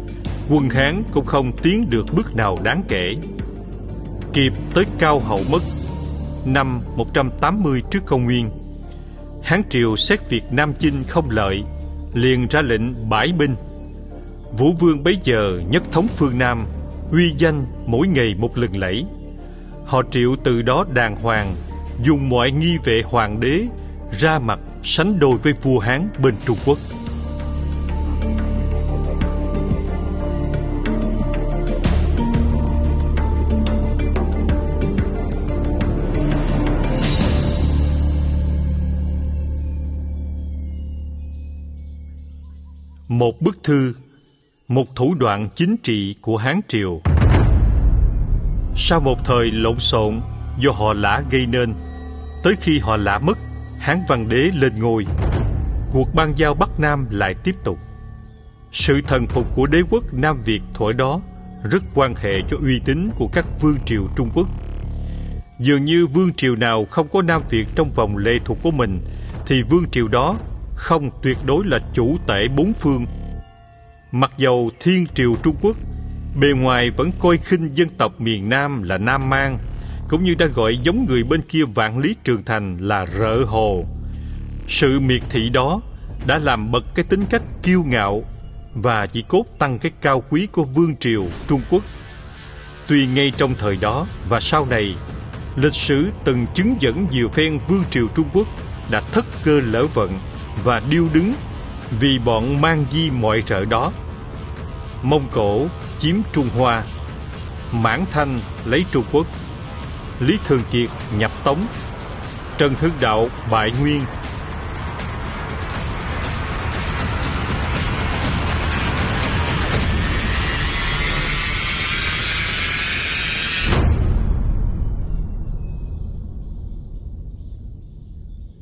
quân Hán cũng không tiến được bước nào đáng kể. Kịp tới Cao Hậu mất năm 180 trước công nguyên. Hán Triều xét việc Nam Chinh không lợi, liền ra lệnh bãi binh. Vũ Vương bấy giờ nhất thống phương Nam, uy danh mỗi ngày một lần lẫy. Họ Triệu từ đó đàng hoàng, dùng mọi nghi vệ hoàng đế ra mặt sánh đôi với vua Hán bên Trung Quốc. Một bức thư, một thủ đoạn chính trị của Hán Triều. Sau một thời lộn xộn do họ lã gây nên, tới khi họ lã mất, Hán Văn Đế lên ngôi, cuộc ban giao Bắc Nam lại tiếp tục. Sự thần phục của đế quốc Nam Việt thuở đó rất quan hệ cho uy tín của các vương triều Trung Quốc. Dường như vương triều nào không có Nam Việt trong vòng lệ thuộc của mình, thì vương triều đó không tuyệt đối là chủ tể bốn phương. Mặc dầu Thiên Triều Trung Quốc bề ngoài vẫn coi khinh dân tộc miền Nam là Nam Mang, cũng như đã gọi giống người bên kia vạn lý trường thành là rợ hồ. Sự miệt thị đó đã làm bật cái tính cách kiêu ngạo và chỉ cốt tăng cái cao quý của vương triều Trung Quốc. Tuy ngay trong thời đó và sau này, lịch sử từng chứng dẫn nhiều phen vương triều Trung Quốc đã thất cơ lỡ vận và điêu đứng vì bọn mang di mọi trợ đó. Mông Cổ chiếm Trung Hoa, Mãn Thanh lấy Trung Quốc, Lý Thường Kiệt nhập Tống, Trần Hưng Đạo bại Nguyên.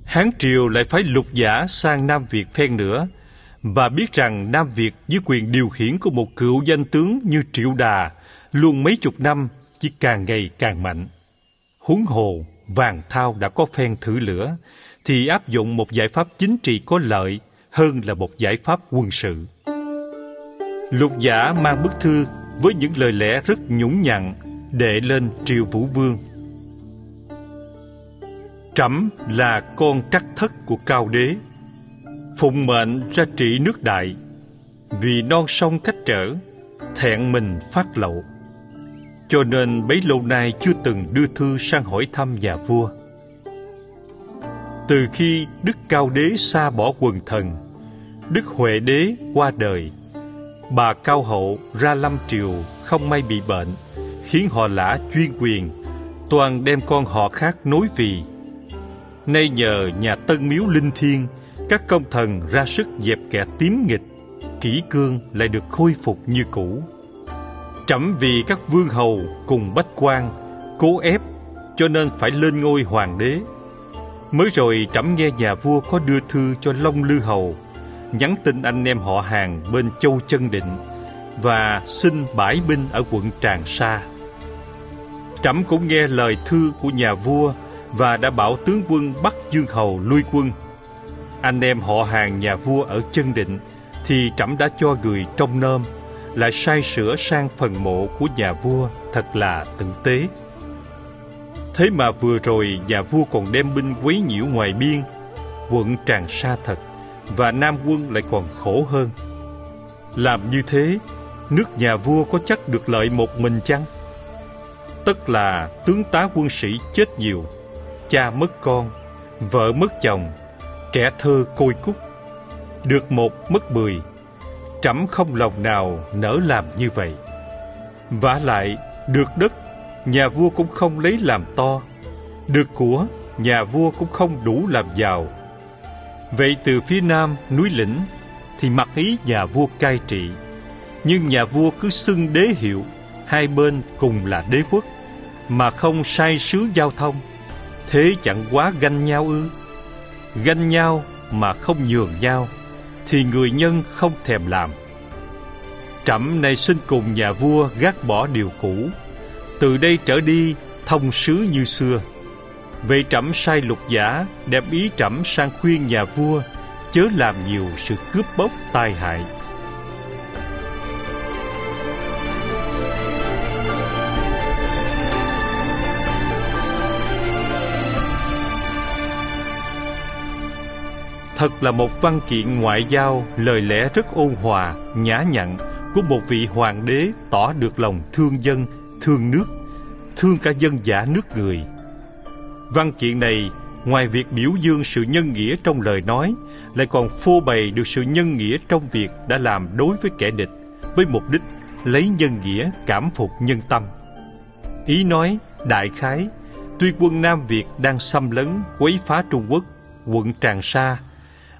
Hán Triều lại phải lục giả sang Nam Việt phen nữa và biết rằng Nam Việt dưới quyền điều khiển của một cựu danh tướng như Triệu Đà luôn mấy chục năm chỉ càng ngày càng mạnh. Huống hồ, Vàng Thao đã có phen thử lửa thì áp dụng một giải pháp chính trị có lợi hơn là một giải pháp quân sự. Lục giả mang bức thư với những lời lẽ rất nhũng nhặn đệ lên Triều Vũ Vương. Trẫm là con trắc thất của cao đế, phụng mệnh ra trị nước đại, vì non sông cách trở, thẹn mình phát lậu. Cho nên bấy lâu nay chưa từng đưa thư sang hỏi thăm nhà vua. Từ khi Đức Cao Đế xa bỏ quần thần, Đức Huệ Đế qua đời, bà Cao Hậu ra lâm triều không may bị bệnh, khiến họ lã chuyên quyền, toàn đem con họ khác nối vì. Nay nhờ nhà Tân Miếu Linh Thiên, các công thần ra sức dẹp kẻ tím nghịch, kỷ cương lại được khôi phục như cũ. Trẫm vì các vương hầu cùng bách quan cố ép cho nên phải lên ngôi hoàng đế. Mới rồi trẫm nghe nhà vua có đưa thư cho Long Lư Hầu, nhắn tin anh em họ hàng bên Châu Chân Định và xin bãi binh ở quận Tràng Sa. Trẫm cũng nghe lời thư của nhà vua và đã bảo tướng quân bắt Dương Hầu lui quân. Anh em họ hàng nhà vua ở chân định thì trẫm đã cho người trong nôm lại sai sửa sang phần mộ của nhà vua thật là tử tế. Thế mà vừa rồi nhà vua còn đem binh quấy nhiễu ngoài biên, quận Tràng Sa thật, và Nam quân lại còn khổ hơn. Làm như thế, nước nhà vua có chắc được lợi một mình chăng? Tất là tướng tá quân sĩ chết nhiều, cha mất con, vợ mất chồng, trẻ thơ côi cút. Được một mất mười, trẫm không lòng nào nỡ làm như vậy. vả lại, được đất, nhà vua cũng không lấy làm to. Được của, nhà vua cũng không đủ làm giàu. Vậy từ phía nam, núi lĩnh, thì mặc ý nhà vua cai trị. Nhưng nhà vua cứ xưng đế hiệu, hai bên cùng là đế quốc, mà không sai sứ giao thông. Thế chẳng quá ganh nhau ư? Ganh nhau mà không nhường nhau thì người nhân không thèm làm. Trẫm này xin cùng nhà vua gác bỏ điều cũ, từ đây trở đi thông sứ như xưa. Vậy trẫm sai lục giả đem ý trẫm sang khuyên nhà vua chớ làm nhiều sự cướp bóc tai hại. Thật là một văn kiện ngoại giao lời lẽ rất ôn hòa, nhã nhặn của một vị hoàng đế tỏ được lòng thương dân, thương nước, thương cả dân giả nước người. Văn kiện này ngoài việc biểu dương sự nhân nghĩa trong lời nói, lại còn phô bày được sự nhân nghĩa trong việc đã làm đối với kẻ địch với mục đích lấy nhân nghĩa cảm phục nhân tâm. Ý nói, đại khái, tuy quân Nam Việt đang xâm lấn quấy phá Trung Quốc, quận Tràng Sa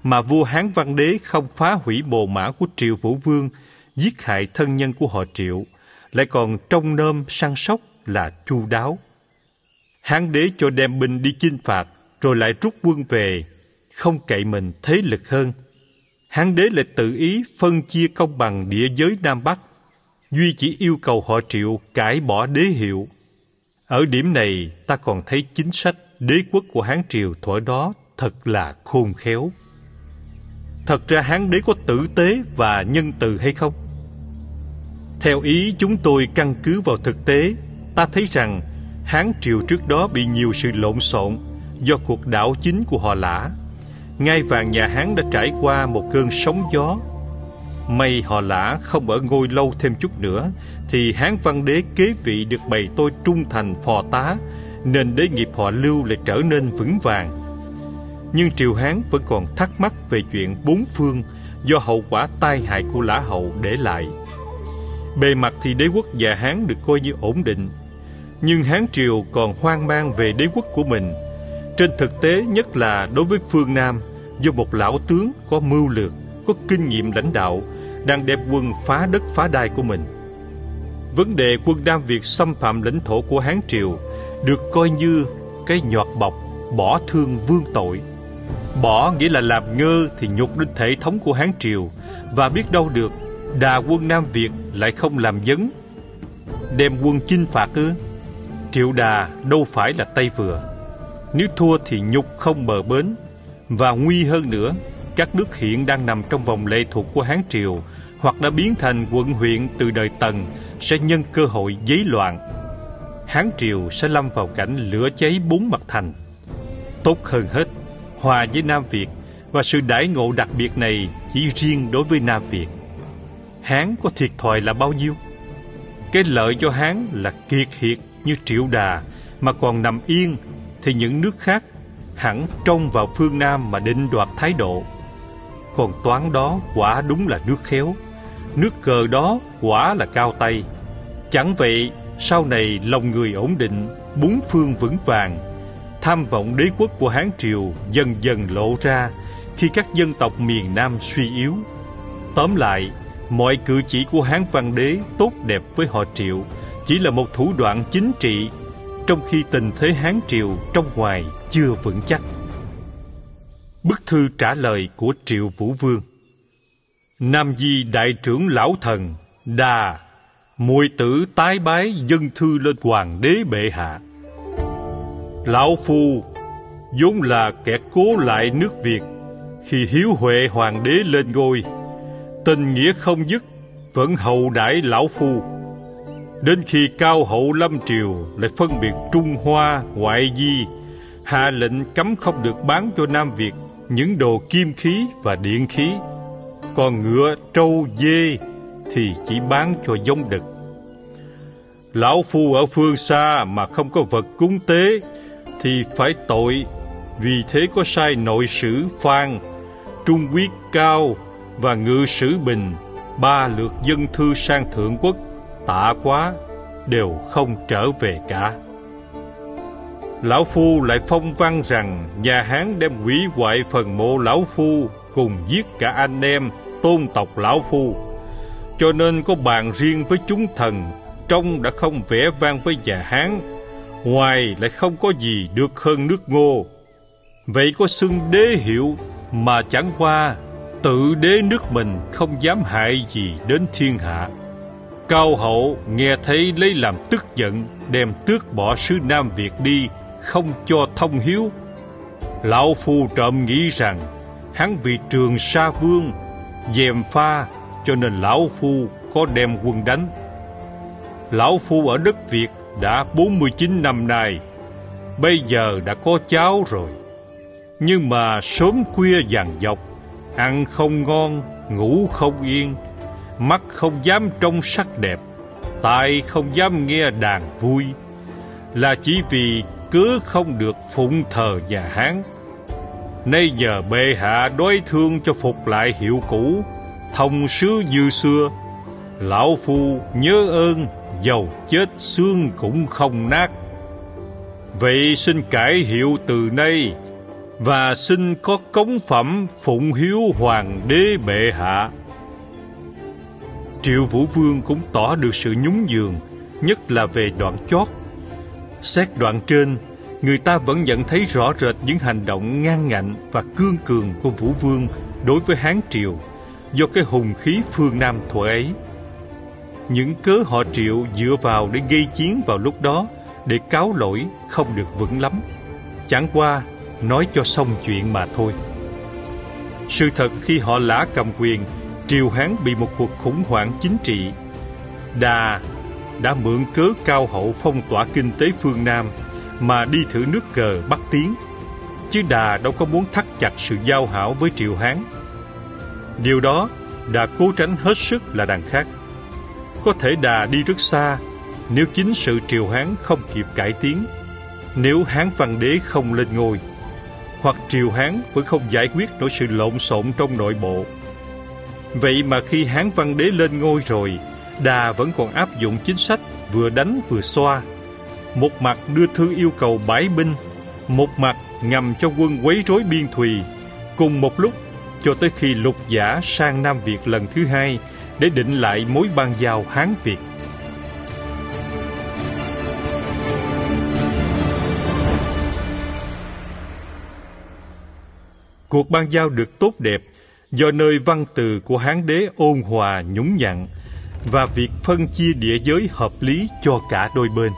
mà vua Hán Văn Đế không phá hủy bồ mã của Triệu Vũ Vương, giết hại thân nhân của họ Triệu, lại còn trông nom săn sóc là chu đáo. Hán Đế cho đem binh đi chinh phạt, rồi lại rút quân về, không cậy mình thế lực hơn. Hán Đế lại tự ý phân chia công bằng địa giới Nam Bắc, duy chỉ yêu cầu họ Triệu cải bỏ đế hiệu. Ở điểm này ta còn thấy chính sách đế quốc của Hán Triều thuở đó thật là khôn khéo. Thật ra Hán đế có tử tế và nhân từ hay không? Theo ý chúng tôi căn cứ vào thực tế, ta thấy rằng Hán triều trước đó bị nhiều sự lộn xộn do cuộc đảo chính của họ Lã. Ngai vàng nhà Hán đã trải qua một cơn sóng gió. May họ Lã không ở ngôi lâu thêm chút nữa, thì Hán văn đế kế vị được bày tôi trung thành phò tá, nên đế nghiệp họ Lưu lại trở nên vững vàng nhưng triều Hán vẫn còn thắc mắc về chuyện bốn phương do hậu quả tai hại của Lã Hậu để lại. Bề mặt thì đế quốc nhà Hán được coi như ổn định, nhưng Hán triều còn hoang mang về đế quốc của mình. Trên thực tế nhất là đối với phương Nam, do một lão tướng có mưu lược, có kinh nghiệm lãnh đạo, đang đem quân phá đất phá đai của mình. Vấn đề quân Nam Việt xâm phạm lãnh thổ của Hán triều được coi như cái nhọt bọc bỏ thương vương tội Bỏ nghĩa là làm ngơ thì nhục đến thể thống của Hán Triều và biết đâu được đà quân Nam Việt lại không làm dấn. Đem quân chinh phạt ư? Triệu đà đâu phải là tay vừa. Nếu thua thì nhục không bờ bến. Và nguy hơn nữa, các nước hiện đang nằm trong vòng lệ thuộc của Hán Triều hoặc đã biến thành quận huyện từ đời Tần sẽ nhân cơ hội giấy loạn. Hán Triều sẽ lâm vào cảnh lửa cháy bốn mặt thành. Tốt hơn hết, hòa với Nam Việt và sự đãi ngộ đặc biệt này chỉ riêng đối với Nam Việt. Hán có thiệt thòi là bao nhiêu? Cái lợi cho Hán là kiệt hiệt như triệu đà mà còn nằm yên thì những nước khác hẳn trông vào phương Nam mà định đoạt thái độ. Còn toán đó quả đúng là nước khéo, nước cờ đó quả là cao tay. Chẳng vậy sau này lòng người ổn định, bốn phương vững vàng tham vọng đế quốc của Hán Triều dần dần lộ ra khi các dân tộc miền Nam suy yếu. Tóm lại, mọi cử chỉ của Hán Văn Đế tốt đẹp với họ Triệu chỉ là một thủ đoạn chính trị, trong khi tình thế Hán Triều trong ngoài chưa vững chắc. Bức thư trả lời của Triệu Vũ Vương Nam Di Đại trưởng Lão Thần Đà muội tử tái bái dân thư lên hoàng đế bệ hạ lão phu vốn là kẻ cố lại nước việt, khi hiếu huệ hoàng đế lên ngôi, tình nghĩa không dứt, vẫn hậu đãi lão phu đến khi cao hậu lâm triều lại phân biệt trung hoa, ngoại di, hạ lệnh cấm không được bán cho nam việt những đồ kim khí và điện khí, còn ngựa, trâu, dê thì chỉ bán cho giống đực. Lão phu ở phương xa mà không có vật cúng tế thì phải tội, vì thế có sai nội sử Phan, Trung Quyết Cao và Ngự sử Bình, ba lượt dân thư sang thượng quốc, tạ quá, đều không trở về cả. Lão Phu lại phong văn rằng nhà Hán đem hủy hoại phần mộ Lão Phu cùng giết cả anh em tôn tộc Lão Phu cho nên có bàn riêng với chúng thần Trong đã không vẽ vang với nhà Hán Ngoài lại không có gì được hơn nước ngô. Vậy có xưng đế hiệu Mà chẳng qua Tự đế nước mình không dám hại gì đến thiên hạ. Cao hậu nghe thấy lấy làm tức giận, Đem tước bỏ sứ Nam Việt đi, Không cho thông hiếu. Lão Phu trộm nghĩ rằng Hắn vì trường sa vương, Dèm pha cho nên Lão Phu có đem quân đánh. Lão Phu ở đất Việt đã 49 năm nay, bây giờ đã có cháu rồi. Nhưng mà sớm khuya dằn dọc, ăn không ngon, ngủ không yên, mắt không dám trông sắc đẹp, tai không dám nghe đàn vui, là chỉ vì cứ không được phụng thờ nhà Hán. Nay giờ bệ hạ đối thương cho phục lại hiệu cũ, thông sứ như xưa lão phu nhớ ơn dầu, chết xương cũng không nát. Vậy xin cải hiệu từ nay và xin có cống phẩm phụng hiếu hoàng đế bệ hạ. Triệu vũ vương cũng tỏ được sự nhún nhường, nhất là về đoạn chót. Xét đoạn trên, người ta vẫn nhận thấy rõ rệt những hành động ngang ngạnh và cương cường của vũ vương đối với hán triều do cái hùng khí phương Nam thuở ấy. Những cớ họ triệu dựa vào để gây chiến vào lúc đó để cáo lỗi không được vững lắm. Chẳng qua nói cho xong chuyện mà thôi. Sự thật khi họ lã cầm quyền, triều Hán bị một cuộc khủng hoảng chính trị. Đà đã mượn cớ cao hậu phong tỏa kinh tế phương Nam mà đi thử nước cờ Bắc Tiến. Chứ Đà đâu có muốn thắt chặt sự giao hảo với triều Hán Điều đó Đà cố tránh hết sức là đằng khác. Có thể Đà đi rất xa nếu chính sự triều Hán không kịp cải tiến, nếu Hán Văn Đế không lên ngôi, hoặc triều Hán vẫn không giải quyết nổi sự lộn xộn trong nội bộ. Vậy mà khi Hán Văn Đế lên ngôi rồi, Đà vẫn còn áp dụng chính sách vừa đánh vừa xoa. Một mặt đưa thư yêu cầu bãi binh, một mặt ngầm cho quân quấy rối biên thùy, cùng một lúc cho tới khi lục giả sang Nam Việt lần thứ hai để định lại mối ban giao Hán Việt. Cuộc ban giao được tốt đẹp do nơi văn từ của Hán đế ôn hòa nhúng nhặn và việc phân chia địa giới hợp lý cho cả đôi bên.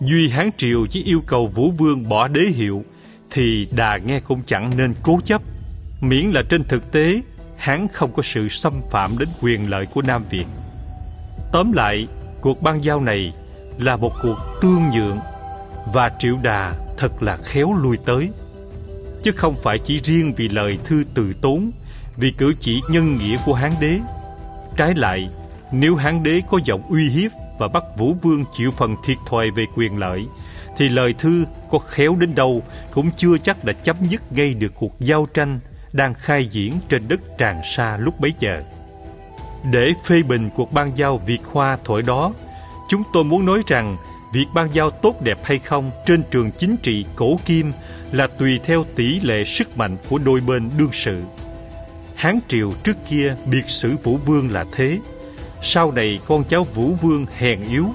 Duy Hán Triều chỉ yêu cầu Vũ Vương bỏ đế hiệu thì đà nghe cũng chẳng nên cố chấp, miễn là trên thực tế hán không có sự xâm phạm đến quyền lợi của Nam Việt. Tóm lại, cuộc ban giao này là một cuộc tương nhượng và Triệu Đà thật là khéo lui tới. Chứ không phải chỉ riêng vì lời thư từ tốn, vì cử chỉ nhân nghĩa của Hán đế. Trái lại, nếu Hán đế có giọng uy hiếp và bắt Vũ Vương chịu phần thiệt thòi về quyền lợi, thì lời thư có khéo đến đâu cũng chưa chắc đã chấm dứt gây được cuộc giao tranh đang khai diễn trên đất Tràng Sa lúc bấy giờ. Để phê bình cuộc ban giao Việt Hoa thổi đó, chúng tôi muốn nói rằng việc ban giao tốt đẹp hay không trên trường chính trị cổ kim là tùy theo tỷ lệ sức mạnh của đôi bên đương sự. Hán triều trước kia biệt sử Vũ Vương là thế. Sau này con cháu Vũ Vương hèn yếu,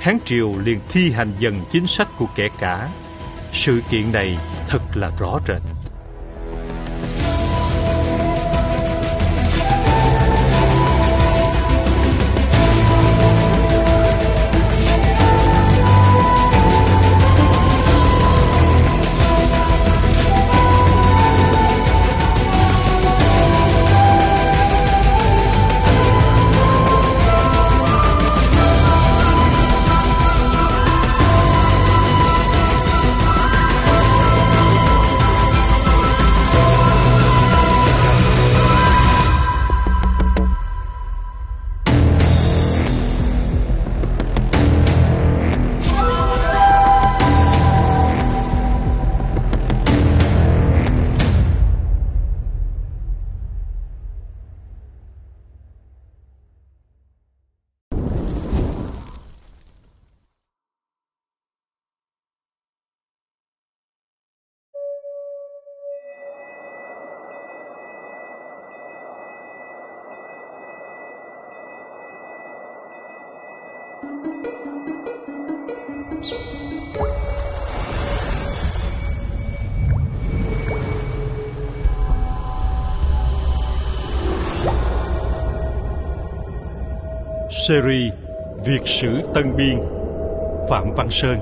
Hán triều liền thi hành dần chính sách của kẻ cả. Sự kiện này thật là rõ rệt. Series Việt sử Tân Biên, Phạm Văn Sơn.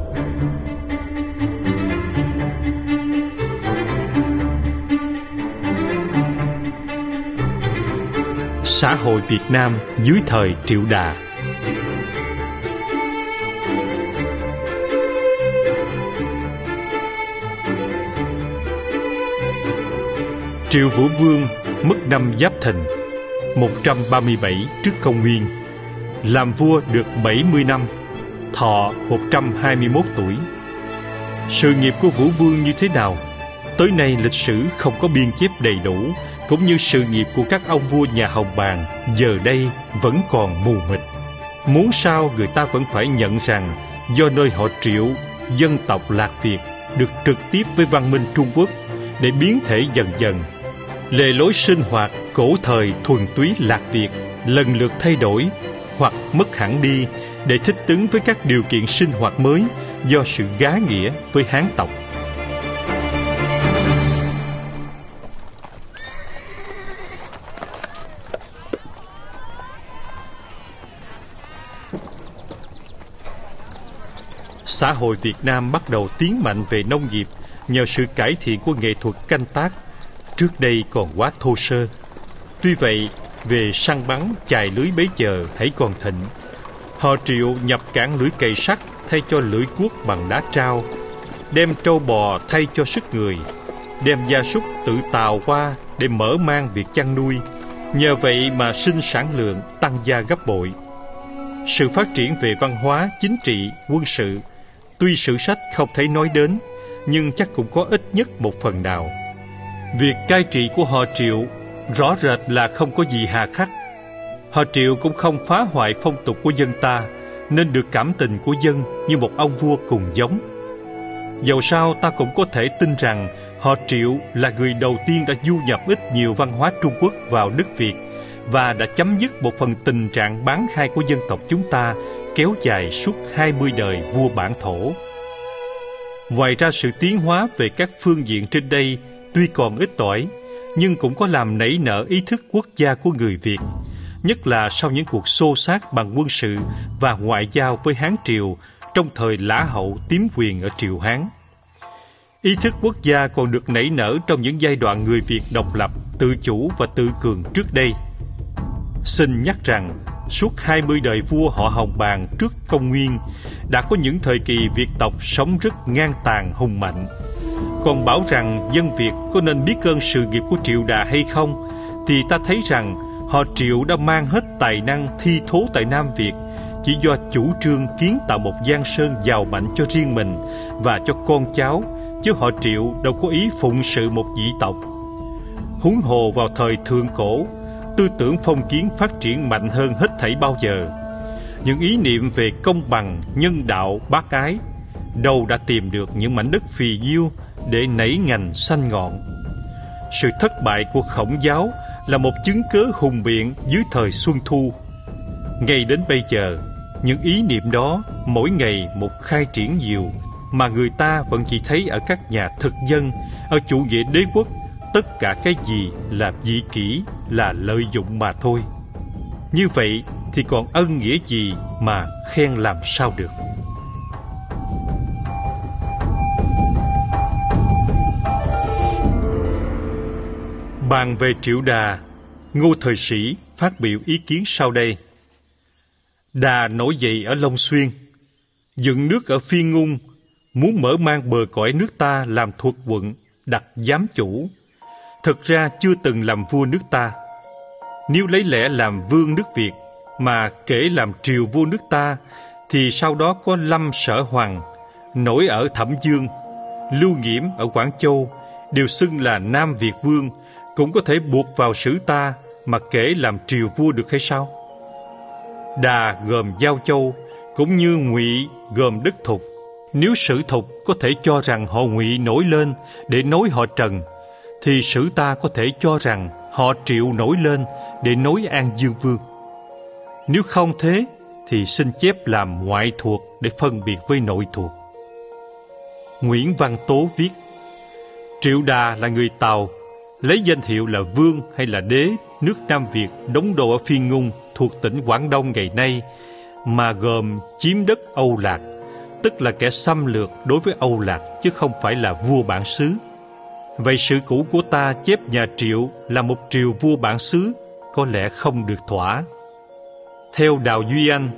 Xã hội Việt Nam dưới thời Triệu Đà. Triệu Vũ Vương mất năm Giáp Thìn 137 trước công nguyên làm vua được 70 năm, thọ 121 tuổi. Sự nghiệp của Vũ Vương như thế nào? Tới nay lịch sử không có biên chép đầy đủ, cũng như sự nghiệp của các ông vua nhà Hồng Bàng giờ đây vẫn còn mù mịt. Muốn sao người ta vẫn phải nhận rằng do nơi họ Triệu, dân tộc Lạc Việt được trực tiếp với văn minh Trung Quốc để biến thể dần dần. Lề lối sinh hoạt cổ thời thuần túy Lạc Việt lần lượt thay đổi hoặc mất hẳn đi để thích ứng với các điều kiện sinh hoạt mới do sự gá nghĩa với Hán tộc. Xã hội Việt Nam bắt đầu tiến mạnh về nông nghiệp nhờ sự cải thiện của nghệ thuật canh tác, trước đây còn quá thô sơ. Tuy vậy, về săn bắn, chài lưới bấy giờ, hãy còn thịnh. Họ triệu nhập cản lưỡi cày sắt, thay cho lưỡi cuốc bằng đá trao. Đem trâu bò thay cho sức người. Đem gia súc tự tào qua để mở mang việc chăn nuôi. Nhờ vậy mà sinh sản lượng tăng gia gấp bội. Sự phát triển về văn hóa, chính trị, quân sự, tuy sử sách không thấy nói đến, nhưng chắc cũng có ít nhất một phần nào. Việc cai trị của họ triệu rõ rệt là không có gì hà khắc. Họ Triệu cũng không phá hoại phong tục của dân ta, nên được cảm tình của dân như một ông vua cùng giống. Dầu sao ta cũng có thể tin rằng họ Triệu là người đầu tiên đã du nhập ít nhiều văn hóa Trung Quốc vào nước Việt và đã chấm dứt một phần tình trạng bán khai của dân tộc chúng ta kéo dài suốt 20 đời vua bản thổ. Ngoài ra sự tiến hóa về các phương diện trên đây tuy còn ít ỏi, nhưng cũng có làm nảy nở ý thức quốc gia của người Việt, nhất là sau những cuộc xô xát bằng quân sự và ngoại giao với Hán Triều trong thời Lã Hậu tiếm quyền ở Triều Hán. Ý thức quốc gia còn được nảy nở trong những giai đoạn người Việt độc lập, tự chủ và tự cường trước đây. Xin nhắc rằng, suốt 20 đời vua họ Hồng Bàng trước công nguyên đã có những thời kỳ Việt tộc sống rất ngang tàn hùng mạnh, còn bảo rằng dân Việt có nên biết ơn sự nghiệp của Triệu Đà hay không Thì ta thấy rằng họ Triệu đã mang hết tài năng thi thố tại Nam Việt Chỉ do chủ trương kiến tạo một giang sơn giàu mạnh cho riêng mình Và cho con cháu Chứ họ Triệu đâu có ý phụng sự một dị tộc. Huống hồ vào thời thượng cổ Tư tưởng phong kiến phát triển mạnh hơn hết thảy bao giờ. Những ý niệm về công bằng, nhân đạo, bác ái đâu đã tìm được những mảnh đất phì nhiêu để nảy ngành xanh ngọn. Sự thất bại của khổng giáo là một chứng cớ hùng biện dưới thời Xuân Thu. Ngay đến bây giờ, những ý niệm đó mỗi ngày một khai triển nhiều mà người ta vẫn chỉ thấy ở các nhà thực dân, ở chủ nghĩa đế quốc, tất cả cái gì là dị kỷ, là lợi dụng mà thôi. Như vậy thì còn ân nghĩa gì mà khen làm sao được. Bàn về triệu đà, Ngô Thời Sĩ phát biểu ý kiến sau đây. Đà nổi dậy ở Long Xuyên, dựng nước ở Phi Ngung, muốn mở mang bờ cõi nước ta làm thuộc quận, đặt giám chủ. Thực ra chưa từng làm vua nước ta. Nếu lấy lẽ làm vương nước Việt, mà kể làm triều vua nước ta, thì sau đó có Lâm Sở Hoàng, nổi ở Thẩm Dương, Lưu Nghiễm ở Quảng Châu, đều xưng là Nam Việt Vương, cũng có thể buộc vào sử ta mà kể làm triều vua được hay sao? Đà gồm Giao Châu, cũng như Ngụy gồm Đức Thục. Nếu sử thục có thể cho rằng họ Ngụy nổi lên để nối họ Trần, thì sử ta có thể cho rằng họ Triệu nổi lên để nối An Dương Vương. Nếu không thế, thì xin chép làm ngoại thuộc để phân biệt với nội thuộc. Nguyễn Văn Tố viết Triệu Đà là người Tàu lấy danh hiệu là vương hay là đế nước Nam Việt đóng đô ở Phiên Ngung thuộc tỉnh Quảng Đông ngày nay mà gồm chiếm đất Âu Lạc, tức là kẻ xâm lược đối với Âu Lạc chứ không phải là vua bản xứ. Vậy sự cũ của ta chép nhà Triệu là một triều vua bản xứ có lẽ không được thỏa. Theo Đào Duy Anh,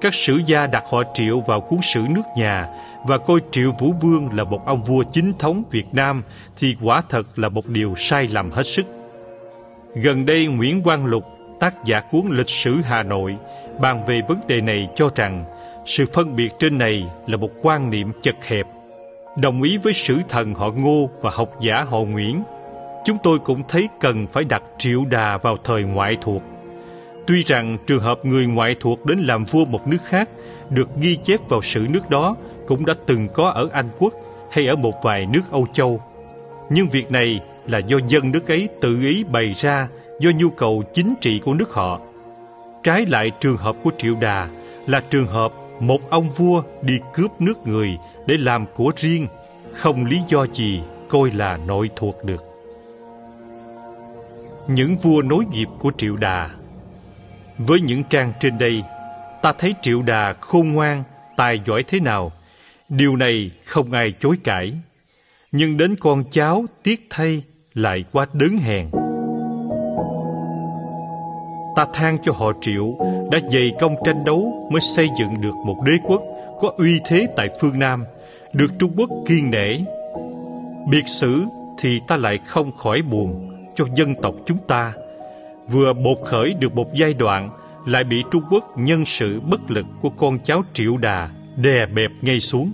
các sử gia đặt họ Triệu vào cuốn sử nước nhà và coi Triệu Vũ Vương là một ông vua chính thống Việt Nam thì quả thật là một điều sai lầm hết sức. Gần đây Nguyễn Quang Lục, tác giả cuốn Lịch sử Hà Nội, bàn về vấn đề này cho rằng sự phân biệt trên này là một quan niệm chật hẹp. Đồng ý với sử thần họ Ngô và học giả họ Nguyễn, chúng tôi cũng thấy cần phải đặt Triệu Đà vào thời ngoại thuộc. Tuy rằng trường hợp người ngoại thuộc đến làm vua một nước khác được ghi chép vào sử nước đó cũng đã từng có ở Anh quốc hay ở một vài nước Âu Châu. Nhưng việc này là do dân nước ấy tự ý bày ra do nhu cầu chính trị của nước họ. Trái lại trường hợp của Triệu Đà là trường hợp một ông vua đi cướp nước người để làm của riêng, không lý do gì coi là nội thuộc được. Những vua nối nghiệp của Triệu Đà Với những trang trên đây, ta thấy Triệu Đà khôn ngoan, tài giỏi thế nào – Điều này không ai chối cãi. Nhưng đến con cháu tiếc thay lại quá đớn hèn. Ta than cho họ Triệu đã dày công tranh đấu mới xây dựng được một đế quốc có uy thế tại phương Nam, được Trung Quốc kiên nể. Biệt sử thì ta lại không khỏi buồn cho dân tộc chúng ta. Vừa bột khởi được một giai đoạn lại bị Trung Quốc nhân sự bất lực của con cháu Triệu Đà đè bẹp ngay xuống.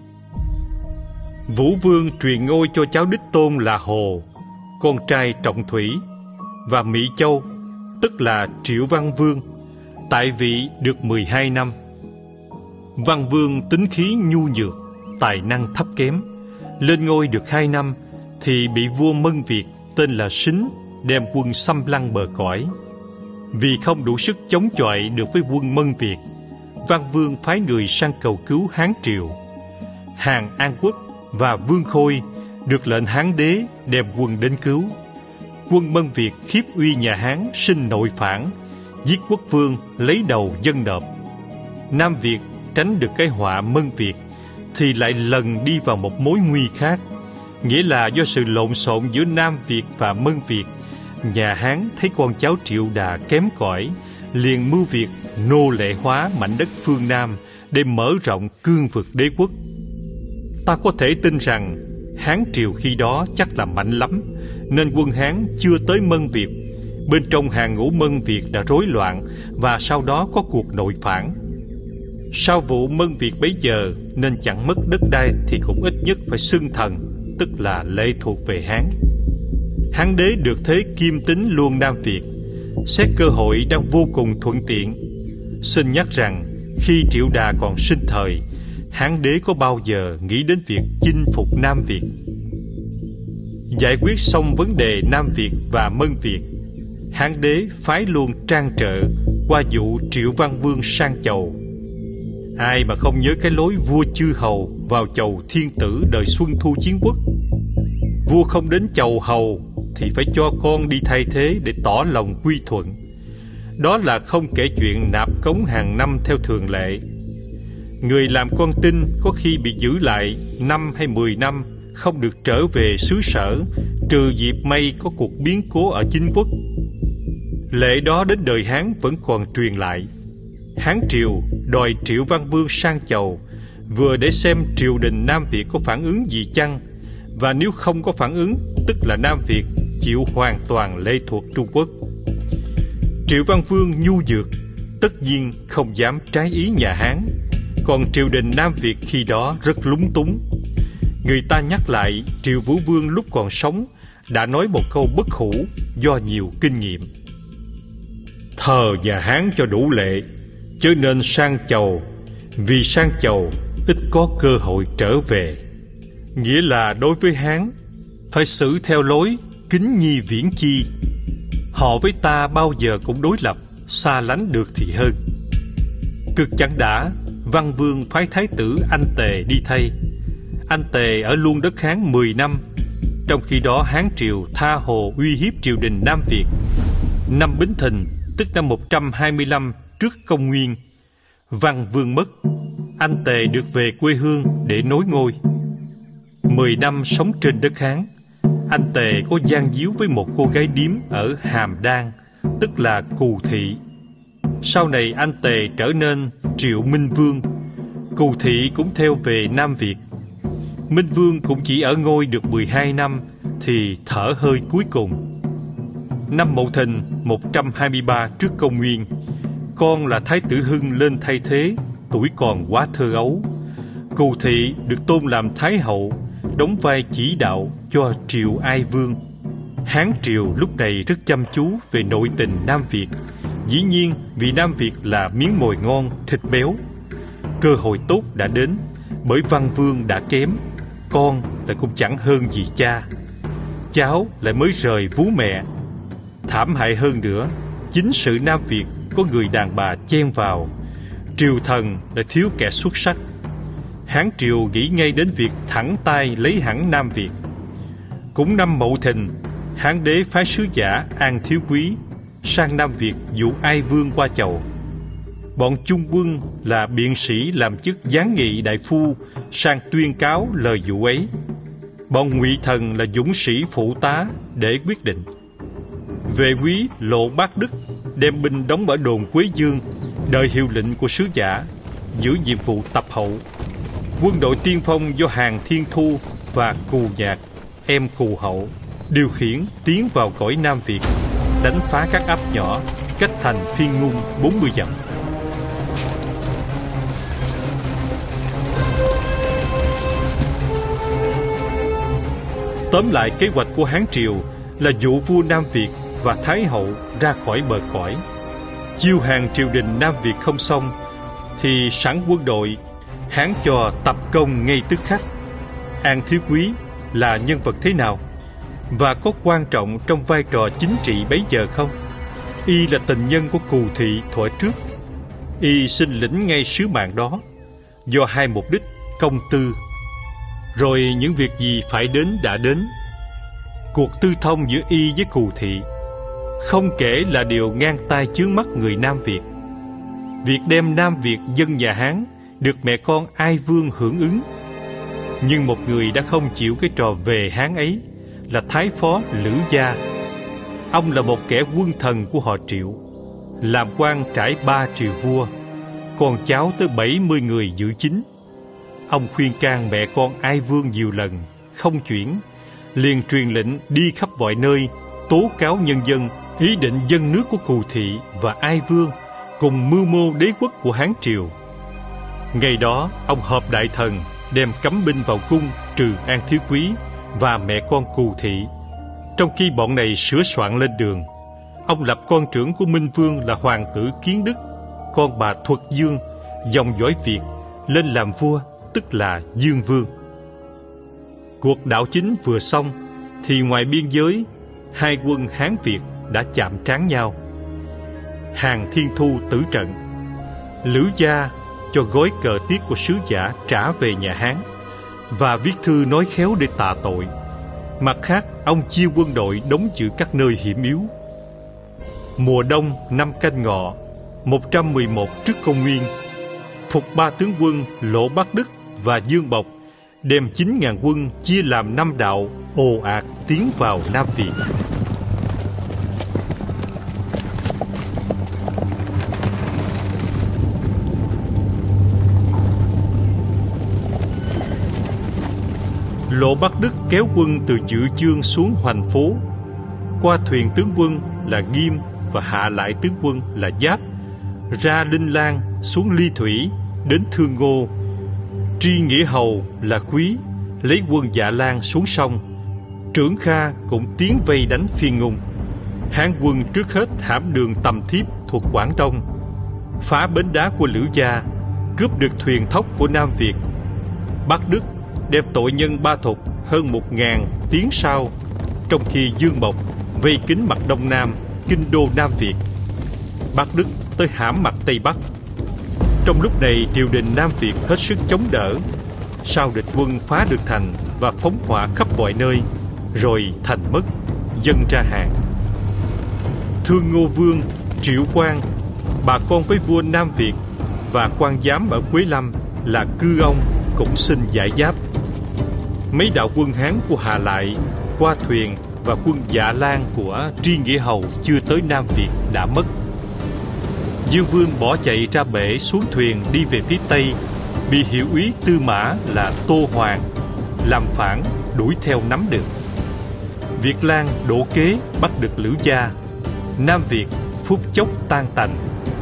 Vũ Vương truyền ngôi cho cháu đích tôn là Hồ, con trai Trọng Thủy, và Mỹ Châu, tức là Triệu Văn Vương, tại vị được 12 năm. Văn Vương tính khí nhu nhược, tài năng thấp kém, lên ngôi được hai năm thì bị vua Mân Việt tên là Xính đem quân xâm lăng bờ cõi. Vì không đủ sức chống chọi được với quân Mân Việt, Văn Vương phái người sang cầu cứu Hán Triều. Hàng An Quốc và Vương Khôi được lệnh Hán đế đem quân đến cứu. Quân Mân Việt khiếp uy nhà Hán sinh nội phản, giết quốc vương lấy đầu dân nộp. Nam Việt tránh được cái họa Mân Việt thì lại lần đi vào một mối nguy khác, nghĩa là do sự lộn xộn giữa Nam Việt và Mân Việt. Nhà Hán thấy con cháu Triệu Đà kém cỏi, liền mưu việc nô lệ hóa mảnh đất phương Nam để mở rộng cương vực đế quốc. Ta có thể tin rằng, Hán triều khi đó chắc là mạnh lắm, Nên quân Hán chưa tới Mân Việt Bên trong hàng ngũ Mân Việt đã rối loạn Và sau đó có cuộc nội phản. Sau vụ Mân Việt bấy giờ, Nên chẳng mất đất đai Thì cũng ít nhất phải xưng thần, Tức là lệ thuộc về Hán. Hán đế được thế kim tính luôn Nam Việt, Xét cơ hội đang vô cùng thuận tiện. Xin nhắc rằng, Khi Triệu Đà còn sinh thời, Hán đế có bao giờ nghĩ đến việc chinh phục Nam Việt Giải quyết xong vấn đề Nam Việt và Mân Việt, Hán đế phái luôn trang trợ qua vụ Triệu Văn Vương sang chầu. Ai mà không nhớ cái lối vua chư hầu vào chầu thiên tử đời Xuân Thu Chiến Quốc. Vua không đến chầu hầu thì phải cho con đi thay thế để tỏ lòng quy thuận. Đó là không kể chuyện nạp cống hàng năm theo thường lệ. Người làm con tin có khi bị giữ lại năm hay mười năm, không được trở về xứ sở, trừ dịp may có cuộc biến cố ở chính quốc. Lệ đó đến đời Hán vẫn còn truyền lại. Hán Triều đòi Triệu Văn Vương sang chầu, vừa để xem triều đình Nam Việt có phản ứng gì chăng, và nếu không có phản ứng, tức là Nam Việt chịu hoàn toàn lệ thuộc Trung Quốc. Triệu Văn Vương nhu dược tất nhiên không dám trái ý nhà Hán còn triều đình Nam Việt khi đó rất lúng túng Người ta nhắc lại Triệu Vũ Vương lúc còn sống đã nói một câu bất hủ do nhiều kinh nghiệm. Thờ nhà Hán cho đủ lệ, Chứ nên sang chầu, vì sang chầu ít có cơ hội trở về. Nghĩa là đối với Hán, phải xử theo lối kính nhi viễn chi. Họ với ta bao giờ cũng đối lập, xa lánh được thì hơn. Cực chẳng đã, Văn Vương phái thái tử Anh Tề đi thay, anh Tề ở luôn đất Hán 10 năm Trong khi đó Hán Triều tha hồ uy hiếp triều đình Nam Việt. Năm Bính Thìn Tức năm 125 trước công nguyên Văn Vương mất. Anh Tề được về quê hương để nối ngôi. Mười năm sống trên đất Hán anh Tề có gian díu với một cô gái điếm ở Hàm Đan Tức là Cù Thị Sau này anh Tề trở nên Triệu Minh Vương Cù Thị cũng theo về Nam Việt Minh Vương cũng chỉ ở ngôi được 12 năm thì thở hơi cuối cùng. Năm Mậu Thìn 123 trước công nguyên, con là Thái tử Hưng lên thay thế, tuổi còn quá thơ ấu. Cù thị được tôn làm Thái hậu, đóng vai chỉ đạo cho Triệu Ai Vương. Hán Triều lúc này rất chăm chú về nội tình Nam Việt. Dĩ nhiên vì Nam Việt là miếng mồi ngon, thịt béo. Cơ hội tốt đã đến, bởi Văn Vương đã kém con lại cũng chẳng hơn gì cha Cháu lại mới rời vú mẹ Thảm hại hơn nữa Chính sự Nam Việt Có người đàn bà chen vào Triều thần lại thiếu kẻ xuất sắc Hán triều nghĩ ngay đến việc thẳng tay lấy hẳn Nam Việt Cũng năm Mậu Thìn Hán đế phái sứ giả An Thiếu Quý Sang Nam Việt dụ ai vương qua chầu Bọn trung quân là biện sĩ làm chức gián nghị đại phu sang tuyên cáo lời dụ ấy. Bọn ngụy thần là dũng sĩ phụ tá để quyết định. Về quý Lộ Bác Đức đem binh đóng ở đồn Quế Dương, đợi hiệu lệnh của sứ giả, giữ nhiệm vụ tập hậu. Quân đội tiên phong do Hàng Thiên Thu và Cù Nhạc, em Cù Hậu, điều khiển tiến vào cõi Nam Việt, đánh phá các ấp nhỏ cách thành Phiên Ngung 40 dặm. Tóm lại kế hoạch của Hán Triều là dụ vua Nam Việt và Thái Hậu ra khỏi bờ cõi. Chiêu hàng triều đình Nam Việt không xong, thì sẵn quân đội, Hán cho tập công ngay tức khắc. An Thiếu Quý là nhân vật thế nào? Và có quan trọng trong vai trò chính trị bấy giờ không? Y là tình nhân của Cù Thị thuở trước. Y xin lĩnh ngay sứ mạng đó, do hai mục đích công tư rồi những việc gì phải đến đã đến Cuộc tư thông giữa y với cù thị Không kể là điều ngang tai chướng mắt người Nam Việt Việc đem Nam Việt dân nhà Hán được mẹ con Ai Vương hưởng ứng. Nhưng một người đã không chịu cái trò về Hán ấy Là Thái Phó Lữ Gia. Ông là một kẻ quân thần của họ Triệu Làm quan trải ba triều vua Còn cháu tới bảy mươi người giữ chính. Ông khuyên can mẹ con Ai Vương nhiều lần, không chuyển, liền truyền lệnh đi khắp mọi nơi, tố cáo nhân dân ý định dân nước của Cù Thị và Ai Vương cùng mưu mô đế quốc của Hán Triều. Ngày đó, ông họp đại thần đem cấm binh vào cung trừ An Thiếu Quý và mẹ con Cù Thị. Trong khi bọn này sửa soạn lên đường, ông lập con trưởng của Minh Vương là Hoàng tử Kiến Đức, con bà Thuật Dương, dòng dõi Việt, lên làm vua tức là Dương Vương. Cuộc đảo chính vừa xong, thì ngoài biên giới, hai quân Hán Việt đã chạm trán nhau. Hàng Thiên Thu tử trận. Lữ gia cho gói cờ tiết của sứ giả trả về nhà Hán và viết thư nói khéo để tạ tội. Mặt khác, ông chia quân đội đóng giữ các nơi hiểm yếu. Mùa đông năm canh ngọ 111 trước công nguyên phục ba tướng quân Lỗ Bắc Đức và Dương Bộc đem 9.000 quân chia làm năm đạo ồ ạt tiến vào Nam Việt. Lộ Bắc Đức kéo quân từ Dự Chương xuống Hoành Phố, qua thuyền tướng quân là Nghiêm và hạ lại tướng quân là Giáp, ra Linh Lan xuống Ly Thủy đến Thương Ngô. Tri Nghĩa Hầu là Quý lấy quân Dạ Lan xuống sông. Trưởng Kha cũng tiến vây đánh Phiên Ngung. Hán quân trước hết hãm đường Tầm Thiếp thuộc Quảng Đông, phá bến đá của Lữ Gia, cướp được thuyền thóc của Nam Việt. Bắc Đức đem tội nhân ba thục hơn một ngàn tiếng sau, trong khi Dương Mộc vây kín mặt Đông Nam, kinh đô Nam Việt. Bắc Đức tới hãm mặt Tây Bắc. Trong lúc này, triều đình Nam Việt hết sức chống đỡ. Sau địch quân phá được thành và phóng hỏa khắp mọi nơi, rồi thành mất, dân ra hàng. Thương ngô vương, triệu quang, bà con với vua Nam Việt và quan giám ở Quế Lâm là cư ông cũng xin giải giáp mấy đạo quân Hán của Hà Lại qua thuyền và quân Dạ Lan của Tri Nghĩa Hầu chưa tới Nam Việt đã mất. Dương Vương bỏ chạy ra bể xuống thuyền đi về phía Tây, bị hiệu úy Tư Mã là Tô Hoàng làm phản đuổi theo nắm được. Việt Lan đổ kế bắt được Lữ Gia, Nam Việt phút chốc tan tành,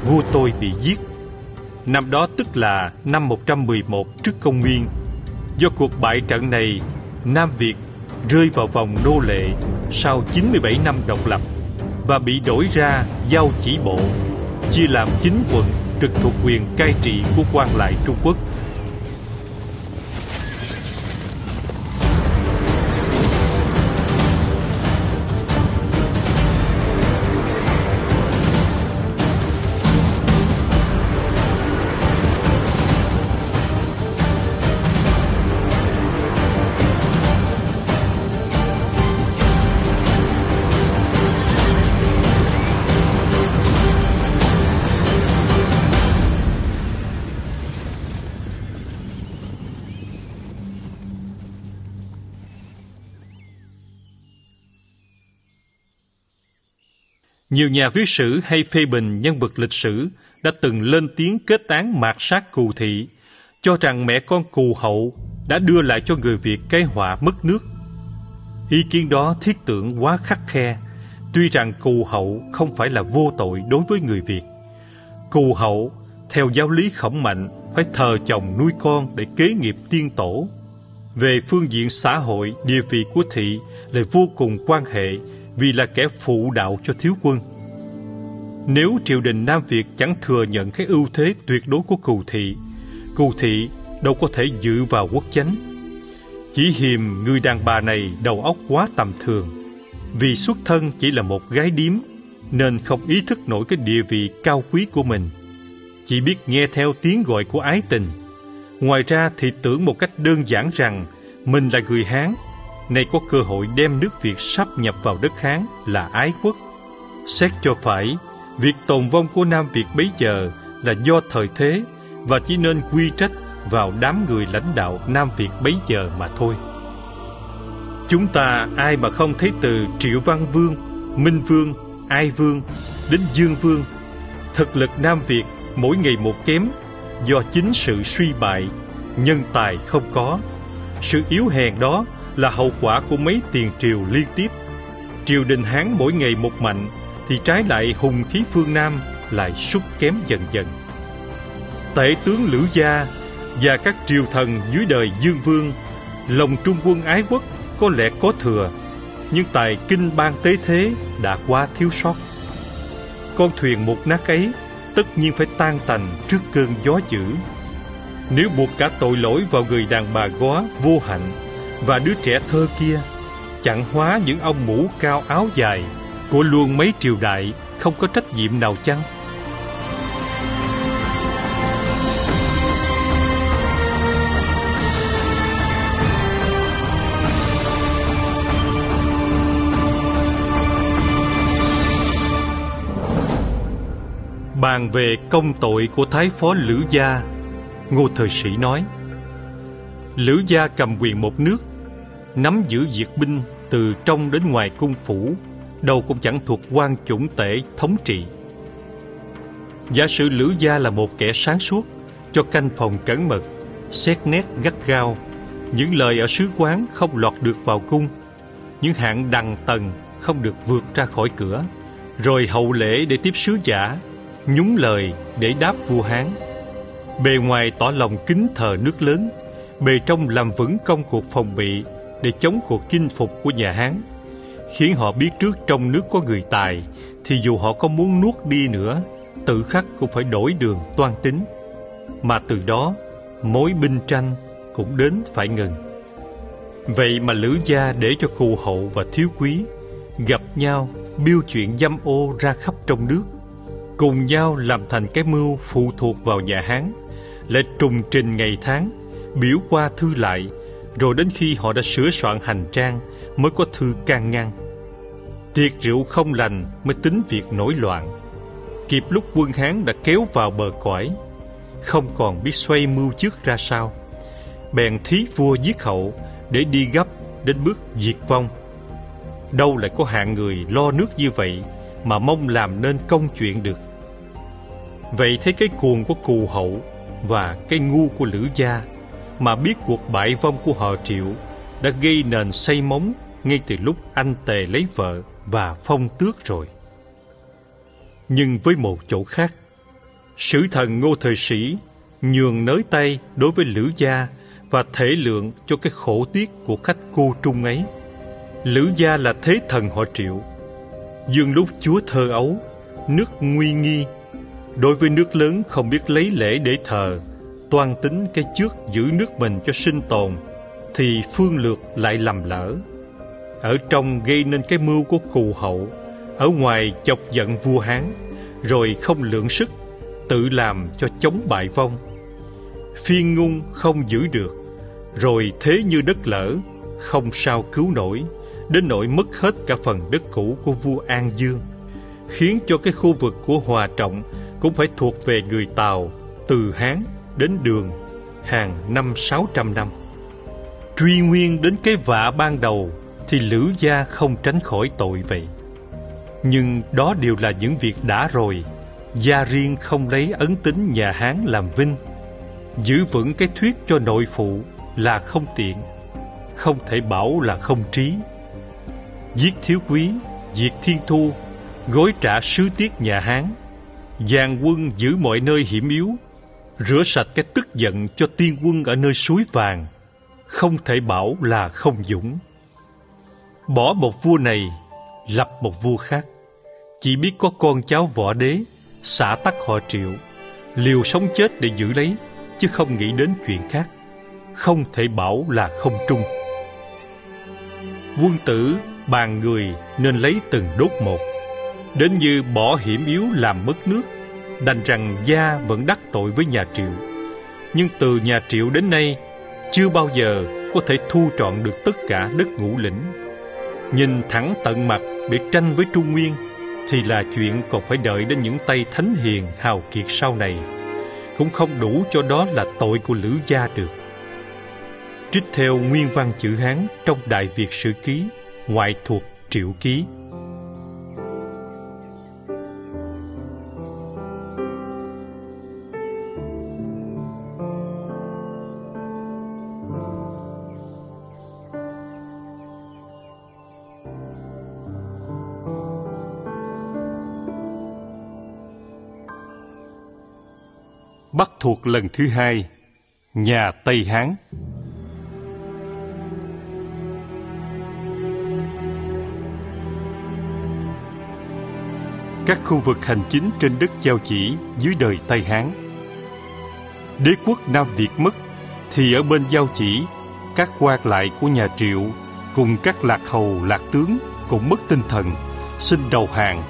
vua tôi bị giết. Năm đó tức là năm 111 trước công nguyên Do cuộc bại trận này, Nam Việt rơi vào vòng nô lệ sau 97 năm độc lập và bị đổi ra giao chỉ bộ, chia làm chín quận trực thuộc quyền cai trị của quan lại Trung Quốc. Nhiều nhà viết sử hay phê bình nhân vật lịch sử đã từng lên tiếng kết tán mạt sát cù thị, cho rằng mẹ con cù hậu đã đưa lại cho người Việt cái họa mất nước. Ý kiến đó thiết tưởng quá khắc khe, tuy rằng cù hậu không phải là vô tội đối với người Việt. Cù hậu, theo giáo lý khổng mạnh, phải thờ chồng nuôi con để kế nghiệp tiên tổ. Về phương diện xã hội, địa vị của thị lại vô cùng quan hệ vì là kẻ phụ đạo cho thiếu quân. Nếu triều đình Nam Việt chẳng thừa nhận cái ưu thế tuyệt đối của cù thị, cù thị đâu có thể dự vào quốc chánh. Chỉ hiềm người đàn bà này đầu óc quá tầm thường, vì xuất thân chỉ là một gái điếm, nên không ý thức nổi cái địa vị cao quý của mình. Chỉ biết nghe theo tiếng gọi của ái tình. Ngoài ra thì tưởng một cách đơn giản rằng mình là người Hán nay có cơ hội đem nước Việt sắp nhập vào đất Hán là ái quốc. Xét cho phải, việc tồn vong của Nam Việt bấy giờ là do thời thế và chỉ nên quy trách vào đám người lãnh đạo Nam Việt bấy giờ mà thôi. Chúng ta ai mà không thấy từ Triệu Văn Vương, Minh Vương, Ai Vương đến Dương Vương, thực lực Nam Việt mỗi ngày một kém do chính sự suy bại, nhân tài không có. Sự yếu hèn đó là hậu quả của mấy tiền triều liên tiếp. Triều đình Hán mỗi ngày một mạnh, thì trái lại hùng khí phương Nam lại sút kém dần dần. Tể tướng Lữ Gia và các triều thần dưới đời Dương Vương, lòng trung quân ái quốc có lẽ có thừa, nhưng tài kinh ban tế thế đã quá thiếu sót. Con thuyền một nát ấy tất nhiên phải tan tành trước cơn gió dữ. Nếu buộc cả tội lỗi vào người đàn bà góa vô hạnh và đứa trẻ thơ kia chẳng hóa những ông mũ cao áo dài của luôn mấy triều đại không có trách nhiệm nào chăng? Bàn về công tội của Thái Phó Lữ Gia, Ngô Thời Sĩ nói Lữ Gia cầm quyền một nước, nắm giữ diệt binh từ trong đến ngoài cung phủ, đâu cũng chẳng thuộc quan chủng tể thống trị. Giả sử Lữ Gia là một kẻ sáng suốt, cho canh phòng cẩn mật, xét nét gắt gao, những lời ở sứ quán không lọt được vào cung, những hạng đằng tầng không được vượt ra khỏi cửa, rồi hậu lễ để tiếp sứ giả nhúng lời để đáp vua Hán. Bề ngoài tỏ lòng kính thờ nước lớn, bề trong làm vững công cuộc phòng bị để chống cuộc chinh phục của nhà Hán, khiến họ biết trước trong nước có người tài, thì dù họ có muốn nuốt đi nữa, tự khắc cũng phải đổi đường toan tính. Mà từ đó, mối binh tranh cũng đến phải ngừng. Vậy mà Lữ Gia để cho cù hậu và thiếu quý gặp nhau biêu chuyện dâm ô ra khắp trong nước cùng nhau làm thành cái mưu phụ thuộc vào nhà Hán, lại trùng trình ngày tháng, biểu qua thư lại, rồi đến khi họ đã sửa soạn hành trang mới có thư can ngăn. Tiệc rượu không lành mới tính việc nổi loạn. Kịp lúc quân Hán đã kéo vào bờ cõi, không còn biết xoay mưu trước ra sao. Bèn thí vua giết hậu để đi gấp đến bước diệt vong. Đâu lại có hạng người lo nước như vậy mà mong làm nên công chuyện được. Vậy thấy cái cuồng của cù hậu và cái ngu của lữ gia mà biết cuộc bại vong của họ triệu đã gây nền xây móng ngay từ lúc anh tề lấy vợ và phong tước rồi. Nhưng với một chỗ khác, sử thần ngô thời sĩ nhường nới tay đối với lữ gia và thể lượng cho cái khổ tiết của khách cô trung ấy. Lữ gia là thế thần họ triệu. Dương lúc chúa thơ ấu, nước nguy nghi Đối với nước lớn không biết lấy lễ để thờ, toan tính cái trước giữ nước mình cho sinh tồn, thì phương lược lại lầm lỡ. Ở trong gây nên cái mưu của cù hậu, ở ngoài chọc giận vua Hán, rồi không lượng sức, tự làm cho chống bại vong. Phiên ngung không giữ được, rồi thế như đất lở, không sao cứu nổi, đến nỗi mất hết cả phần đất cũ của vua An Dương, khiến cho cái khu vực của Hòa Trọng cũng phải thuộc về người Tàu từ Hán đến Đường hàng năm sáu trăm năm. Truy nguyên đến cái vạ ban đầu thì Lữ Gia không tránh khỏi tội vậy. Nhưng đó đều là những việc đã rồi. Gia riêng không lấy ấn tính nhà Hán làm vinh. Giữ vững cái thuyết cho nội phụ là không tiện. Không thể bảo là không trí. Giết thiếu quý, diệt thiên thu, gối trả sứ tiết nhà Hán Giang quân giữ mọi nơi hiểm yếu, rửa sạch cái tức giận cho tiên quân ở nơi suối vàng, không thể bảo là không dũng. Bỏ một vua này, lập một vua khác, chỉ biết có con cháu võ đế, xả tắc họ triệu, liều sống chết để giữ lấy, chứ không nghĩ đến chuyện khác, không thể bảo là không trung. Quân tử bàn người nên lấy từng đốt một, Đến như bỏ hiểm yếu làm mất nước Đành rằng gia vẫn đắc tội với nhà Triệu. Nhưng từ nhà Triệu đến nay, Chưa bao giờ có thể thu trọn được tất cả đất ngũ lĩnh. Nhìn thẳng tận mặt để tranh với Trung Nguyên, Thì là chuyện còn phải đợi đến những tay thánh hiền hào kiệt sau này. Cũng không đủ cho đó là tội của Lữ Gia được. Trích theo nguyên văn chữ Hán trong Đại Việt Sử Ký, Ngoại thuộc Triệu Ký. Thuộc lần thứ hai Nhà Tây Hán Các khu vực hành chính trên đất giao chỉ dưới đời Tây Hán Đế quốc Nam Việt mất Thì ở bên giao chỉ Các quan lại của nhà Triệu Cùng các lạc hầu lạc tướng Cũng mất tinh thần xin đầu hàng.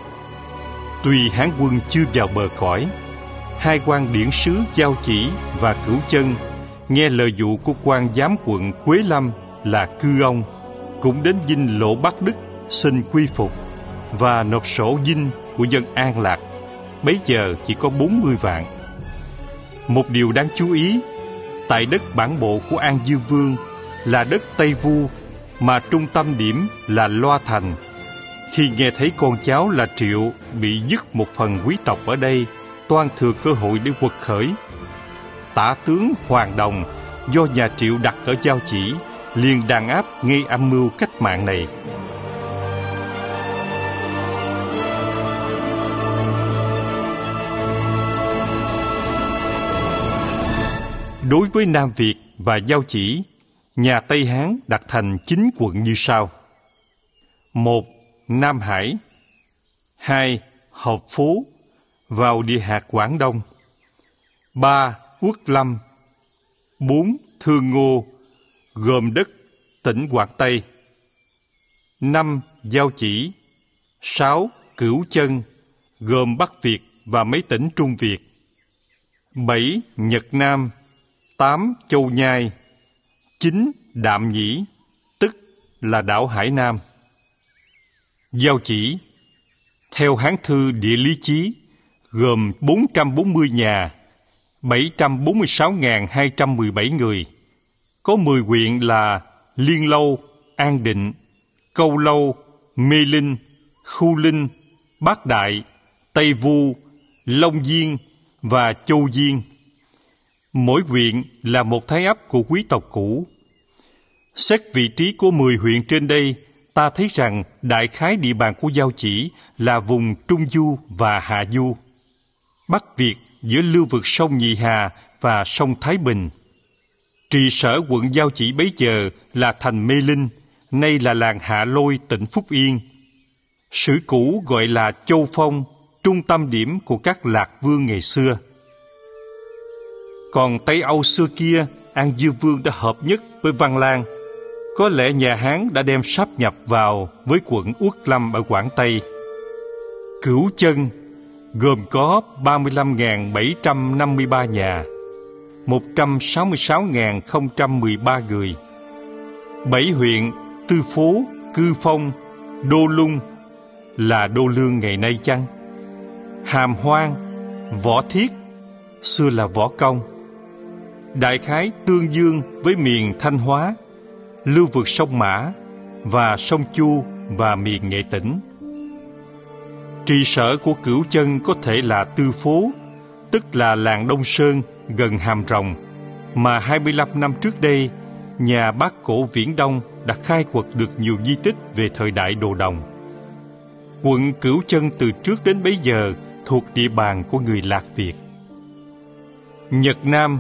Tuy Hán quân chưa vào bờ cõi, hai quan điển sứ Giao Chỉ và Cửu Chân nghe lời dụ của quan giám quận Quế Lâm là cư ông cũng đến dinh lộ Bắc Đức xin quy phục và nộp sổ dinh của dân An Lạc bấy giờ chỉ có 40 vạn. Một điều đáng chú ý, tại đất bản bộ của An Dương Vương là đất Tây Vu mà trung tâm điểm là Loa Thành. Khi nghe thấy con cháu là Triệu bị dứt một phần quý tộc ở đây, toan thừa cơ hội để quật khởi. Tả tướng Hoàng Đồng do nhà Triệu đặt ở Giao Chỉ liền đàn áp ngay âm mưu cách mạng này. Đối với Nam Việt và Giao Chỉ, nhà Tây Hán đặt thành chín quận như sau. một Nam Hải hai Hợp Phú vào địa hạt Quảng Đông 3. Quốc Lâm 4. Thương Ngô, gồm đất tỉnh Quảng Tây 5. Giao Chỉ 6. Cửu Chân, gồm Bắc Việt và mấy tỉnh Trung Việt 7. Nhật Nam 8. Châu Nhai 9. Đạm Nhĩ, tức là đảo Hải Nam Giao chỉ Theo Hán Thư Địa Lý Chí gồm 440 nhà 746.217 người Có 10 huyện là Liên Lâu, An Định, Câu Lâu, Mê Linh, Khu Linh, Bát Đại, Tây Vu, Long Diên và Châu Diên Mỗi huyện là một thái ấp của quý tộc cũ. Xét vị trí của 10 huyện trên đây, ta thấy rằng đại khái địa bàn của Giao Chỉ là vùng Trung Du và Hạ Du. Bắc Việt giữa lưu vực sông Nhị Hà và sông Thái Bình. Trì sở quận Giao Chỉ bấy giờ là thành Mê Linh, nay là làng Hạ Lôi, tỉnh Phúc Yên. Sử cũ gọi là Châu Phong, trung tâm điểm của các lạc vương ngày xưa. Còn Tây Âu xưa kia, An Dương Vương đã hợp nhất với Văn Lang. Có lẽ nhà Hán đã đem sáp nhập vào với quận Uất Lâm ở Quảng Tây. Cửu chân gồm có 35.753 nhà, 166.013 người. Bảy huyện Tư Phố, Cư Phong, Đô Lung là Đô Lương ngày nay chăng? Hàm Hoang, Võ Thiết, xưa là Võ Công, đại khái tương dương với miền Thanh Hóa, lưu vực sông Mã và sông Chu và miền Nghệ Tĩnh. Trì sở của cửu chân có thể là Tư Phố, tức là làng Đông Sơn gần Hàm Rồng, mà 25 năm trước đây, nhà bác cổ Viễn Đông đã khai quật được nhiều di tích về thời đại đồ đồng. Quận Cửu Chân từ trước đến bấy giờ thuộc địa bàn của người Lạc Việt. Nhật Nam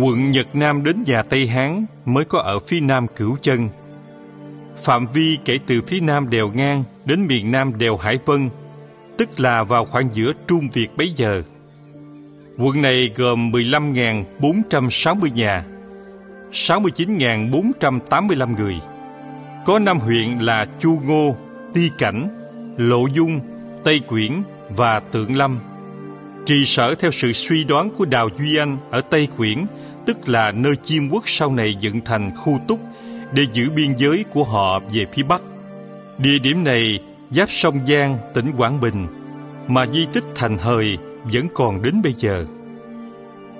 Quận Nhật Nam đến nhà Tây Hán mới có ở phía nam Cửu Chân. Phạm vi kể từ phía nam đèo ngang đến miền nam đèo Hải Vân, tức là vào khoảng giữa Trung Việt bấy giờ. Quận này gồm 15.460 nhà, 69.485 người. Có năm huyện là Chu Ngô, Ti Cảnh, Lộ Dung, Tây Quyển và Tượng Lâm. Trì sở theo sự suy đoán của Đào Duy Anh ở Tây Quyển tức là nơi chiêm quốc sau này dựng thành khu túc để giữ biên giới của họ về phía Bắc. Địa điểm này giáp sông Giang, tỉnh Quảng Bình, mà di tích thành hời vẫn còn đến bây giờ.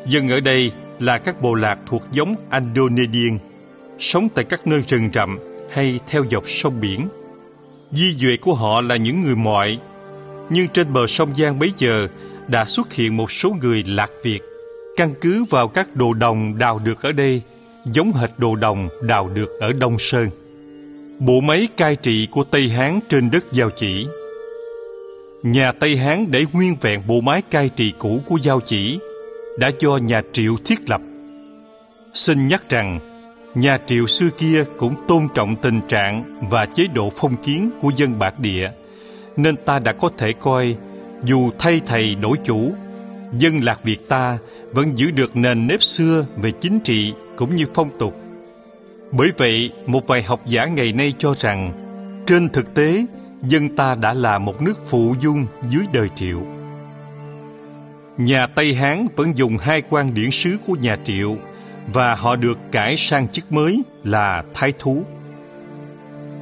Dân ở đây là các bộ lạc thuộc giống Andonedian, sống tại các nơi rừng rậm hay theo dọc sông biển. Di duệ của họ là những người mọi, nhưng trên bờ sông Giang bấy giờ đã xuất hiện một số người lạc Việt Căn cứ vào các đồ đồng đào được ở đây, giống hệt đồ đồng đào được ở Đông Sơn. Bộ máy cai trị của Tây Hán trên đất Giao Chỉ Nhà Tây Hán để nguyên vẹn bộ máy cai trị cũ của Giao Chỉ đã cho nhà Triệu thiết lập. Xin nhắc rằng, nhà Triệu xưa kia cũng tôn trọng tình trạng và chế độ phong kiến của dân bản địa, nên ta đã có thể coi dù thay thầy đổi chủ, dân lạc Việt ta vẫn giữ được nền nếp xưa về chính trị cũng như phong tục. Bởi vậy, một vài học giả ngày nay cho rằng trên thực tế, dân ta đã là một nước phụ dung dưới đời Triệu. Nhà Tây Hán vẫn dùng hai quan điển sứ của nhà Triệu và họ được cải sang chức mới là thái thú.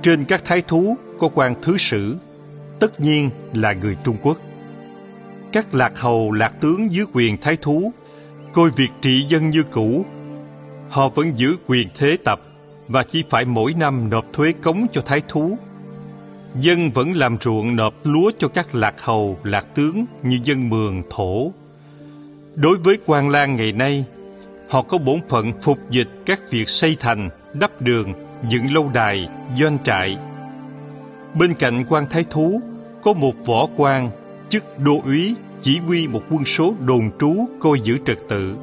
Trên các thái thú có quan thứ sử, tất nhiên là người Trung Quốc. Các lạc hầu lạc tướng dưới quyền thái thú coi việc trị dân như cũ. Họ vẫn giữ quyền thế tập và chỉ phải mỗi năm nộp thuế cống cho thái thú. Dân vẫn làm ruộng nộp lúa cho các lạc hầu, lạc tướng như dân mường, thổ. Đối với quan lang ngày nay, họ có bổn phận phục dịch các việc xây thành, đắp đường, dựng lâu đài, doanh trại. Bên cạnh quan thái thú, có một võ quan, chức đô úy chỉ huy một quân số đồn trú coi giữ trật tự.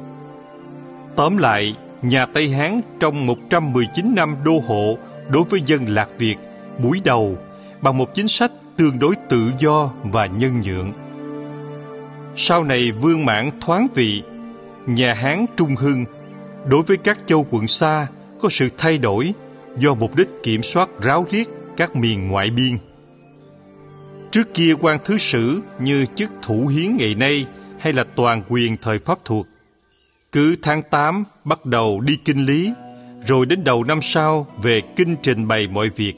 Tóm lại, nhà Tây Hán trong 119 năm đô hộ đối với dân Lạc Việt buổi đầu bằng một chính sách tương đối tự do và nhân nhượng. Sau này Vương Mãn thoáng vị, nhà Hán Trung Hưng đối với các châu quận xa có sự thay đổi do mục đích kiểm soát ráo riết các miền ngoại biên. Trước kia quan thứ sử như chức thủ hiến ngày nay hay là toàn quyền thời Pháp thuộc. Cứ tháng 8 bắt đầu đi kinh lý, rồi đến đầu năm sau về kinh trình bày mọi việc.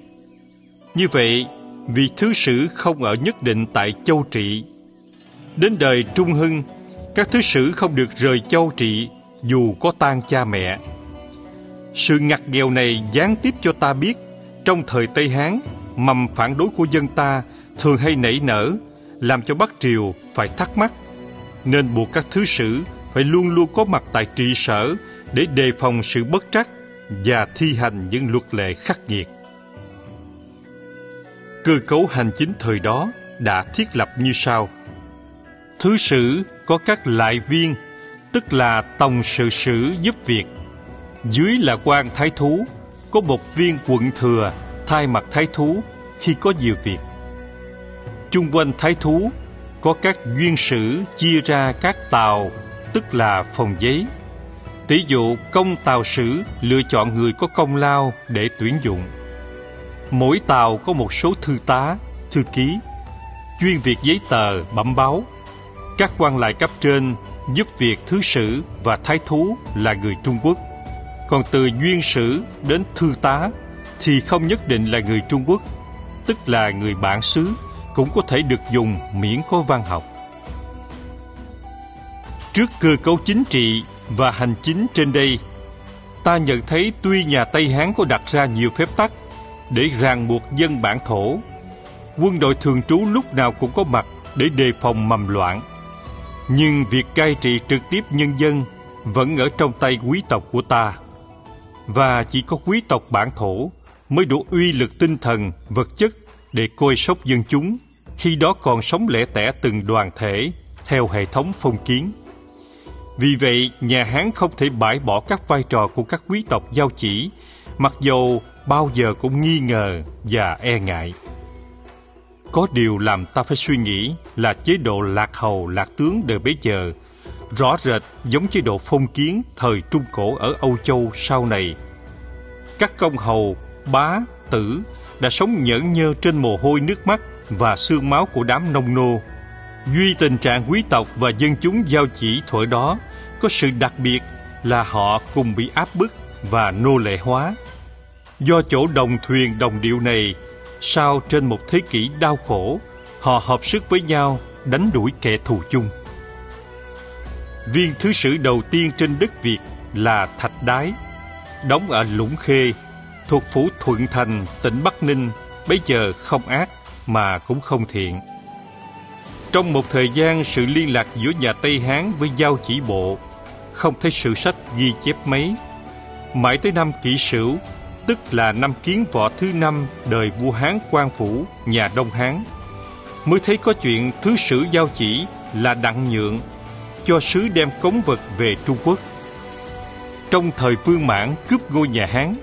Như vậy, vị thứ sử không ở nhất định tại châu trị. Đến đời Trung Hưng, các thứ sử không được rời châu trị dù có tan cha mẹ. Sự ngặt nghèo này gián tiếp cho ta biết trong thời Tây Hán, mầm phản đối của dân ta thường hay nảy nở, làm cho Bắc Triều phải thắc mắc, nên buộc các thứ sử phải luôn luôn có mặt tại trị sở để đề phòng sự bất trắc và thi hành những luật lệ khắc nghiệt. Cơ cấu hành chính thời đó đã thiết lập như sau. Thứ sử có các lại viên, tức là tổng sự sử giúp việc. Dưới là quan thái thú, có một viên quận thừa thay mặt thái thú khi có nhiều việc chung quanh thái thú có các duyên sử chia ra các tàu tức là phòng giấy. Tỷ dụ, công tàu sử lựa chọn người có công lao để tuyển dụng. Mỗi tàu có một số thư tá, thư ký, chuyên việc giấy tờ, bẩm báo. Các quan lại cấp trên giúp việc thứ sử và thái thú là người trung quốc. Còn từ duyên sử đến thư tá thì không nhất định là người trung quốc, tức là người bản xứ cũng có thể được dùng miễn có văn học. Trước cơ cấu chính trị và hành chính trên đây, ta nhận thấy tuy nhà Tây Hán có đặt ra nhiều phép tắc để ràng buộc dân bản thổ, quân đội thường trú lúc nào cũng có mặt để đề phòng mầm loạn. Nhưng việc cai trị trực tiếp nhân dân vẫn ở trong tay quý tộc của ta. Và chỉ có quý tộc bản thổ mới đủ uy lực tinh thần, vật chất để coi sóc dân chúng khi đó còn sống lẻ tẻ từng đoàn thể theo hệ thống phong kiến. Vì vậy, nhà Hán không thể bãi bỏ các vai trò của các quý tộc giao chỉ, mặc dầu bao giờ cũng nghi ngờ và e ngại. Có điều làm ta phải suy nghĩ là chế độ lạc hầu lạc tướng đời bấy giờ rõ rệt giống chế độ phong kiến thời Trung Cổ ở Âu Châu sau này. Các công hầu, bá, tử đã sống nhẫn nhơ trên mồ hôi nước mắt và xương máu của đám nông nô. Duy tình trạng quý tộc và dân chúng giao chỉ thuở đó có sự đặc biệt là họ cùng bị áp bức và nô lệ hóa. Do chỗ đồng thuyền đồng điệu này, sau trên một thế kỷ đau khổ, họ hợp sức với nhau đánh đuổi kẻ thù chung. Viên thứ sử đầu tiên trên đất Việt là Thạch Đái, đóng ở Lũng Khê, thuộc phủ Thuận Thành, tỉnh Bắc Ninh, bây giờ không ác mà cũng không thiện. Trong một thời gian sự liên lạc giữa nhà Tây Hán với giao chỉ bộ không thấy sự sách ghi chép mấy. Mãi tới năm kỷ sửu, tức là năm kiến võ thứ năm đời vua Hán Quang Phủ, nhà Đông Hán, mới thấy có chuyện thứ sử giao chỉ là đặng nhượng cho sứ đem cống vật về Trung Quốc. Trong thời Vương Mãn cướp ngôi nhà Hán,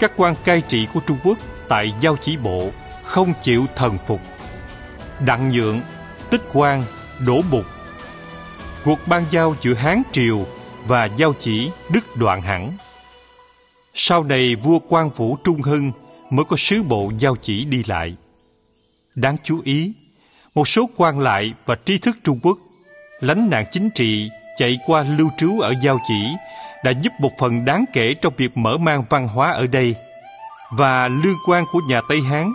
các quan cai trị của Trung Quốc tại giao chỉ bộ không chịu thần phục đặng nhượng tích quan đổ bục cuộc ban giao giữa hán triều và giao chỉ đứt đoạn hẳn. Sau này vua quan vũ trung hưng mới có sứ bộ giao chỉ đi lại. Đáng chú ý, một số quan lại và trí thức Trung Quốc, lánh nạn chính trị chạy qua lưu trú ở Giao Chỉ đã giúp một phần đáng kể trong việc mở mang văn hóa ở đây. Và lương quan của nhà Tây Hán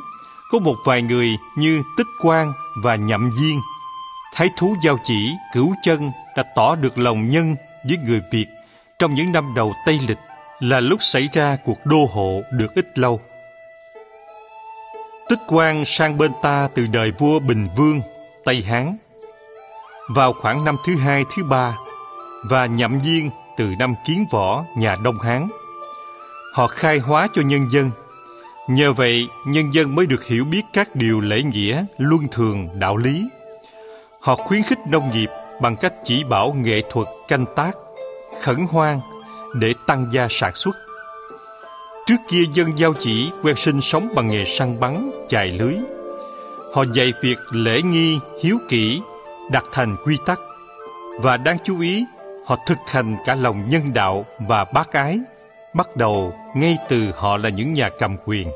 có một vài người như Tích Quang và Nhậm Viên Thái thú Giao Chỉ, Cửu Chân đã tỏ được lòng nhân với người Việt trong những năm đầu Tây Lịch là lúc xảy ra cuộc đô hộ được ít lâu. Tích Quang sang bên ta từ đời vua Bình Vương, Tây Hán. Vào khoảng năm thứ hai, thứ ba và nhậm viên từ năm Kiến Võ, nhà Đông Hán. Họ khai hóa cho nhân dân. Nhờ vậy, nhân dân mới được hiểu biết các điều lễ nghĩa, luân thường, đạo lý. Họ khuyến khích nông nghiệp bằng cách chỉ bảo nghệ thuật canh tác, khẩn hoang để tăng gia sản xuất. Trước kia dân giao chỉ quen sinh sống bằng nghề săn bắn, chài lưới. Họ dạy việc lễ nghi, hiếu kỷ, đặt thành quy tắc. Và đáng chú ý, họ thực hành cả lòng nhân đạo và bác ái, bắt đầu ngay từ họ là những nhà cầm quyền.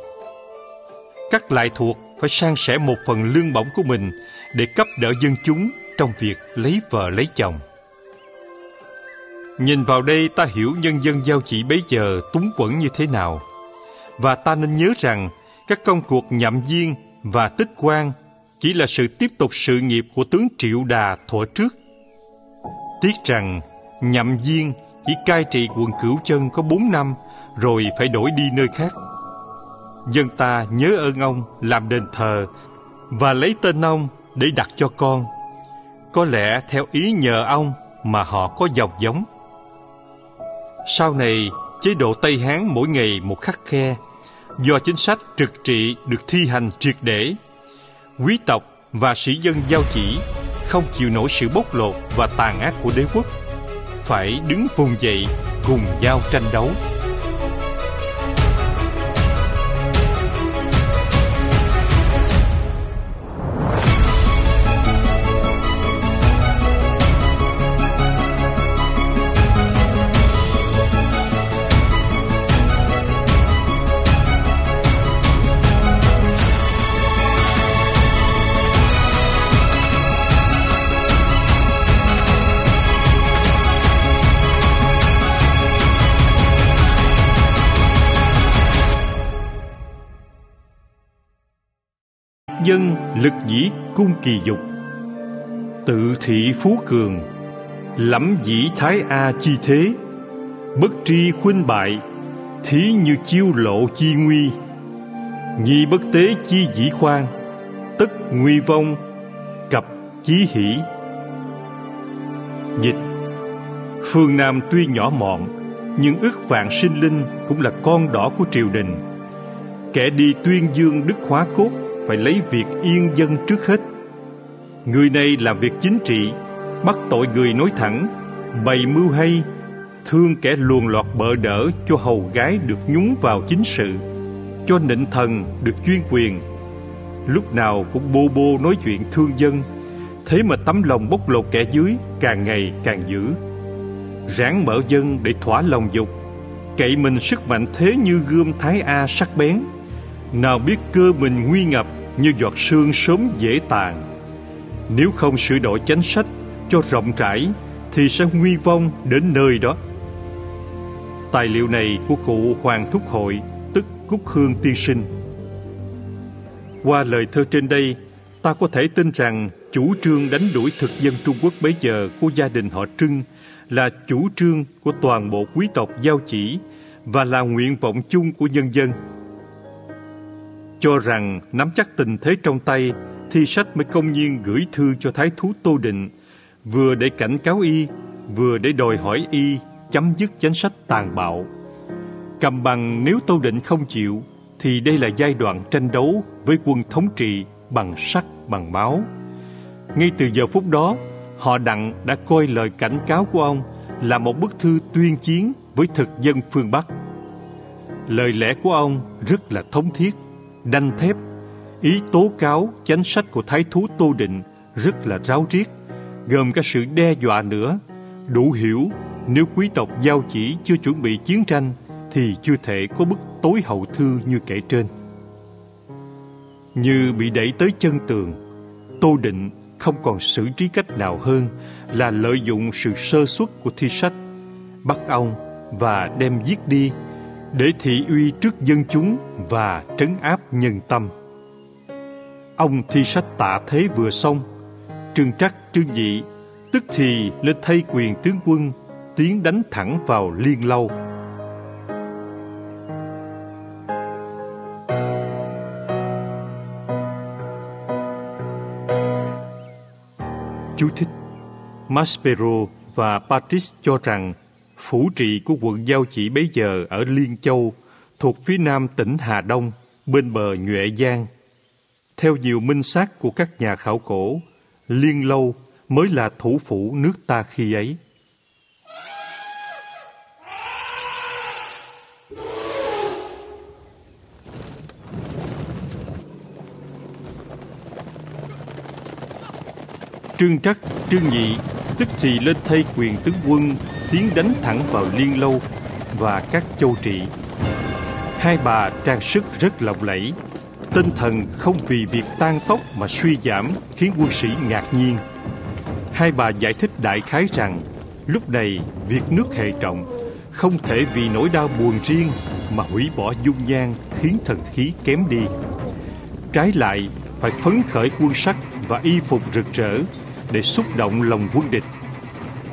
Các lại thuộc phải san sẻ một phần lương bổng của mình để cấp đỡ dân chúng trong việc lấy vợ lấy chồng. Nhìn vào đây ta hiểu nhân dân giao chỉ bấy giờ túng quẫn như thế nào. Và ta nên nhớ rằng các công cuộc nhậm viên và tích quan chỉ là sự tiếp tục sự nghiệp của tướng Triệu Đà thuở trước. Tiếc rằng nhậm viên chỉ cai trị quận Cửu Chân có bốn năm rồi phải đổi đi nơi khác. Dân ta nhớ ơn ông làm đền thờ và lấy tên ông để đặt cho con. Có lẽ theo ý nhờ ông mà họ có dòng giống. Sau này, chế độ Tây Hán mỗi ngày một khắc khe, do chính sách trực trị được thi hành triệt để. Quý tộc và sĩ dân giao chỉ không chịu nổi sự bóc lột và tàn ác của đế quốc, phải đứng vùng dậy cùng nhau tranh đấu. Dân lực dĩ cung kỳ dục. Tự thị phú cường, lẫm dĩ thái a chi thế, bất tri khuynh bại, thí như chiêu lộ chi nguy. Nhi bất tế chi dĩ khoan, tất nguy vong, cập chí hỷ. Dịch. Phương nam tuy nhỏ mọn, nhưng ước vạn sinh linh cũng là con đỏ của triều đình. Kẻ đi tuyên dương đức hóa cốt phải lấy việc yên dân trước hết. Người này làm việc chính trị, bắt tội người nói thẳng, bày mưu hay, thương kẻ luồn lọt bợ đỡ cho hầu gái được nhúng vào chính sự, cho nịnh thần được chuyên quyền. Lúc nào cũng bô bô nói chuyện thương dân, thế mà tấm lòng bốc lột kẻ dưới càng ngày càng dữ. Ráng mở dân để thỏa lòng dục, cậy mình sức mạnh thế như gươm thái A sắc bén, nào biết cơ mình nguy ngập như giọt sương sớm dễ tàn. Nếu không sửa đổi chính sách cho rộng rãi thì sẽ nguy vong đến nơi đó. Tài liệu này của cụ Hoàng Thúc Hội, tức Cúc Hương Tiên Sinh. Qua lời thơ trên đây, ta có thể tin rằng chủ trương đánh đuổi thực dân Trung Quốc bấy giờ của gia đình họ Trưng là chủ trương của toàn bộ quý tộc giao chỉ và là nguyện vọng chung của nhân dân cho rằng nắm chắc tình thế trong tay, thi sách mới công nhiên gửi thư cho Thái thú Tô Định, vừa để cảnh cáo y, vừa để đòi hỏi y chấm dứt chính sách tàn bạo. Cầm bằng nếu Tô Định không chịu, thì đây là giai đoạn tranh đấu với quân thống trị bằng sắt bằng máu. Ngay từ giờ phút đó, họ đặng đã coi lời cảnh cáo của ông là một bức thư tuyên chiến với thực dân phương Bắc. Lời lẽ của ông rất là thống thiết, đanh thép. Ý tố cáo chánh sách của thái thú tô định rất là ráo riết gồm cả sự đe dọa nữa. Đủ hiểu nếu quý tộc giao chỉ chưa chuẩn bị chiến tranh thì chưa thể có bức tối hậu thư như kể trên. Như bị đẩy tới chân tường, Tô Định không còn xử trí cách nào hơn là lợi dụng sự sơ suất của thi sách, bắt ông và đem giết đi để thị uy trước dân chúng và trấn áp nhân tâm. Ông thi sách tạ thế vừa xong, trương trắc trương dị tức thì lên thay quyền tướng quân tiến đánh thẳng vào liên lâu Chú thích Maspero và Patrice cho rằng phủ trị của quận Giao Chỉ bấy giờ ở Liên Châu thuộc phía nam tỉnh Hà Đông bên bờ Nhuệ Giang. Theo nhiều minh xác của các nhà khảo cổ, Liên Lâu mới là thủ phủ nước ta khi ấy. Trương Trắc, Trương Nhị tức thì lên thay quyền tướng quân tiến đánh thẳng vào Liên Lâu và các châu trị. Hai bà trang sức rất lộng lẫy, tinh thần không vì việc tan tốc mà suy giảm khiến quân sĩ ngạc nhiên. Hai bà giải thích đại khái rằng lúc này việc nước hệ trọng không thể vì nỗi đau buồn riêng mà hủy bỏ dung nhan khiến thần khí kém đi. Trái lại, phải phấn khởi quân sắc và y phục rực rỡ để xúc động lòng quân địch.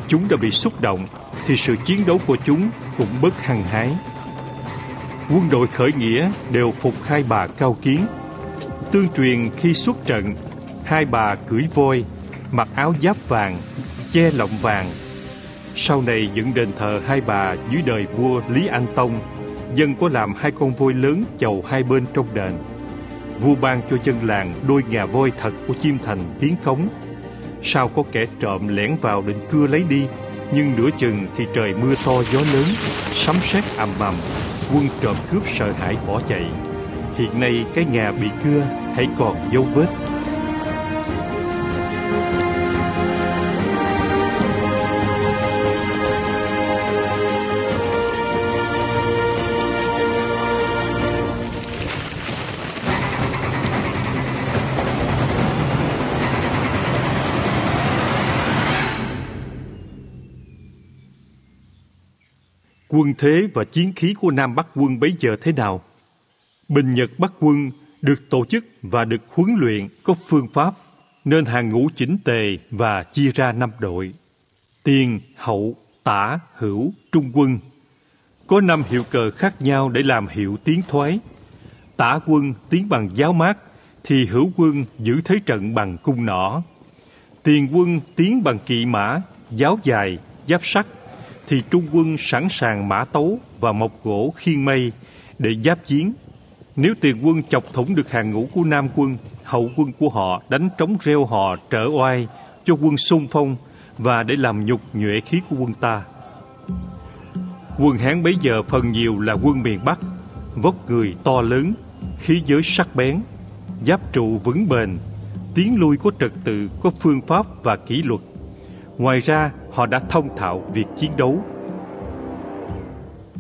Chúng đã bị xúc động thì sự chiến đấu của chúng cũng bất hăng hái. Quân đội khởi nghĩa đều phục hai bà cao kiến. Tương truyền khi xuất trận, hai bà cưỡi voi, mặc áo giáp vàng, che lọng vàng. Sau này dựng đền thờ hai bà dưới đời vua Lý Anh Tông, dân có làm hai con voi lớn chầu hai bên trong đền. Vua ban cho dân làng đôi ngà voi thật của chim thành tiến cống Sao có kẻ trộm lẻn vào định cưa lấy đi nhưng nửa chừng thì trời mưa to gió lớn, Sấm sét ầm ầm, Quân trộm cướp sợ hãi bỏ chạy. Hiện nay cái nhà bị cưa Hãy còn dấu vết? Quân thế và chiến khí của Nam Bắc quân bấy giờ thế nào. Bình Nhật Bắc quân được tổ chức và được huấn luyện có phương pháp nên hàng ngũ chỉnh tề và chia ra năm đội. Tiền, hậu, tả, hữu, trung quân. Có năm hiệu cờ khác nhau để làm hiệu tiến thoái. Tả quân tiến bằng giáo mát, thì hữu quân giữ thế trận bằng cung nỏ. Tiền quân tiến bằng kỵ mã, giáo dài, giáp sắt, thì trung quân sẵn sàng mã tấu và mộc gỗ khiên mây để giáp chiến. Nếu tiền quân chọc thủng được hàng ngũ của Nam quân, hậu quân của họ đánh trống reo họ trở oai cho quân xung phong và để làm nhục nhuệ khí của quân ta. Quân Hán bấy giờ phần nhiều là quân miền Bắc, vóc người to lớn, khí giới sắc bén, giáp trụ vững bền, tiến lui có trật tự, có phương pháp và kỷ luật. Ngoài ra, họ đã thông thạo việc chiến đấu.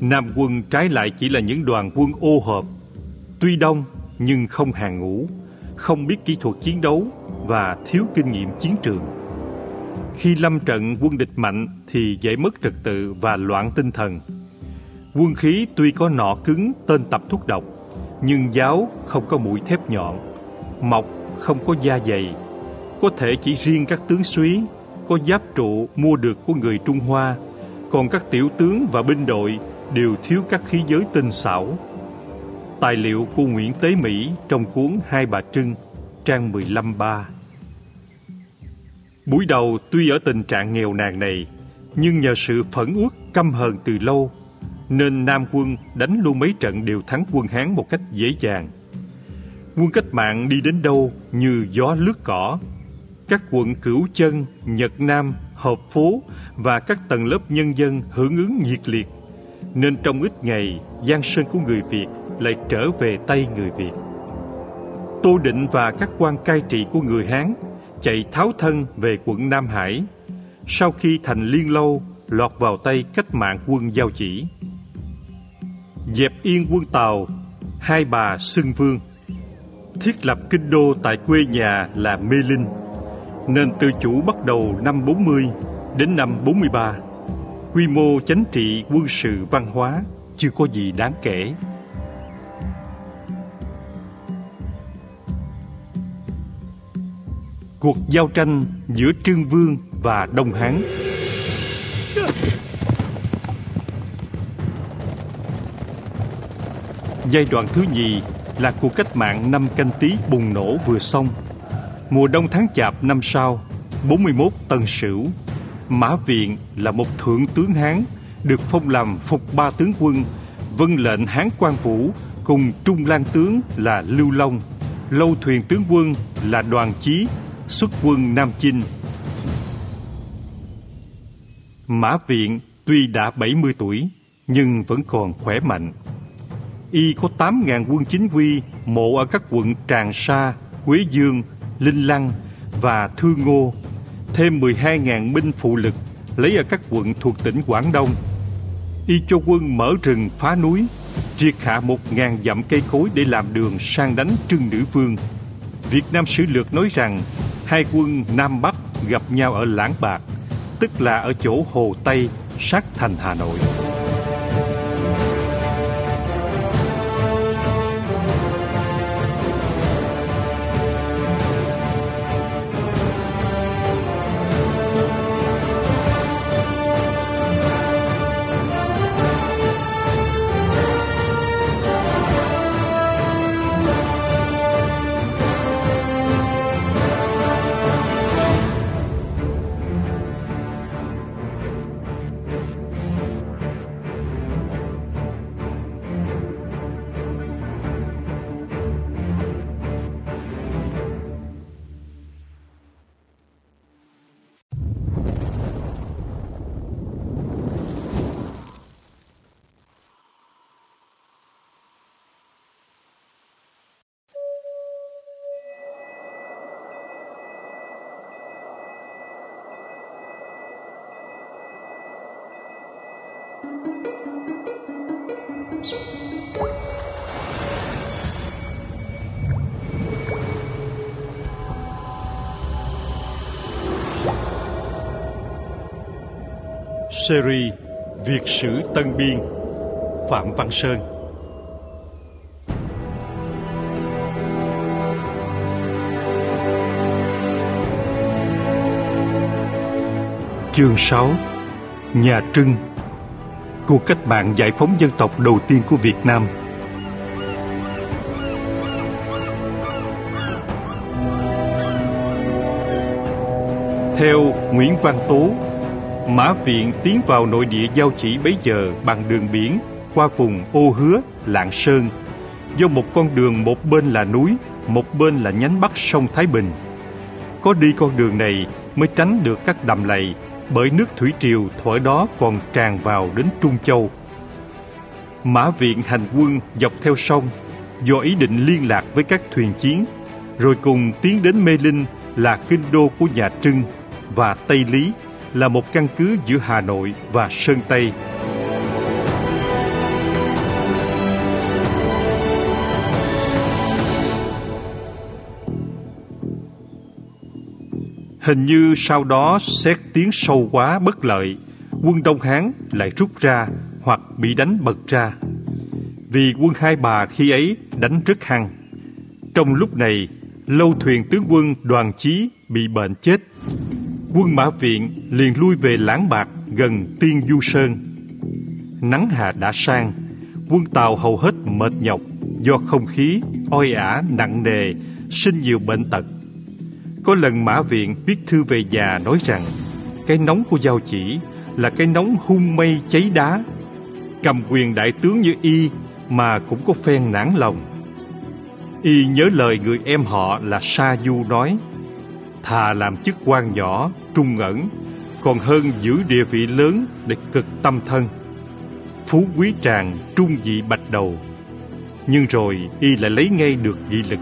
Nam quân trái lại chỉ là những đoàn quân ô hợp, tuy đông nhưng không hàng ngũ, không biết kỹ thuật chiến đấu và thiếu kinh nghiệm chiến trường. Khi lâm trận quân địch mạnh thì dễ mất trật tự và loạn tinh thần. Quân khí tuy có nọ cứng tên tập thuốc độc, nhưng giáo không có mũi thép nhọn, mọc không có da dày, có thể chỉ riêng các tướng suý có giáp trụ mua được của người Trung Hoa, còn các tiểu tướng và binh đội đều thiếu các khí giới tinh xảo. Tài liệu của Nguyễn Tế Mỹ trong cuốn Hai Bà Trưng, trang 15-3 Buổi đầu tuy ở tình trạng nghèo nàn này, nhưng nhờ sự phẫn uất căm hờn từ lâu, nên Nam quân đánh luôn mấy trận đều thắng quân Hán một cách dễ dàng. Quân cách mạng đi đến đâu như gió lướt cỏ, các quận Cửu Chân, Nhật Nam, Hợp Phố và các tầng lớp nhân dân hưởng ứng nhiệt liệt, nên trong ít ngày, giang sơn của người Việt lại trở về tay người Việt. Tô Định và các quan cai trị của người Hán chạy tháo thân về quận Nam Hải sau khi thành Liên Lâu lọt vào tay cách mạng quân giao chỉ. Dẹp yên quân Tàu, hai bà xưng vương. thiết lập kinh đô tại quê nhà là Mê Linh, nên tự chủ bắt đầu năm 40 đến năm 43. Quy mô chánh trị quân sự văn hóa chưa có gì đáng kể. Cuộc giao tranh giữa Trương Vương và Đông Hán Giai đoạn thứ nhì là cuộc cách mạng năm canh tí bùng nổ vừa xong. Mùa đông tháng chạp năm sau, 41 Tân Sửu, Mã Viện là một thượng tướng Hán được phong làm phục ba tướng quân, vân lệnh Hán Quan Vũ cùng Trung Lan tướng là Lưu Long, lâu thuyền tướng quân là Đoàn Chí, xuất quân Nam Chinh. Mã Viện tuy đã 70 tuổi nhưng vẫn còn khỏe mạnh y có 8.000 quân chính quy mộ ở các quận Tràng Sa, Quế Dương, Linh Lăng và thư Ngô, thêm 12.000 binh phụ lực lấy ở các quận thuộc tỉnh Quảng Đông. Y cho quân mở rừng phá núi, triệt hạ 1.000 dặm cây cối để làm đường sang đánh Trưng Nữ Vương. Việt Nam Sử Lược nói rằng hai quân Nam Bắc gặp nhau ở Lãng Bạc, tức là ở chỗ Hồ Tây, sát thành Hà Nội. Series Việt sử Tân Biên, Phạm Văn Sơn. Chương 6 Nhà Trưng, Cuộc cách mạng giải phóng dân tộc đầu tiên của Việt Nam. Theo Nguyễn Văn Tố Mã Viện tiến vào nội địa giao chỉ bấy giờ bằng đường biển qua vùng Ô Hứa, Lạng Sơn do một con đường một bên là núi, một bên là nhánh bắc sông Thái Bình. Có đi con đường này mới tránh được các đầm lầy bởi nước thủy triều thuở đó còn tràn vào đến Trung Châu. Mã Viện hành quân dọc theo sông do ý định liên lạc với các thuyền chiến rồi cùng tiến đến Mê Linh là kinh đô của nhà Trưng và Tây Lý là một căn cứ giữa Hà Nội và Sơn Tây. Hình như sau đó xét tiếng sâu quá bất lợi, quân Đông Hán lại rút ra hoặc bị đánh bật ra. Vì quân Hai Bà khi ấy đánh rất hăng. Trong lúc này, lâu thuyền tướng quân đoàn chí bị bệnh chết quân mã viện liền lui về lãng bạc gần tiên du sơn. Nắng hạ đã sang, quân tàu hầu hết mệt nhọc do không khí oi ả nặng nề, sinh nhiều bệnh tật. Có lần mã viện viết thư về già nói rằng, cái nóng của giao chỉ là cái nóng hung mây cháy đá. Cầm quyền đại tướng như y mà cũng có phen nản lòng. Y nhớ lời người em họ là sa du nói thà làm chức quan nhỏ, trung ẩn, còn hơn giữ địa vị lớn để cực tâm thân. Phú quý tràng trung dị bạch đầu. Nhưng rồi y lại lấy ngay được nghị lực.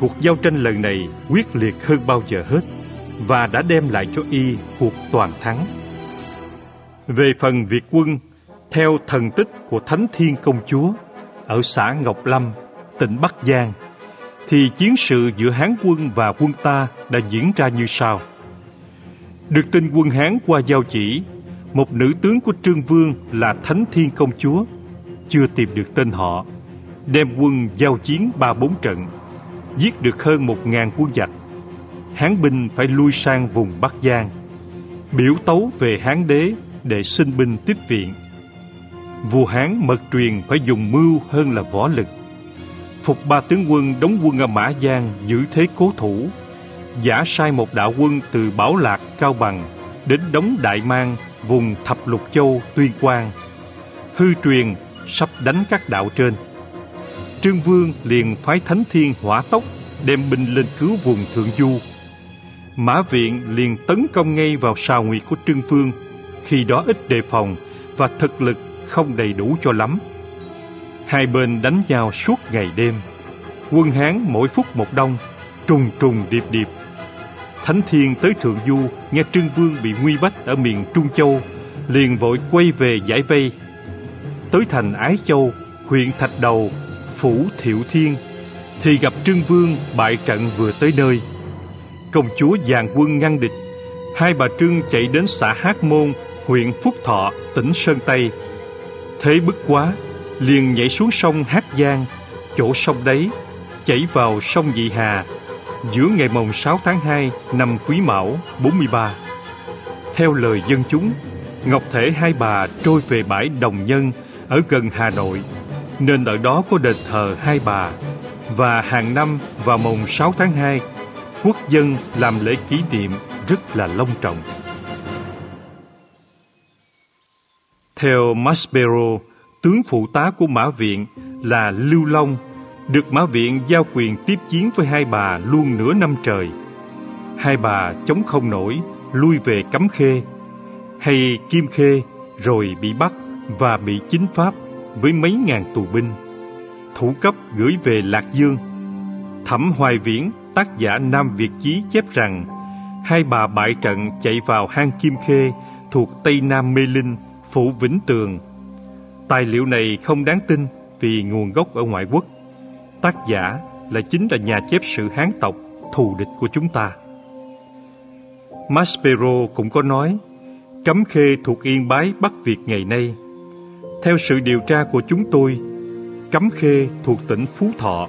Cuộc giao tranh lần này quyết liệt hơn bao giờ hết và đã đem lại cho y cuộc toàn thắng. Về phần việt quân, theo thần tích của thánh thiên công chúa, ở xã ngọc lâm, tỉnh bắc giang thì chiến sự giữa Hán quân và quân ta đã diễn ra như sau. Được tin quân Hán qua giao chỉ, một nữ tướng của Trương Vương là Thánh Thiên Công Chúa, chưa tìm được tên họ, đem quân giao chiến ba bốn trận, giết được hơn một ngàn quân giặc. Hán binh phải lui sang vùng Bắc Giang, biểu tấu về Hán đế để xin binh tiếp viện. Vua Hán mật truyền phải dùng mưu hơn là võ lực. Phục ba tướng quân đóng quân ở Mã Giang giữ thế cố thủ, giả sai một đạo quân từ Bảo Lạc, Cao Bằng đến đóng Đại Mang, vùng Thập Lục Châu, Tuyên Quang. Hư truyền sắp đánh các đạo trên. Trương Vương liền phái Thánh Thiên hỏa tốc đem binh lên cứu vùng Thượng Du. Mã Viện liền tấn công ngay vào sào nguyệt của Trương Vương, khi đó ít đề phòng và thực lực không đầy đủ cho lắm. Hai bên đánh nhau suốt ngày đêm. Quân Hán mỗi phút một đông, trùng trùng điệp điệp. Thánh Thiên tới Thượng Du nghe Trương Vương bị nguy bách ở miền Trung Châu, liền vội quay về giải vây. Tới thành Ái Châu, huyện Thạch Đầu, phủ Thiệu Thiên, thì gặp Trương Vương bại trận vừa tới nơi. Công chúa dàn quân ngăn địch, hai bà Trương chạy đến xã Hát Môn, huyện Phúc Thọ, tỉnh Sơn Tây. Thế bức quá, liền nhảy xuống sông Hát Giang, chỗ sông đấy, chảy vào sông Dị Hà, giữa ngày mồng 6 tháng 2 năm Quý Mão 43. Theo lời dân chúng, Ngọc thể hai bà trôi về bãi Đồng Nhân ở gần Hà Nội, nên ở đó có đền thờ hai bà. Và hàng năm vào mồng 6 tháng 2, quốc dân làm lễ kỷ niệm rất là long trọng. Theo Maspero, tướng phụ tá của Mã Viện là Lưu Long, được Mã Viện giao quyền tiếp chiến với hai bà luôn nửa năm trời. Hai bà chống không nổi, lui về Cấm Khê, hay Kim Khê, rồi bị bắt và bị chính pháp với mấy ngàn tù binh. Thủ cấp gửi về Lạc Dương. Thẩm Hoài Viễn, tác giả Nam Việt Chí chép rằng hai bà bại trận chạy vào hang Kim Khê thuộc Tây Nam Mê Linh, phủ Vĩnh Tường. Tài liệu này không đáng tin vì nguồn gốc ở ngoại quốc. Tác giả là chính là nhà chép sự Hán tộc thù địch của chúng ta. Maspero cũng có nói Cấm Khê thuộc Yên Bái Bắc Việt ngày nay. Theo sự điều tra của chúng tôi, Cấm Khê thuộc tỉnh Phú Thọ,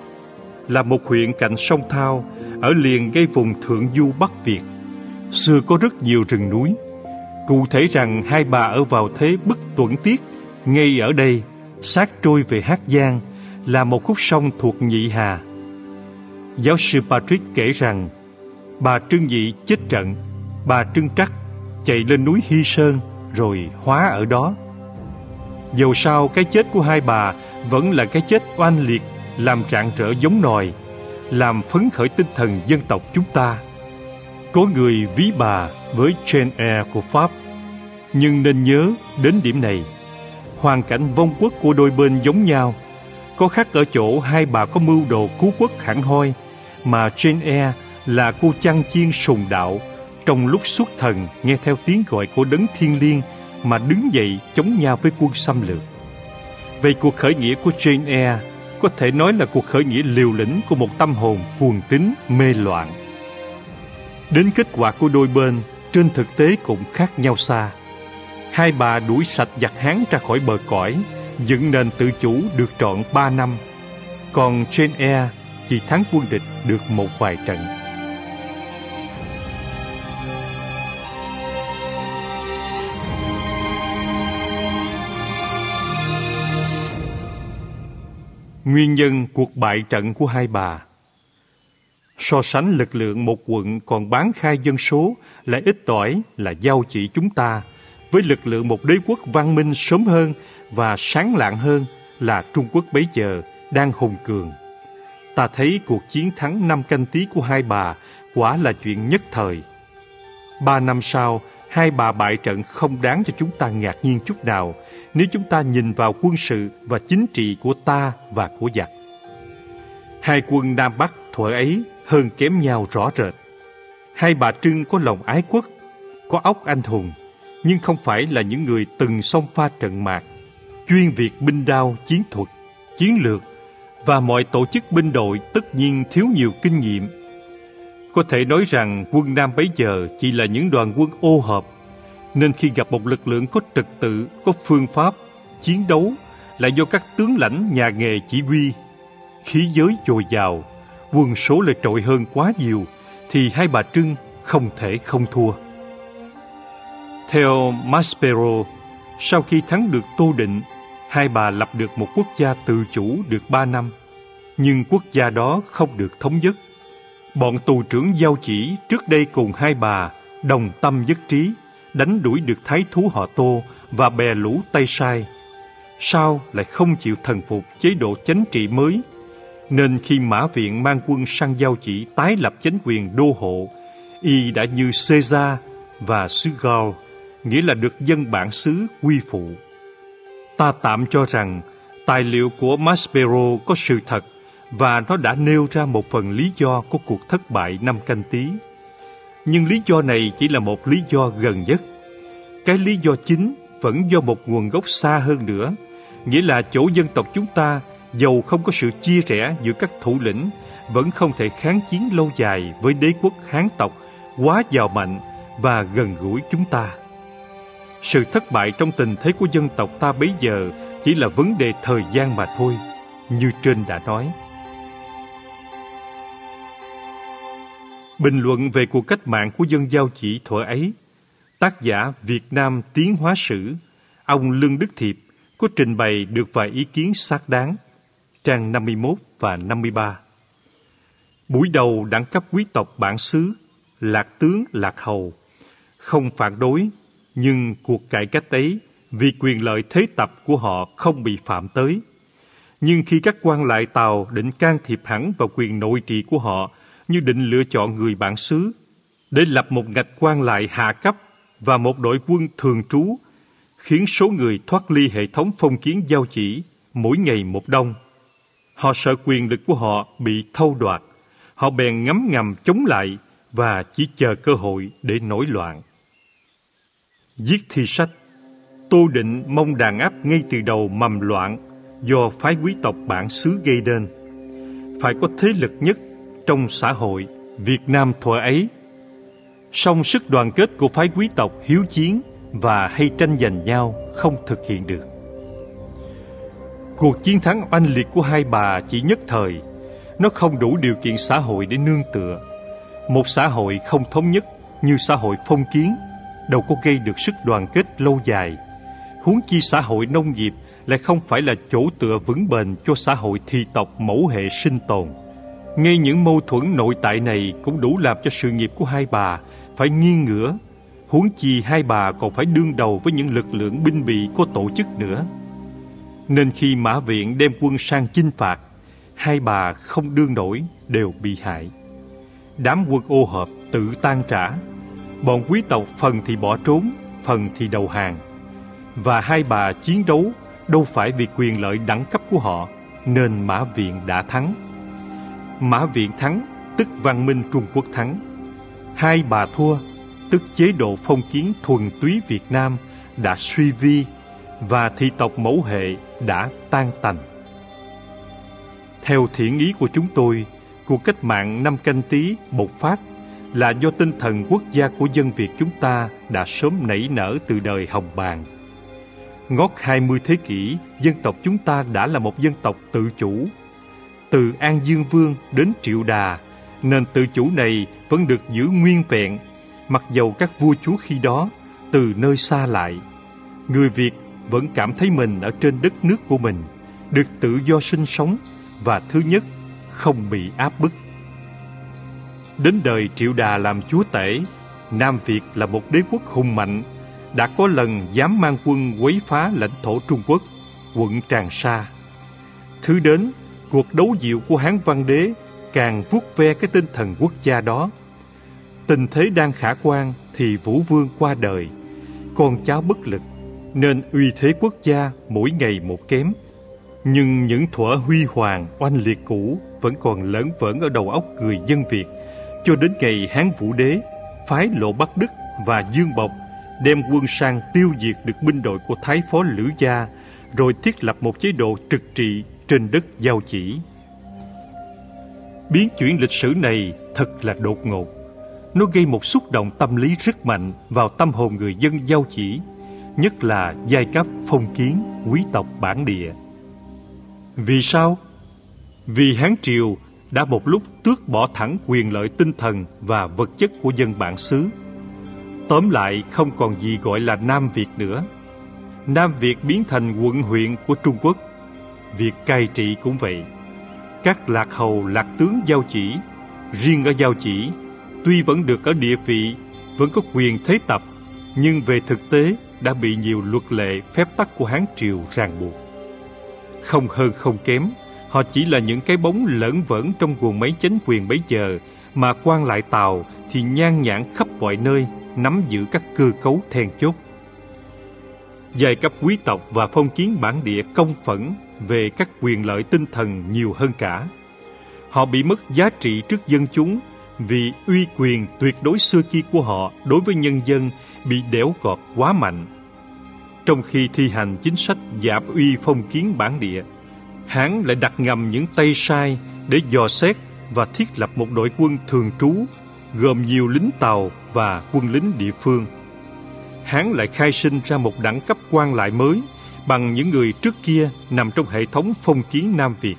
là một huyện cạnh sông Thao ở liền gây vùng Thượng Du Bắc Việt. Xưa có rất nhiều rừng núi. Cụ thể rằng hai bà ở vào thế bức tuẩn tiết, ngay ở đây, sát trôi về Hát Giang, là một khúc sông thuộc Nhị Hà. Giáo sư Patrick kể rằng, bà Trương Nhị chết trận, bà Trương Trắc chạy lên núi Hy Sơn rồi hóa ở đó. Dầu sao cái chết của hai bà vẫn là cái chết oan liệt làm trạng trở giống nòi, làm phấn khởi tinh thần dân tộc chúng ta. Có người ví bà với Jane Eyre của Pháp, nhưng nên nhớ đến điểm này, hoàn cảnh vong quốc của đôi bên giống nhau, có khác ở chỗ hai bà có mưu đồ cứu quốc hẳn hoi, mà Jane Eyre là cô chăn chiên sùng đạo trong lúc xuất thần nghe theo tiếng gọi của đấng thiên liêng mà đứng dậy chống nhau với quân xâm lược. Vậy cuộc khởi nghĩa của Jane Eyre có thể nói là cuộc khởi nghĩa liều lĩnh của một tâm hồn cuồng tín mê loạn. Đến kết quả của đôi bên trên thực tế cũng khác nhau xa. Hai bà đuổi sạch giặc Hán ra khỏi bờ cõi, dựng nền tự chủ được trọn ba năm. Còn Jane Eyre chỉ thắng quân địch được một vài trận. Nguyên nhân cuộc bại trận của hai bà So sánh lực lượng một quận còn bán khai dân số lại ít tỏi là giao chỉ chúng ta với lực lượng một đế quốc văn minh sớm hơn và sáng lạng hơn là Trung Quốc bấy giờ đang hùng cường. Ta thấy cuộc chiến thắng năm canh tí của hai bà quả là chuyện nhất thời. Ba năm sau, hai bà bại trận không đáng cho chúng ta ngạc nhiên chút nào nếu chúng ta nhìn vào quân sự và chính trị của ta và của giặc. Hai quân Nam Bắc thuở ấy hơn kém nhau rõ rệt. Hai bà Trưng có lòng ái quốc, có óc anh hùng, nhưng không phải là những người từng xông pha trận mạc, chuyên việc binh đao chiến thuật, chiến lược và mọi tổ chức binh đội tất nhiên thiếu nhiều kinh nghiệm. Có thể nói rằng quân Nam bấy giờ chỉ là những đoàn quân ô hợp, nên khi gặp một lực lượng có trật tự, có phương pháp, chiến đấu là do các tướng lãnh nhà nghề chỉ huy, khí giới dồi dào, quân số lại trội hơn quá nhiều, thì hai bà Trưng không thể không thua. Theo Maspero, sau khi thắng được Tô Định, hai bà lập được một quốc gia tự chủ được ba năm. Nhưng quốc gia đó không được thống nhất. Bọn tù trưởng giao chỉ trước đây cùng hai bà đồng tâm nhất trí đánh đuổi được thái thú họ Tô và bè lũ Tây Sai. Sao lại không chịu thần phục chế độ chánh trị mới? Nên khi Mã Viện mang quân sang giao chỉ tái lập chính quyền đô hộ, y đã như Caesar và Sugal nghĩa là được dân bản xứ quy phụ. Ta tạm cho rằng tài liệu của Maspero có sự thật và nó đã nêu ra một phần lý do của cuộc thất bại năm canh tí. Nhưng lý do này chỉ là một lý do gần nhất. Cái lý do chính vẫn do một nguồn gốc xa hơn nữa, nghĩa là chỗ dân tộc chúng ta dầu không có sự chia rẽ giữa các thủ lĩnh vẫn không thể kháng chiến lâu dài với đế quốc Hán tộc quá giàu mạnh và gần gũi chúng ta. Sự thất bại trong tình thế của dân tộc ta bấy giờ chỉ là vấn đề thời gian mà thôi, như trên đã nói. Bình luận về cuộc cách mạng của dân giao chỉ thuở ấy, tác giả Việt Nam Tiến Hóa Sử, ông Lương Đức Thiệp có trình bày được vài ý kiến xác đáng, trang 51 và 53. Buổi đầu đẳng cấp quý tộc bản xứ, lạc tướng lạc hầu, không phản đối nhưng cuộc cải cách ấy, vì quyền lợi thế tập của họ không bị phạm tới. Nhưng khi các quan lại Tàu định can thiệp hẳn vào quyền nội trị của họ, như định lựa chọn người bản xứ, để lập một ngạch quan lại hạ cấp và một đội quân thường trú, khiến số người thoát ly hệ thống phong kiến giao chỉ mỗi ngày một đông. Họ sợ quyền lực của họ bị thâu đoạt. Họ bèn ngấm ngầm chống lại và chỉ chờ cơ hội để nổi loạn. Viết thi sách Tô Định mong đàn áp ngay từ đầu mầm loạn do phái quý tộc bản xứ gây nên. Phải có thế lực nhất trong xã hội Việt Nam thuở ấy. Song sức đoàn kết của phái quý tộc hiếu chiến và hay tranh giành nhau không thực hiện được. Cuộc chiến thắng oanh liệt của hai bà chỉ nhất thời, nó không đủ điều kiện xã hội để nương tựa. Một xã hội không thống nhất như xã hội phong kiến đâu có gây được sức đoàn kết lâu dài. Huống chi xã hội nông nghiệp lại không phải là chỗ tựa vững bền cho xã hội thi tộc mẫu hệ sinh tồn. Ngay những mâu thuẫn nội tại này cũng đủ làm cho sự nghiệp của hai bà phải nghiêng ngửa. Huống chi hai bà còn phải đương đầu với những lực lượng binh bị có tổ chức nữa. Nên khi Mã Viện đem quân sang chinh phạt, hai bà không đương nổi đều bị hại. Đám quân ô hợp tự tan trả Bọn quý tộc phần thì bỏ trốn, phần thì đầu hàng. Và hai bà chiến đấu đâu phải vì quyền lợi đẳng cấp của họ, nên Mã Viện đã thắng. Mã Viện thắng, tức văn minh Trung Quốc thắng. Hai bà thua, tức chế độ phong kiến thuần túy Việt Nam đã suy vi và thị tộc mẫu hệ đã tan tành. Theo thiện ý của chúng tôi, cuộc cách mạng năm canh tí bộc phát là do tinh thần quốc gia của dân Việt chúng ta đã sớm nảy nở từ đời Hồng Bàng. Ngót 20 thế kỷ, dân tộc chúng ta đã là một dân tộc tự chủ. Từ An Dương Vương đến Triệu Đà, nền tự chủ này vẫn được giữ nguyên vẹn, mặc dầu các vua chúa khi đó từ nơi xa lại. Người Việt vẫn cảm thấy mình ở trên đất nước của mình, được tự do sinh sống và thứ nhất, không bị áp bức. Đến đời Triệu Đà làm chúa tể, Nam Việt là một đế quốc hùng mạnh, đã có lần dám mang quân quấy phá lãnh thổ Trung Quốc, quận Tràng Sa. Thứ đến, cuộc đấu diệu của Hán Văn Đế càng vuốt ve cái tinh thần quốc gia đó. Tình thế đang khả quan thì Vũ Vương qua đời, con cháu bất lực, nên uy thế quốc gia mỗi ngày một kém. Nhưng những thuở huy hoàng oanh liệt cũ vẫn còn lớn vỡn ở đầu óc người dân Việt cho đến ngày Hán Vũ Đế phái Lộ Bắc Đức và Dương Bộc đem quân sang tiêu diệt được binh đội của Thái Phó Lữ Gia rồi thiết lập một chế độ trực trị trên đất giao chỉ. Biến chuyển lịch sử này thật là đột ngột. Nó gây một xúc động tâm lý rất mạnh vào tâm hồn người dân giao chỉ, nhất là giai cấp phong kiến, quý tộc bản địa. Vì sao? Vì Hán Triều đã một lúc tước bỏ thẳng quyền lợi tinh thần và vật chất của dân bản xứ. Tóm lại không còn gì gọi là Nam Việt nữa. Nam Việt biến thành quận huyện của Trung Quốc. Việc cai trị cũng vậy. Các lạc hầu, lạc tướng giao chỉ, riêng ở giao chỉ, tuy vẫn được ở địa vị, vẫn có quyền thế tập, nhưng về thực tế đã bị nhiều luật lệ phép tắc của Hán Triều ràng buộc. Không hơn không kém, họ chỉ là những cái bóng lởn vởn trong guồng máy chính quyền bấy giờ, mà quan lại Tàu thì nhan nhản khắp mọi nơi, nắm giữ các cơ cấu then chốt. Giai cấp quý tộc và phong kiến bản địa công phẫn về các quyền lợi tinh thần nhiều hơn cả. Họ bị mất giá trị trước dân chúng vì uy quyền tuyệt đối xưa kia của họ đối với nhân dân bị đẽo gọt quá mạnh. Trong khi thi hành chính sách giảm uy phong kiến bản địa, Hán lại đặt ngầm những tay sai để dò xét và thiết lập một đội quân thường trú gồm nhiều lính tàu và quân lính địa phương. Hán lại khai sinh ra một đẳng cấp quan lại mới bằng những người trước kia nằm trong hệ thống phong kiến Nam Việt.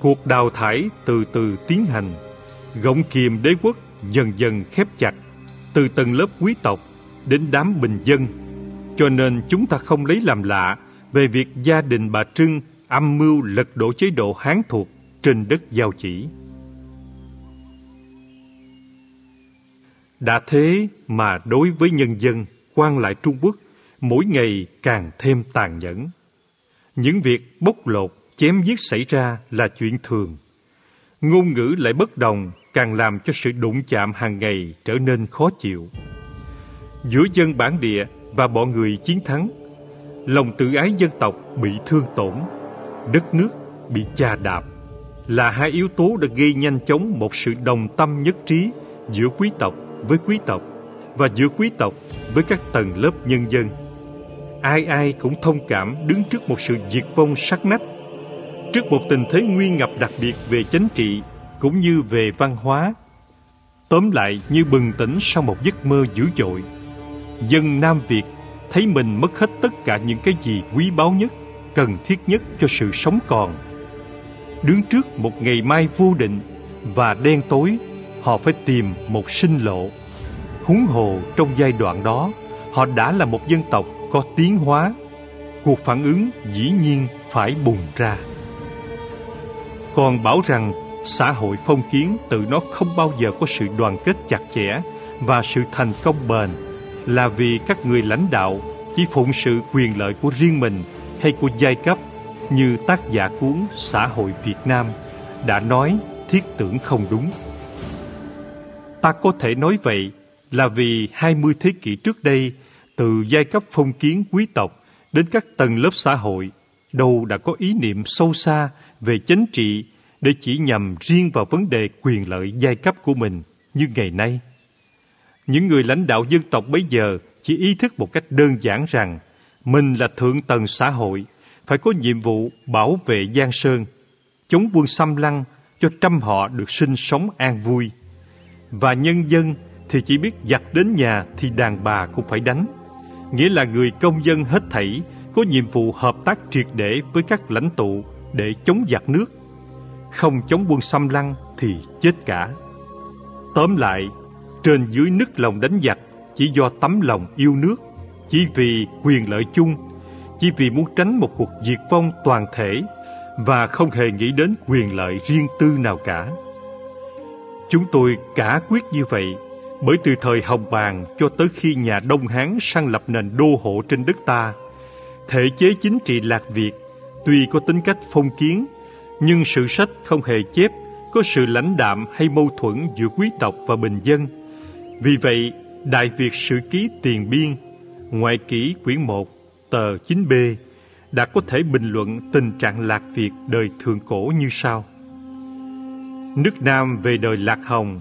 Cuộc đào thải từ từ tiến hành, gọng kìm đế quốc dần dần khép chặt, từ tầng lớp quý tộc đến đám bình dân. Cho nên chúng ta không lấy làm lạ về việc gia đình bà Trưng âm mưu lật đổ chế độ Hán thuộc trên đất giao chỉ. Đã thế mà đối với nhân dân, quan lại Trung Quốc mỗi ngày càng thêm tàn nhẫn. Những việc bóc lột, chém giết xảy ra là chuyện thường. Ngôn ngữ lại bất đồng càng làm cho sự đụng chạm hàng ngày trở nên khó chịu. Giữa dân bản địa và bọn người chiến thắng, lòng tự ái dân tộc bị thương tổn, đất nước bị chà đạp là hai yếu tố đã gây nhanh chóng một sự đồng tâm nhất trí giữa quý tộc với quý tộc và giữa quý tộc với các tầng lớp nhân dân. Ai ai cũng thông cảm đứng trước một sự diệt vong sắc nách, trước một tình thế nguy ngập đặc biệt về chính trị cũng như về văn hóa. Tóm lại như bừng tỉnh sau một giấc mơ dữ dội. Dân Nam Việt thấy mình mất hết tất cả những cái gì quý báu nhất, cần thiết nhất cho sự sống còn. Đứng trước một ngày mai vô định và đen tối họ phải tìm một sinh lộ. Huống hồ trong giai đoạn đó, họ đã là một dân tộc có tiến hóa. Cuộc phản ứng dĩ nhiên phải bùng ra. Còn bảo rằng xã hội phong kiến tự nó không bao giờ có sự đoàn kết chặt chẽ và sự thành công bền là vì các người lãnh đạo chỉ phụng sự quyền lợi của riêng mình hay của giai cấp như tác giả cuốn Xã hội Việt Nam đã nói thiết tưởng không đúng. Ta có thể nói vậy là vì 20 thế kỷ trước đây, từ giai cấp phong kiến quý tộc đến các tầng lớp xã hội, đâu đã có ý niệm sâu xa về chính trị để chỉ nhằm riêng vào vấn đề quyền lợi giai cấp của mình như ngày nay. Những người lãnh đạo dân tộc bấy giờ chỉ ý thức một cách đơn giản rằng mình là thượng tầng xã hội, phải có nhiệm vụ bảo vệ Giang Sơn, chống quân xâm lăng cho trăm họ được sinh sống an vui. Và nhân dân thì chỉ biết giặt đến nhà thì đàn bà cũng phải đánh. Nghĩa là người công dân hết thảy có nhiệm vụ hợp tác triệt để với các lãnh tụ để chống giặc nước. Không chống quân xâm lăng thì chết cả. Tóm lại, trên dưới nứt lòng đánh giặc chỉ do tấm lòng yêu nước, chỉ vì quyền lợi chung, chỉ vì muốn tránh một cuộc diệt vong toàn thể và không hề nghĩ đến quyền lợi riêng tư nào cả. Chúng tôi cả quyết như vậy bởi từ thời Hồng Bàng cho tới khi nhà Đông Hán sang lập nền đô hộ trên đất ta, thể chế chính trị Lạc Việt tuy có tính cách phong kiến, nhưng sử sách không hề chép có sự lãnh đạm hay mâu thuẫn giữa quý tộc và bình dân. Vì vậy, Đại Việt Sử Ký Tiền Biên, Ngoại kỷ quyển 1, tờ 9B, đã có thể bình luận tình trạng Lạc Việt đời thượng cổ như sau. Nước Nam về đời Lạc Hồng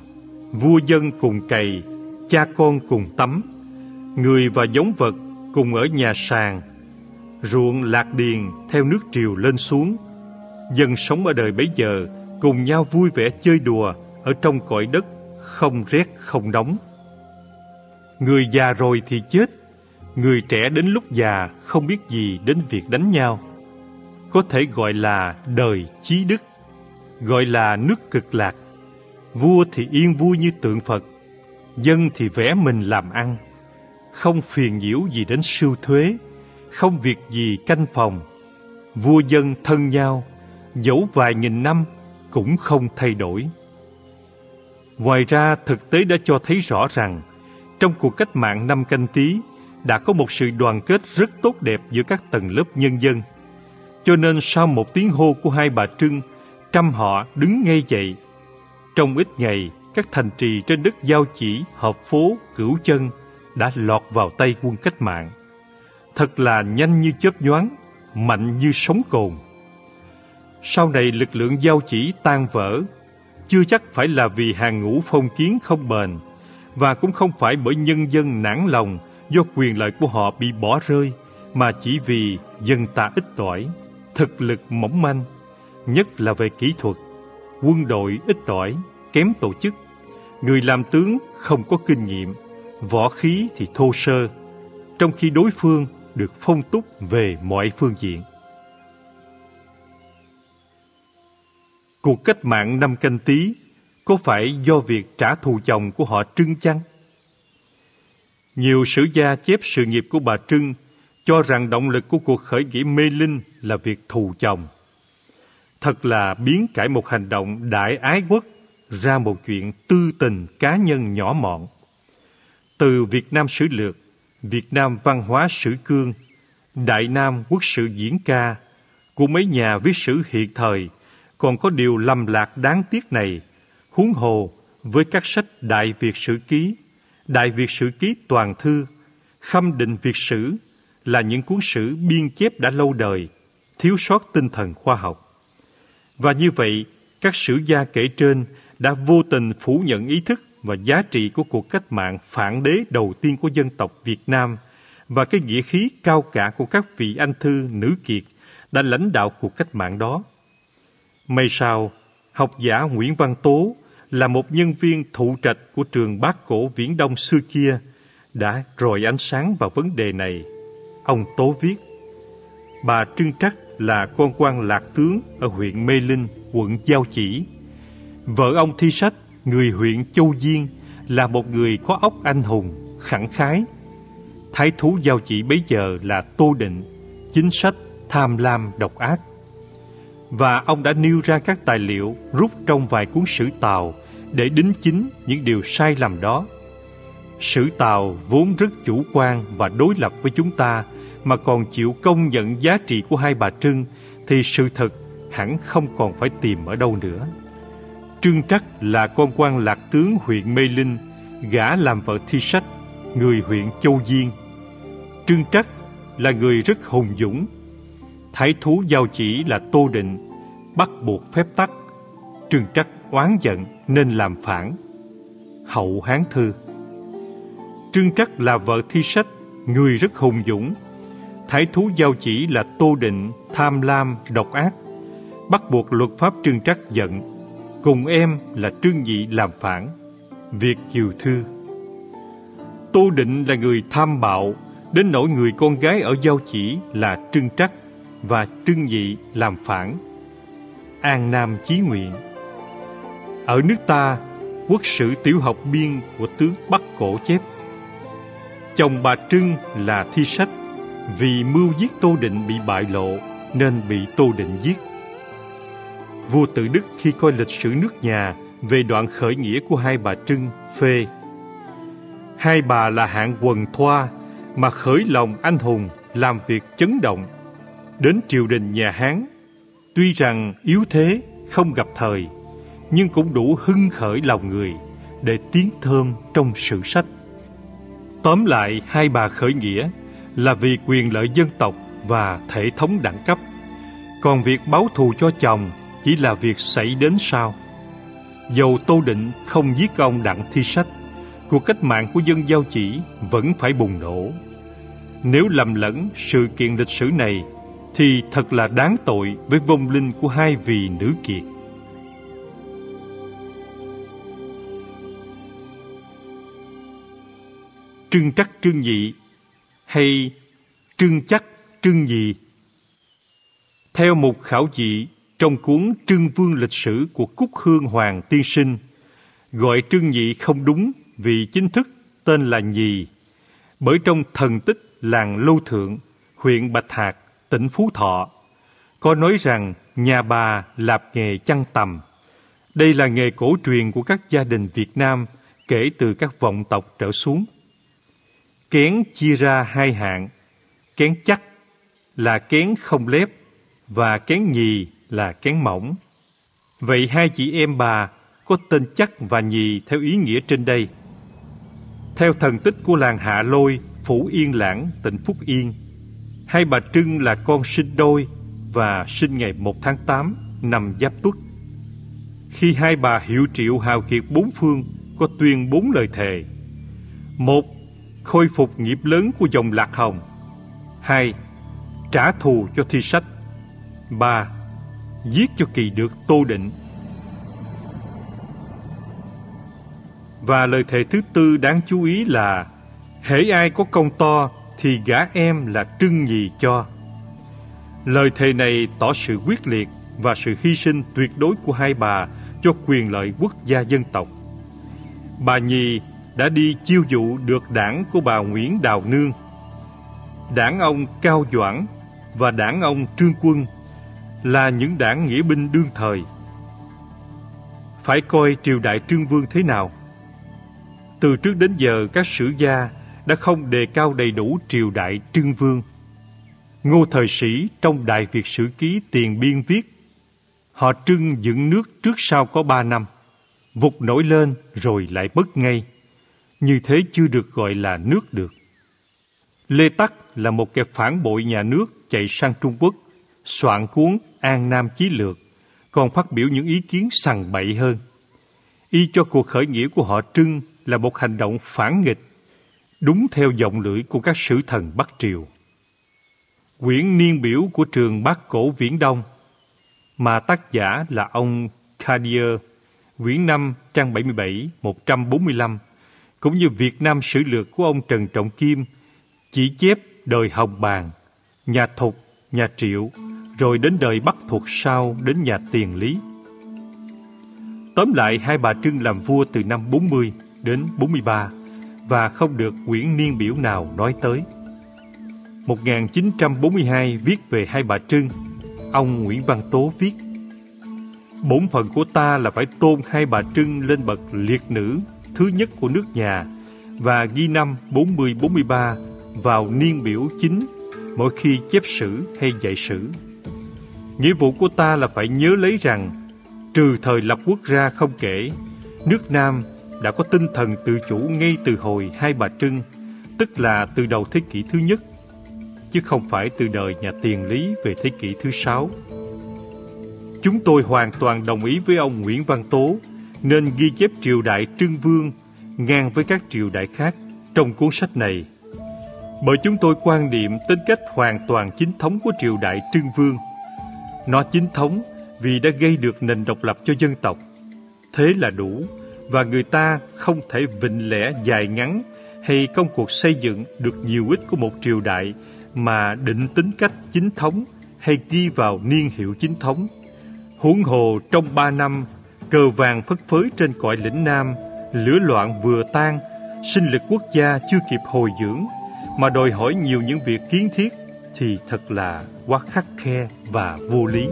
vua dân cùng cày, cha con cùng tắm, người và giống vật cùng ở nhà sàn, ruộng lạc điền theo nước triều lên xuống. Dân sống ở đời bấy giờ cùng nhau vui vẻ chơi đùa ở trong cõi đất không rét không nóng. Người già rồi thì chết, người trẻ đến lúc già không biết gì đến việc đánh nhau. Có thể gọi là đời chí đức, gọi là nước cực lạc. Vua thì yên vui như tượng Phật, dân thì vẽ mình làm ăn, không phiền nhiễu gì đến sưu thuế, không việc gì canh phòng. Vua dân thân nhau, dẫu vài nghìn năm cũng không thay đổi. Ngoài ra, thực tế đã cho thấy rõ rằng trong cuộc cách mạng năm canh tí đã có một sự đoàn kết rất tốt đẹp giữa các tầng lớp nhân dân. Cho nên sau một tiếng hô của hai bà Trưng, trăm họ đứng ngay dậy. Trong ít ngày, các thành trì trên đất giao chỉ, hợp phố, cửu chân đã lọt vào tay quân cách mạng. Thật là nhanh như chớp nhoáng, mạnh như sóng cồn. Sau này lực lượng giao chỉ tan vỡ, chưa chắc phải là vì hàng ngũ phong kiến không bền, và cũng không phải bởi nhân dân nản lòng do quyền lợi của họ bị bỏ rơi, mà chỉ vì dân ta ít ỏi, thực lực mỏng manh, nhất là về kỹ thuật, quân đội ít ỏi, kém tổ chức, người làm tướng không có kinh nghiệm, võ khí thì thô sơ, trong khi đối phương được phong túc về mọi phương diện. Cuộc cách mạng năm canh tí có phải do việc trả thù chồng của họ Trưng chăng? Nhiều sử gia chép sự nghiệp của bà Trưng cho rằng động lực của cuộc khởi nghĩa mê linh là việc thù chồng. Thật là biến cải một hành động đại ái quốc ra một chuyện tư tình cá nhân nhỏ mọn. Từ Việt Nam sử lược, Việt Nam văn hóa sử cương, Đại Nam quốc sử diễn ca của mấy nhà viết sử hiện thời còn có điều lầm lạc đáng tiếc này, huống hồ với các sách Đại Việt Sử Ký, Đại Việt Sử Ký Toàn Thư, Khâm Định Việt Sử là những cuốn sử biên chép đã lâu đời, thiếu sót tinh thần khoa học. Và như vậy, các sử gia kể trên đã vô tình phủ nhận ý thức và giá trị của cuộc cách mạng phản đế đầu tiên của dân tộc Việt Nam và cái nghĩa khí cao cả của các vị anh thư nữ kiệt đã lãnh đạo cuộc cách mạng đó. May sao, học giả Nguyễn Văn Tố là một nhân viên thụ trạch của trường Bác Cổ Viễn Đông xưa kia đã rọi ánh sáng vào vấn đề này. Ông Tố viết, bà Trưng Trắc là con quan lạc tướng ở huyện Mê Linh, quận Giao Chỉ. Vợ ông thi sách, người huyện Châu Diên, là một người có óc anh hùng, khẳng khái. Thái thú Giao Chỉ bấy giờ là Tô Định, chính sách tham lam độc ác và ông đã nêu ra các tài liệu rút trong vài cuốn sử Tàu để đính chính những điều sai lầm đó. Sử Tàu vốn rất chủ quan và đối lập với chúng ta mà còn chịu công nhận giá trị của hai bà Trưng thì sự thật hẳn không còn phải tìm ở đâu nữa. Trương Trắc là con quan lạc tướng huyện Mê Linh, gã làm vợ thi sách, người huyện Châu Diên. Trương Trắc là người rất hùng dũng, Thái thú giao chỉ là Tô Định, bắt buộc phép tắc. Trương Trắc oán giận nên làm phản. Hậu Hán Thư Trương Trắc là vợ thi sách, người rất hùng dũng. Thái thú giao chỉ là Tô Định, tham lam, độc ác. Bắt buộc luật pháp Trương Trắc giận. Cùng em là Trương Dị làm phản. Việc Kiều Thư Tô Định là người tham bạo, đến nỗi người con gái ở giao chỉ là Trương Trắc và trương dị làm phản. An Nam chí nguyện ở nước ta, quốc sử tiểu học biên của tướng Bắc Cổ chép Chồng bà Trưng là thi sách Vì mưu giết Tô Định bị bại lộ Nên bị Tô Định giết Vua Tự Đức khi coi lịch sử nước nhà Về đoạn khởi nghĩa của hai bà Trưng phê Hai bà là hạng quần thoa Mà khởi lòng anh hùng Làm việc chấn động đến triều đình nhà Hán. Tuy rằng yếu thế, không gặp thời, nhưng cũng đủ hưng khởi lòng người để tiếng thơm trong sử sách. Tóm lại, hai bà khởi nghĩa là vì quyền lợi dân tộc và thể thống đẳng cấp. Còn việc báo thù cho chồng chỉ là việc xảy đến sau. Dầu Tô Định không giết ông Đặng Thi Sách, cuộc cách mạng của dân giao chỉ vẫn phải bùng nổ. Nếu lầm lẫn sự kiện lịch sử này thì thật là đáng tội với vong linh của hai vị nữ kiệt. Trưng trắc trưng nhị hay trưng chắc trưng nhị Theo một khảo dị trong cuốn Trưng Vương lịch sử của Cúc Hương Hoàng tiên sinh, gọi trưng nhị không đúng vì chính thức tên là nhì, bởi trong thần tích làng Lâu Thượng, huyện Bạch Hạc, tỉnh Phú Thọ, có nói rằng nhà bà lạp nghề chăn tầm. Đây là nghề cổ truyền của các gia đình Việt Nam kể từ các vọng tộc trở xuống. Kén chia ra hai hạng, kén chắc là kén không lép và kén nhì là kén mỏng. Vậy hai chị em bà có tên chắc và nhì theo ý nghĩa trên đây. Theo thần tích của làng Hạ Lôi, Phủ Yên Lãng, tỉnh Phúc Yên, hai bà Trưng là con sinh đôi và sinh ngày 1 tháng 8 năm Giáp Tuất. Khi hai bà hiệu triệu hào kiệt bốn phương có tuyên bốn lời thề. Một, khôi phục nghiệp lớn của dòng Lạc Hồng. Hai, trả thù cho thi sách. Ba, giết cho kỳ được tô định. Và lời thề thứ tư đáng chú ý là hễ ai có công to thì gã em là trưng nhì cho. Lời thề này tỏ sự quyết liệt và sự hy sinh tuyệt đối của hai bà cho quyền lợi quốc gia dân tộc. Bà Nhi đã đi chiêu dụ được đảng của bà Nguyễn Đào Nương, đảng ông Cao Doãn và đảng ông Trương Quân là những đảng nghĩa binh đương thời. Phải coi triều đại Trương Vương thế nào? Từ trước đến giờ các sử gia đã không đề cao đầy đủ triều đại Trương Vương. Ngô Thời Sĩ trong Đại Việt Sử Ký Tiền Biên viết Họ trưng dựng nước trước sau có ba năm Vụt nổi lên rồi lại bất ngay như thế chưa được gọi là nước được. Lê Tắc là một kẻ phản bội nhà nước chạy sang Trung Quốc Soạn cuốn An Nam Chí Lược Còn phát biểu những ý kiến sằng bậy hơn. Y cho cuộc khởi nghĩa của họ Trưng là một hành động phản nghịch Đúng theo giọng lưỡi của các sử thần Bắc Triều. Quyển niên biểu của trường Bắc Cổ Viễn Đông mà tác giả là ông Cardier, quyển 5 trang 77, 145, cũng như Việt Nam sử lược của ông Trần Trọng Kim chỉ chép đời Hồng Bàng, nhà Thục, nhà Triệu, rồi đến đời Bắc thuộc sau đến nhà Tiền Lý. Tóm lại, hai bà Trưng làm vua từ năm 40 đến 43 và không được quyển niên biểu nào nói tới. 1942 viết về hai bà Trưng, ông Nguyễn Văn Tố viết Bổn phận của ta là phải tôn hai bà Trưng lên bậc liệt nữ thứ nhất của nước nhà và ghi năm 40-43 vào niên biểu chính mỗi khi chép sử hay dạy sử. Nghĩa vụ của ta là phải nhớ lấy rằng trừ thời lập quốc ra không kể, nước Nam đã có tinh thần tự chủ ngay từ hồi hai bà Trưng, tức là từ đầu thế kỷ thứ nhất chứ không phải từ đời nhà tiền lý về thế kỷ thứ sáu. Chúng tôi hoàn toàn đồng ý với ông Nguyễn Văn Tố nên ghi chép triều đại Trưng Vương ngang với các triều đại khác trong cuốn sách này. Bởi chúng tôi quan niệm tính cách hoàn toàn chính thống của triều đại Trưng Vương. Nó chính thống vì đã gây được nền độc lập cho dân tộc. Thế là đủ, và người ta không thể vịnh lẽ dài ngắn hay công cuộc xây dựng được nhiều ít của một triều đại mà định tính cách chính thống hay ghi vào niên hiệu chính thống. Huống hồ trong ba năm, cờ vàng phất phới trên cõi lĩnh Nam, lửa loạn vừa tan, sinh lực quốc gia chưa kịp hồi dưỡng, mà đòi hỏi nhiều những việc kiến thiết thì thật là quá khắc khe và vô lý.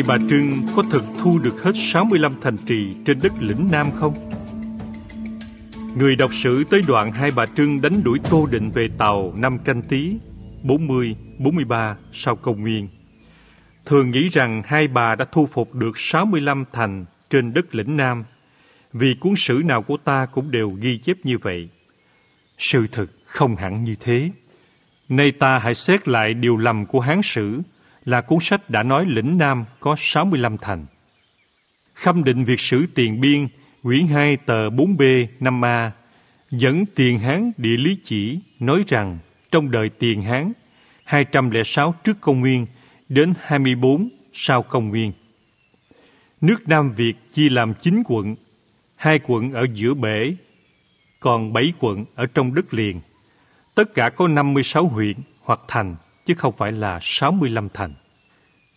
Hai bà Trưng, có thực thu được hết 65 thành trì trên đất lĩnh Nam không? Người đọc sử tới đoạn hai bà Trưng đánh đuổi Tô Định về Tàu năm canh tí 40-43 sau công nguyên. Thường nghĩ rằng hai bà đã thu phục được 65 thành trên đất lĩnh Nam, vì cuốn sử nào của ta cũng đều ghi chép như vậy. Sự thực không hẳn như thế. Nay ta hãy xét lại điều lầm của Hán Sử là cuốn sách đã nói lĩnh Nam có 65 thành. Khâm định việc sử tiền biên, quyển 2 tờ 4B 5A, dẫn tiền Hán địa lý chỉ nói rằng trong đời tiền Hán 206 trước công nguyên đến 24 sau công nguyên. Nước Nam Việt chia làm 9 quận, hai quận ở giữa bể, còn 7 quận ở trong đất liền. Tất cả có 56 huyện hoặc thành, chứ không phải là 65 thành.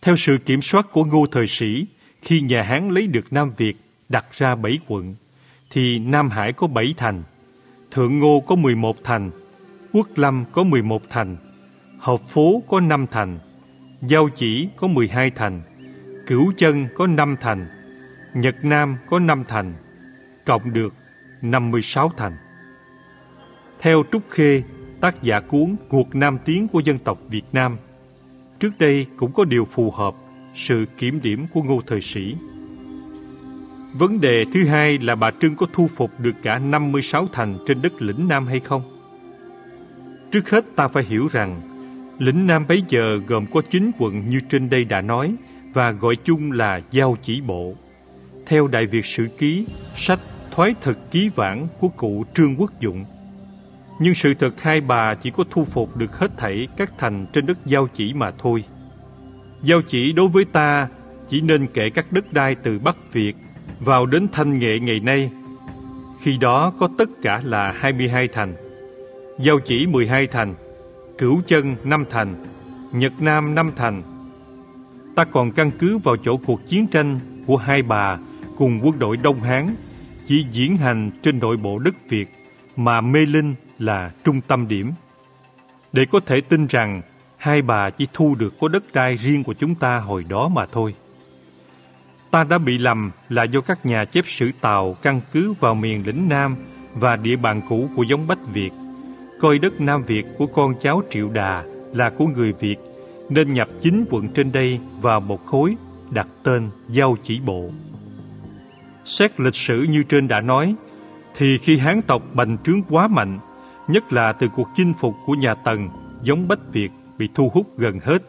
Theo sự kiểm soát của Ngô Thời Sĩ, khi nhà Hán lấy được Nam Việt đặt ra bảy quận, thì Nam Hải có bảy thành, Thượng Ngô có 11 thành, Quốc Lâm có 11 thành, Hợp Phố có 5 thành, Giao Chỉ có 12 thành, Cửu Chân có 5 thành, Nhật Nam có 5 thành, cộng được 56 thành. Theo Trúc Khê, tác giả cuốn Cuộc Nam Tiến của dân tộc Việt Nam, trước đây cũng có điều phù hợp sự kiểm điểm của Ngô Thời Sĩ. Vấn đề thứ hai là bà Trưng có thu phục được cả 56 thành trên đất lĩnh Nam hay không? Trước hết ta phải hiểu rằng lĩnh Nam bấy giờ gồm có 9 quận như trên đây đã nói và gọi chung là giao chỉ bộ. Theo Đại Việt Sử Ký, sách Thoái Thực Ký Vãn của cụ Trương Quốc Dụng. Nhưng sự thật hai bà chỉ có thu phục được hết thảy các thành trên đất giao chỉ mà thôi. Giao chỉ đối với ta chỉ nên kể các đất đai từ Bắc Việt vào đến Thanh Nghệ ngày nay. Khi đó có tất cả là 22 thành. Giao chỉ 12 thành, Cửu Chân 5 thành, Nhật Nam 5 thành. Ta còn căn cứ vào chỗ cuộc chiến tranh của hai bà cùng quân đội Đông Hán chỉ diễn hành trên nội bộ đất Việt mà Mê Linh là trung tâm điểm. Để có thể tin rằng hai bà chỉ thu được có đất đai riêng của chúng ta hồi đó mà thôi. Ta đã bị lầm là do các nhà chép sử Tàu căn cứ vào miền lĩnh Nam và địa bàn cũ của giống Bách Việt, coi đất Nam Việt của con cháu Triệu Đà là của người Việt, nên nhập chính quận trên đây vào một khối đặt tên Giao Chỉ Bộ. Xét lịch sử như trên đã nói, thì khi Hán tộc bành trướng quá mạnh, nhất là từ cuộc chinh phục của nhà Tần, giống Bách Việt bị thu hút gần hết,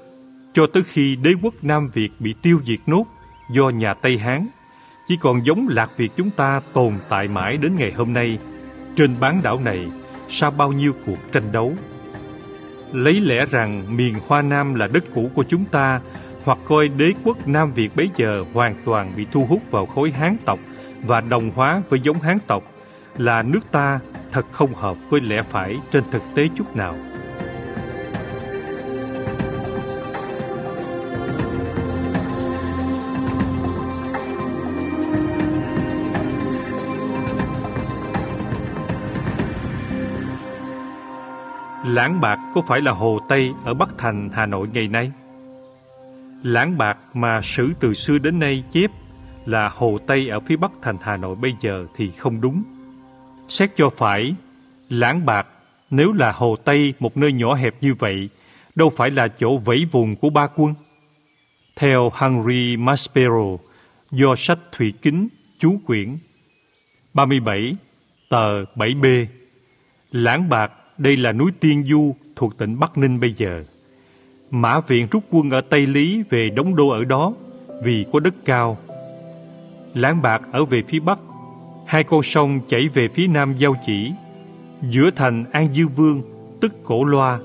cho tới khi đế quốc Nam Việt bị tiêu diệt nốt do nhà Tây Hán, chỉ còn giống Lạc Việt chúng ta tồn tại mãi đến ngày hôm nay, trên bán đảo này sau bao nhiêu cuộc tranh đấu. Lấy lẽ rằng miền Hoa Nam là đất cũ của chúng ta, hoặc coi đế quốc Nam Việt bấy giờ hoàn toàn bị thu hút vào khối Hán tộc và đồng hóa với giống Hán tộc, là nước ta thật không hợp với lẽ phải trên thực tế chút nào. Lãng Bạc có phải là Hồ Tây ở Bắc Thành, Hà Nội ngày nay? Lãng Bạc mà sử từ xưa đến nay chép là Hồ Tây ở phía Bắc thành Hà Nội bây giờ thì không đúng. Xét cho phải, Lãng Bạc nếu là Hồ Tây một nơi nhỏ hẹp như vậy, đâu phải là chỗ vẫy vùng của ba quân. Theo Henry Maspero, do sách Thủy Kính, chú quyển 37, tờ 7B, Lãng Bạc đây là núi Tiên Du thuộc tỉnh Bắc Ninh bây giờ. Mã viện rút quân ở Tây Lý về đóng đô ở đó vì có đất cao. Lãng Bạc ở về phía Bắc, hai con sông chảy về phía Nam Giao Chỉ, giữa thành An Dư Vương, tức Cổ Loa,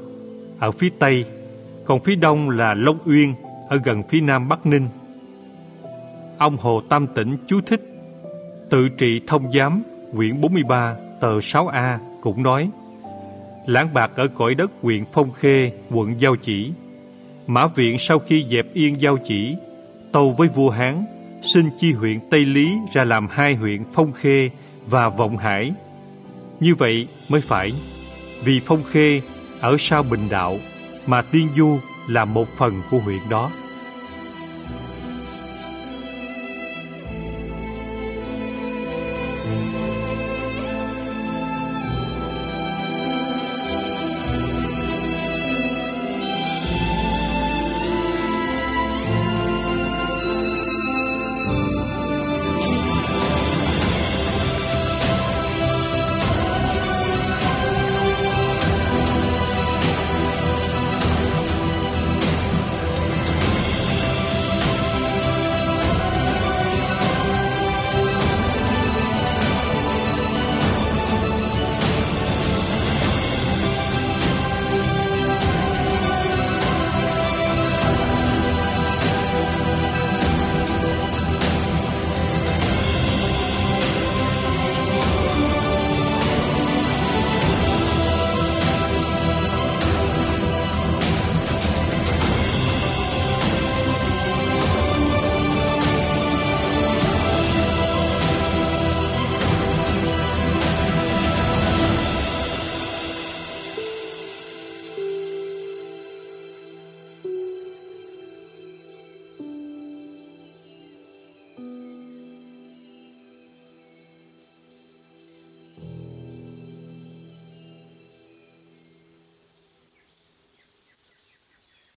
ở phía Tây, còn phía Đông là Long Uyên, ở gần phía Nam Bắc Ninh. Ông Hồ Tam Tĩnh chú thích Tự trị thông giám, quyển 43, tờ 6A cũng nói Lãng Bạc ở cõi đất huyện Phong Khê, quận Giao Chỉ. Mã Viện sau khi dẹp yên Giao Chỉ, tâu với vua Hán, xin chi huyện Tây Lý ra làm hai huyện Phong Khê và Vọng Hải. Như vậy mới phải, vì Phong Khê ở sau Bình Đạo, mà Tiên Du là một phần của huyện đó.